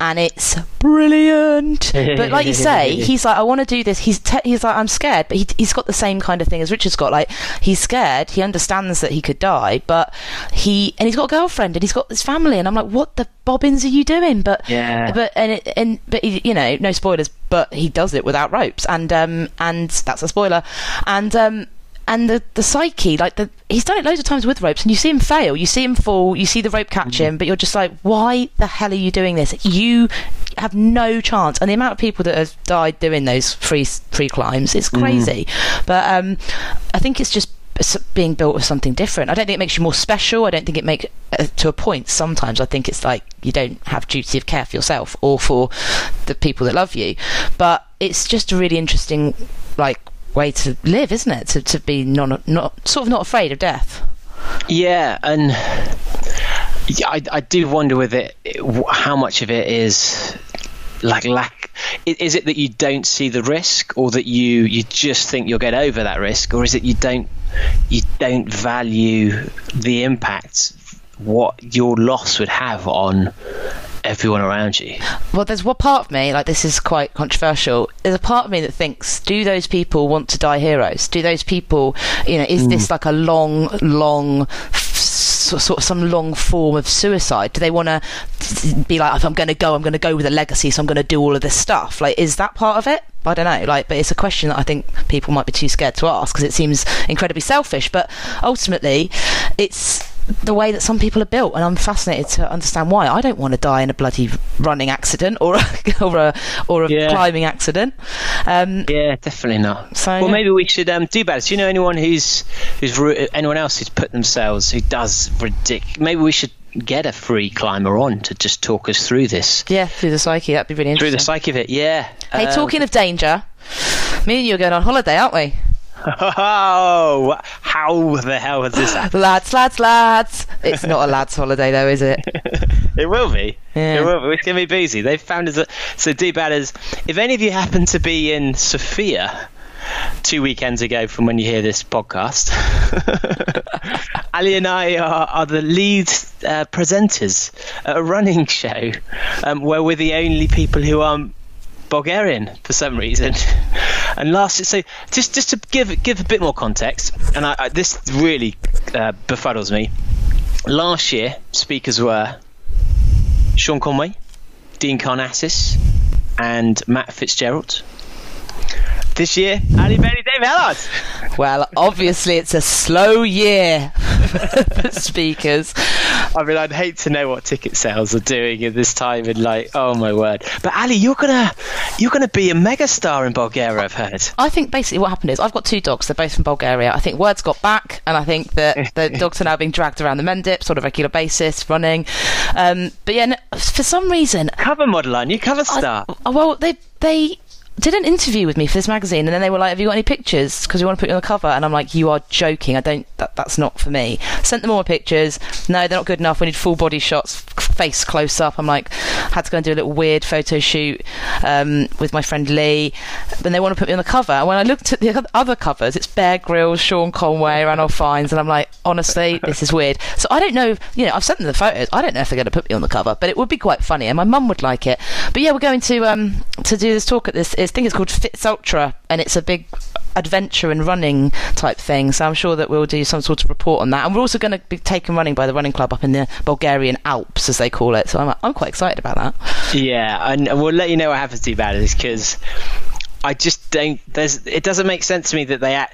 and it's brilliant. but like you say, (laughs) he's like, I want to do this. He's te- he's like, I'm scared, but he, he's got the same kind of thing as Richard's got. Like he's scared. He understands that he could die, but he and he's got a girlfriend and he's got his family. And I'm like, what the bobbins are you doing? But Yeah. but and it, and but he, you know, no spoilers. But he does it without ropes, and um and that's a spoiler, and um. And the, the psyche, like the he's done it loads of times with ropes, and you see him fail, you see him fall, you see the rope catch him, but you're just like, why the hell are you doing this? You have no chance. And the amount of people that have died doing those free free climbs, it's crazy. But um, I think it's just being built with something different. I don't think it makes you more special. I don't think it makes uh, to a point. Sometimes I think it's like you don't have duty of care for yourself or for the people that love you. But it's just a really interesting like way to live, isn't it? To to be non not sort of not afraid of death. Yeah, and I, I do wonder with it how much of it is like lack. Is it that you don't see the risk, or that you you just think you'll get over that risk, or is it you don't you don't value the impact what your loss would have on everyone around you? Well, there's one part of me, like this is quite controversial. There's a part of me that thinks, do those people want to die heroes? Do those people, you know, is hmm. this like a long, long, sort of some long form of suicide? Do they want to be like, if I'm going to go, I'm going to go with a legacy, so I'm going to do all of this stuff? Like, is that part of it? I don't know, like, but it's a question that I think people might be too scared to ask because it seems incredibly selfish. But ultimately, it's the way that some people are built, and I'm fascinated to understand why. I don't want to die in a bloody running accident or a, (laughs) or a or a Yeah. climbing accident. Um, Yeah, definitely not. So, well, yeah. maybe we should um, do better. Do you know anyone who's who's anyone else who's put themselves who does ridiculous? Maybe we should get a free climber on to just talk us through this yeah, through the psyche, that'd be really interesting. through the psyche of it. Yeah. hey, Um, talking of danger, me and you are going on holiday, aren't we? Oh, how the hell has this happened? Lads, lads, lads. It's not a lads' holiday though, is it? (laughs) It will be. Yeah. It will be. It's going to be busy. They've found us. A, so, do batters. If any of you happen to be in Sofia two weekends ago from when you hear this podcast, (laughs) Allie and I are, are the lead uh, presenters at a running show um, where we're the only people who aren't Bulgarian for some reason. (laughs) And last, so just just to give give a bit more context, and I, I, this really uh, befuddles me. Last year, speakers were Sean Conway, Dean Karnazes, and Matt Fitzgerald. This year, Allie Bailey, Dave Hellard. Well, obviously it's a slow year (laughs) for speakers. I mean, I'd hate to know what ticket sales are doing at this time. And like, oh my word! But Allie, you're gonna you're gonna be a megastar in Bulgaria. I've heard. I think basically what happened is I've got two dogs. They're both from Bulgaria. I think words got back, and I think that (laughs) the dogs are now being dragged around the Mendips on a regular basis, running. Um, but yeah, no, for some reason, Cover model, aren't you? Cover star. oh, well, they they did an interview with me for this magazine, and then they were like, "Have you got any pictures? Because we want to put you on the cover." And I'm like, "You are joking! I don't. That, that's not for me." Sent them all my pictures. No, they're not good enough. We need full body shots, face close up. I'm like, had to go and do a little weird photo shoot um, with my friend Lee. And they want to put me on the cover. And when I looked at the other covers, it's Bear Grylls, Sean Conway, Ranulph Fiennes, and I'm like, honestly, (laughs) this is weird. So I don't know. You know, I've sent them the photos. I don't know if they're going to put me on the cover, but it would be quite funny, and my mum would like it. But yeah, we're going to um to do this talk at this. I think it's called Fitz Ultra, and it's a big adventure and running type thing. So I'm sure that we'll do some sort of report on that. And we're also going to be taken running by the running club up in the Bulgarian Alps, as they call it. So I'm I'm quite excited about that. Yeah, and we'll let you know what happens to you about this because I just don't. There's. It doesn't make sense to me that they.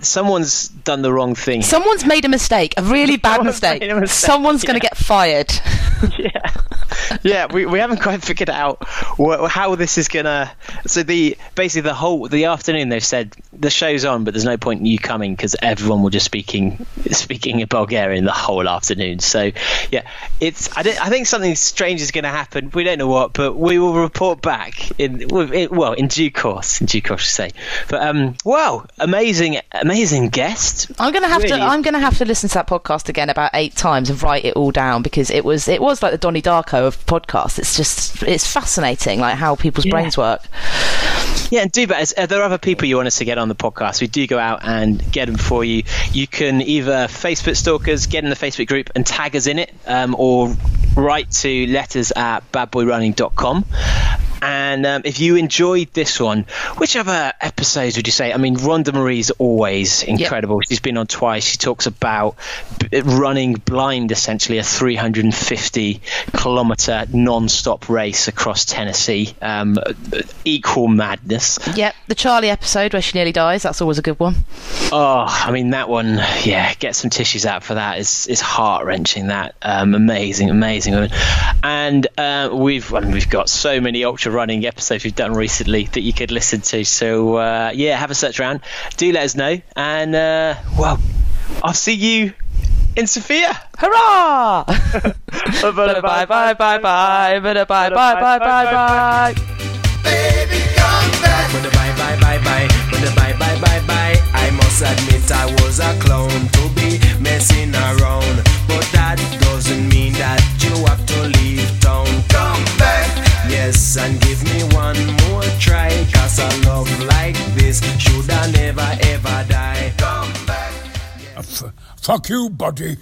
Someone's done the wrong thing. Someone's made a mistake, a really (laughs) bad mistake. a mistake, Someone's going to get fired. (laughs) yeah, yeah. We, we haven't quite figured out wh- how this is gonna. So the basically the whole the afternoon they've said the show's on, but there's no point in you coming because everyone will just speaking speaking in Bulgarian the whole afternoon. So yeah, it's I, don't- I think something strange is going to happen. We don't know what, but we will report back in, in well in due course. In due course, I should say. But um, wow, amazing, amazing guest. I'm gonna have Really? to. I'm gonna have to listen to that podcast again about eight times and write it all down because it was it was like the Donnie Darko of podcasts. It's just it's fascinating, like how people's Yeah. brains work. Yeah, and do that. Are there other people you want us to get on the podcast? We do go out and get them for you. You can either Facebook stalkers, get in the Facebook group and tag us in it, um, or write to letters at badboyrunning.com. And um, if you enjoyed this one, which other episodes would you say? I mean, Rhonda Marie's always incredible. She's been on twice. She talks about b- running blind, essentially, a 350 kilometer non stop race across Tennessee. Um, equal madness. Yep, the Charlie episode where she nearly dies. That's always a good one. Oh, I mean that one. Yeah, get some tissues out for that. Is is heart wrenching. That um, amazing, amazing woman. And uh, we've I mean, we've got so many ultra running episodes we've done recently that you could listen to. So uh, yeah, have a search around. Do let us know. And uh, well, I'll see you in Sofia. Hurrah! bye bye bye bye bye bye bye bye bye bye bye. Baby, come back. Bye bye bye bye, bye bye bye bye, I must admit I was a clown to be messing around. But that doesn't mean that you have to leave town. Come back. Yes, and give me one more try. Cause a love like this should I never ever die. Come back. F- fuck you, buddy.